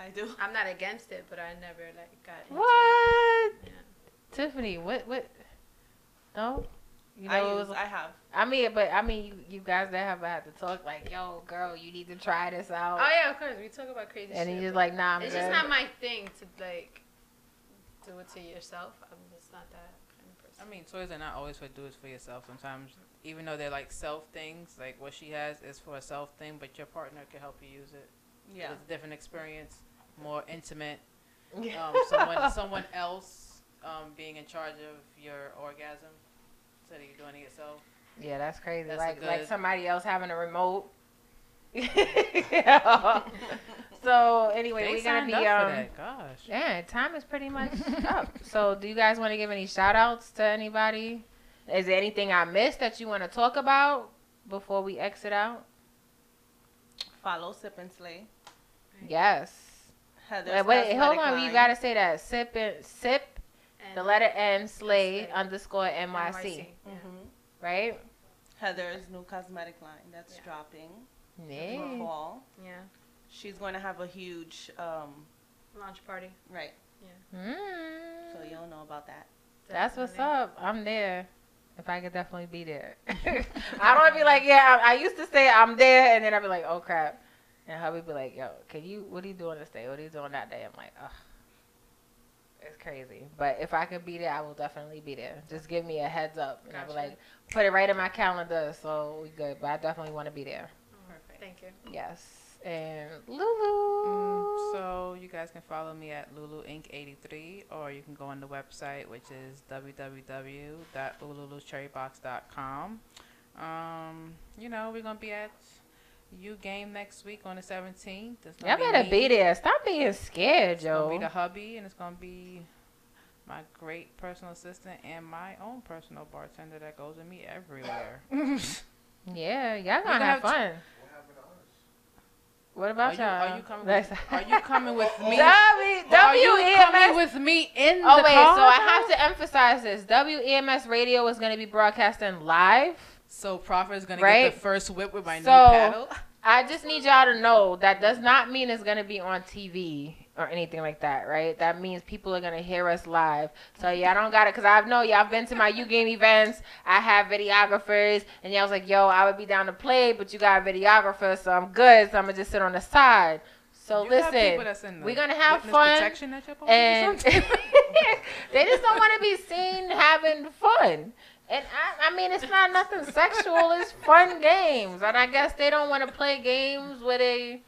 I do. I'm not against it, but I never like got. into it. What? Tiffany, what what? No. You I know, it use- was- I have. I mean, but I mean, you, you guys that have had to talk like, yo, girl, you need to try this out. Oh yeah, of course. We talk about crazy And shit. you just like, nah, I'm It's good. just not my thing to like do it to yourself. I'm just not that kind of person. I mean, toys are not always for do it for yourself. Sometimes, even though they're like self things, like what she has is for a self thing, but your partner can help you use it. Yeah. It's a different experience, more intimate. Yeah. Um, someone, someone else um, being in charge of your orgasm instead of you doing it yourself. Yeah, that's crazy. That's a like like somebody else having a remote. so anyway, They we're gonna be up for um gosh. Yeah, time is pretty much up. So do you guys want to give any shout outs to anybody? Is there anything I missed that you want to talk about before we exit out? Follow Sip and Slay. Yes. Heather's Wait, wait hold Cosmetic on. You gotta say that. Sip and sip, the letter N, slay underscore NYC. NYC. Mhm. Right? Heather's new cosmetic line that's dropping Yeah. for fall. Yeah. She's going to have a huge um, Launch party. right. Yeah. Mm. So you'll know about that. That's what's up. I'm there. If I could definitely be there. I don't be like, yeah, I, I used to say I'm there, and then I'd be like, oh crap. And hubby be like, yo, can you, what are you doing this day? What are you doing that day? I'm like, ugh. It's crazy. But if I could be there, I will definitely be there. Just give me a heads up. And I'll be like, put it right in my calendar so we good. But I definitely want to be there. Perfect. Thank you. Yes. And Lulu. So you guys can follow me at Lulu Inc. 83 or you can go on the website which is www.ululucherrybox.com. Um, you know, we're gonna be at U Game next week on the 17th. Y'all better me. be there. Stop being scared, It's gonna be the hubby and it's gonna be my great personal assistant and my own personal bartender that goes with me everywhere. Yeah, y'all gonna gonna have have fun. What about Are you- y'all? are you coming with- are you coming with me? W, Are you WEMS coming with me in Oh the Oh wait, car, so I have to emphasize this. WEMS radio is going to be broadcasting live. So Prophet is gonna Right? get the first whip with my so new paddle. I just need y'all to know that does not mean it's going to be on TV or anything like that, right? That means people are going to hear us live. So y'all don't got it because I know y'all been to my U Game events. I have videographers, and y'all was like, "Yo, I would be down to play, but you got a videographer, so I'm good. So I'm gonna just sit on the side." So You listen, people that's in the we're gonna have fun, protection that you're supposed to do and they just don't want to be seen having fun. And I, I mean, it's not nothing sexual. It's fun games, and I guess they don't want to play games where they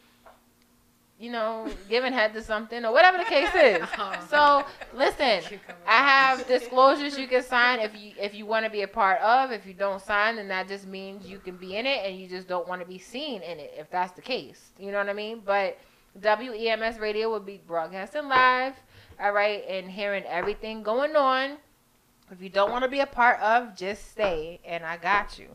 you know, giving head to something or whatever the case is. So listen, I have disclosures you can sign if you if you want to be a part of. If you don't sign, then that just means you can be in it and you just don't want to be seen in it. If that's the case, you know what I mean. But WEMS Radio will be broadcasting live, all right, and hearing everything going on. If you don't want to be a part of, just stay, and I got you.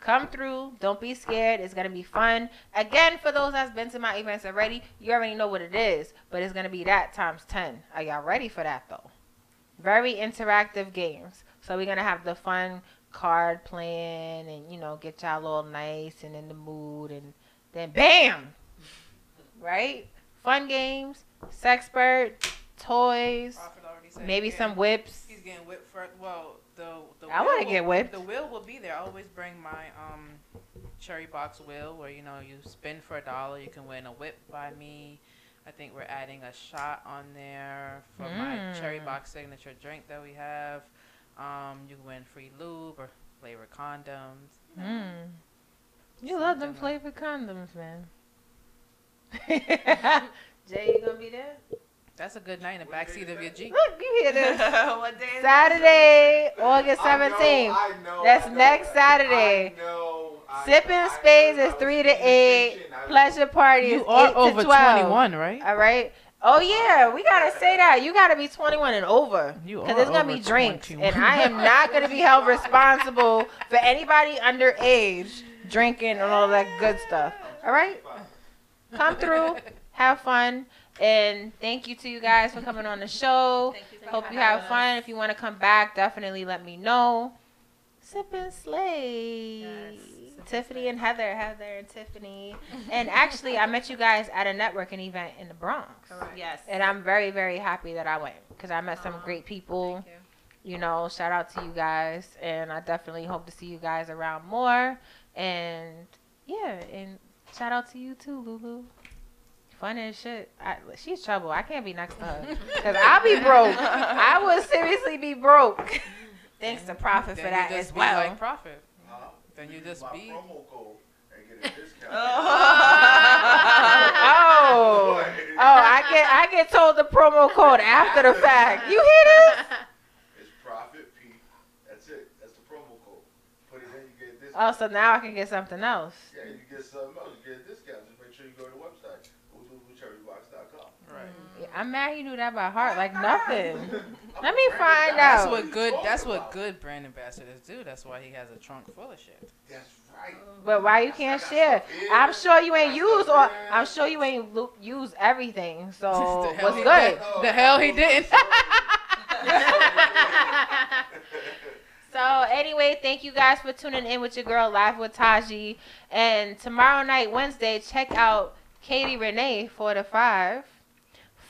Come through. Don't be scared. It's gonna be fun. Again, for those that's been to my events already, you already know what it is. But it's gonna be that times ten. Are y'all ready for that though? Very interactive games. So we're gonna have the fun card playing, and you know, get y'all all nice and in the mood, and then bam, right? Fun games, sexpert, toys, maybe some whips. Getting whipped for well the the. I wanna get whipped. The wheel will be there. I always bring my um cherry box wheel where you know you spin for a dollar you can win a whip by me. I think we're adding a shot on there for my cherry Mm. box signature drink that we have. Um, you can win free lube or flavored condoms. Mm. You love them flavored condoms, man. Jay, you gonna be there? That's a good night in the backseat of your Jeep. Look, you hear this? What day is it? Saturday, August I know, seventeenth. I know, That's I know. next Saturday. I know. I- Sipping spades is three to eight. Pleasure party You is are eight to over 12. 21, right? All right. Oh yeah, we gotta say that. You gotta be 21 and over. You Because are there's gonna be drinks, 21. and I am not gonna be held responsible for anybody underage drinking and all that good stuff. All right. Come through, have fun, and thank you to you guys for coming on the show. Hope you have fun. If you want to come back, definitely let me know. Sip and Slay. Tiffany and Heather, Heather and Tiffany. and actually, I met you guys at a networking event in the Bronx. Yes. And I'm very, very happy that I went because I met some great people. You. know, shout out to you guys. And I definitely hope to see you guys around more. And yeah, and shout out to you too, Lulu. Fun as shit. I, she's trouble. I can't be next to her because I'll be broke. I will seriously be broke. Thanks to Profit for that you as just be well. like profit. Then you just my be. promo code and get a discount. Oh. oh, oh! I get I get told the promo code after the fact. You hear this? It's profit P. That's it. That's the promo code. Put it in, you get a Oh, so now I can get something else. Yeah, you get something else. You get a discount. Just make sure you go to the website. cherrybox.com. Right. Yeah, I'm mad he knew that by heart like nothing. Let me find That's out. That's what good. That's what good brand ambassadors do. That's why he has a trunk full of shit. That's right. But why you can't share? I'm sure you ain't use or I'm sure you ain't lo- use everything. So what's he good? did- The hell he didn't. So anyway, thank you guys for tuning in with your girl live with Taji. And tomorrow night, Wednesday, check out Katie Renee four to five,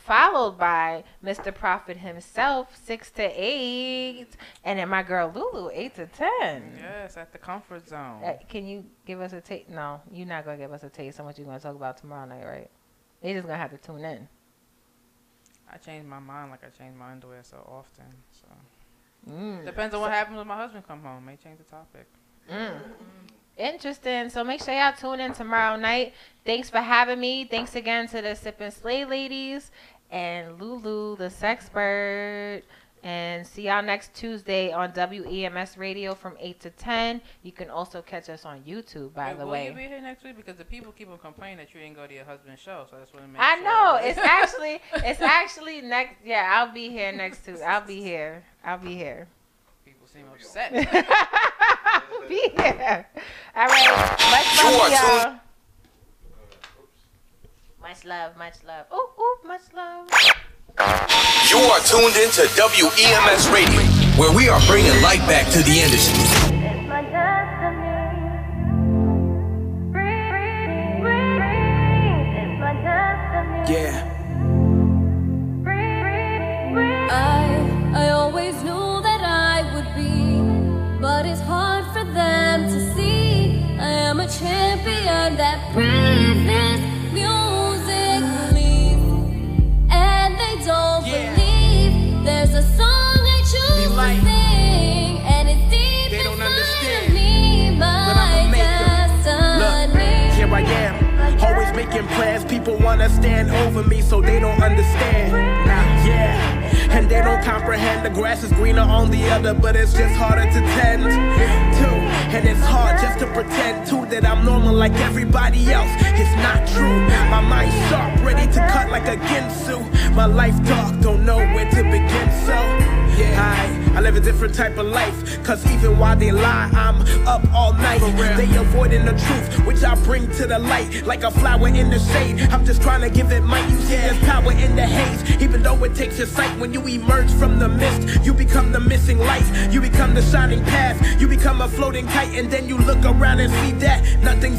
followed by Mr. Prophet himself six to eight, and then my girl Lulu eight to ten. yes, at the comfort zone. Uh, can you give us a taste? No, you're not gonna give us a taste on what you're gonna talk about tomorrow night, right? They just gonna have to tune in. I change my mind like I change my underwear so often. So Mm. depends on what happens when my husband come home. May change the topic. Mm. Interesting. So make sure y'all tune in tomorrow night. Thanks for having me. Thanks again to the Sip and Slay ladies and Lulu, the sexpert. And see y'all next Tuesday on WEMS Radio from 8 to 10. You can also catch us on YouTube, by Wait, the will way. you be here next week? Because the people keep on complaining that you didn't go to your husband's show. So that's what make I sure. know. It's actually it's actually next yeah, I'll be here next Tuesday. I'll be here. I'll be here. People seem upset. be here. All right. Much love, y'all. Tuned- Much love, much love. Ooh, ooh, much love. You are tuned in to WEMS Radio, where we are bringing light back to the industry. Yeah. I, I always knew that I would be, but it's hard for them to see. I am a champion that breathes making plans. People wanna stand over me so they don't understand. Yeah. And they don't comprehend the grass is greener on the other, but it's just harder to tend to. And it's hard just to pretend too that I'm normal like everybody else. It's not true. My mind's sharp, ready to cut like a Ginsu. My life dark, don't know where to begin. So, yeah, I, I live a different type of life. Cause even while they lie, I'm up all night. They avoiding the truth, which I bring to the light. Like a flower in the shade. I'm just trying to give it might. You see, there's power in the haze. Even though it takes your sight when you emerge from the mist, you become the missing light. You become the shining path. You become a floating kite, and then you look around and see that nothing's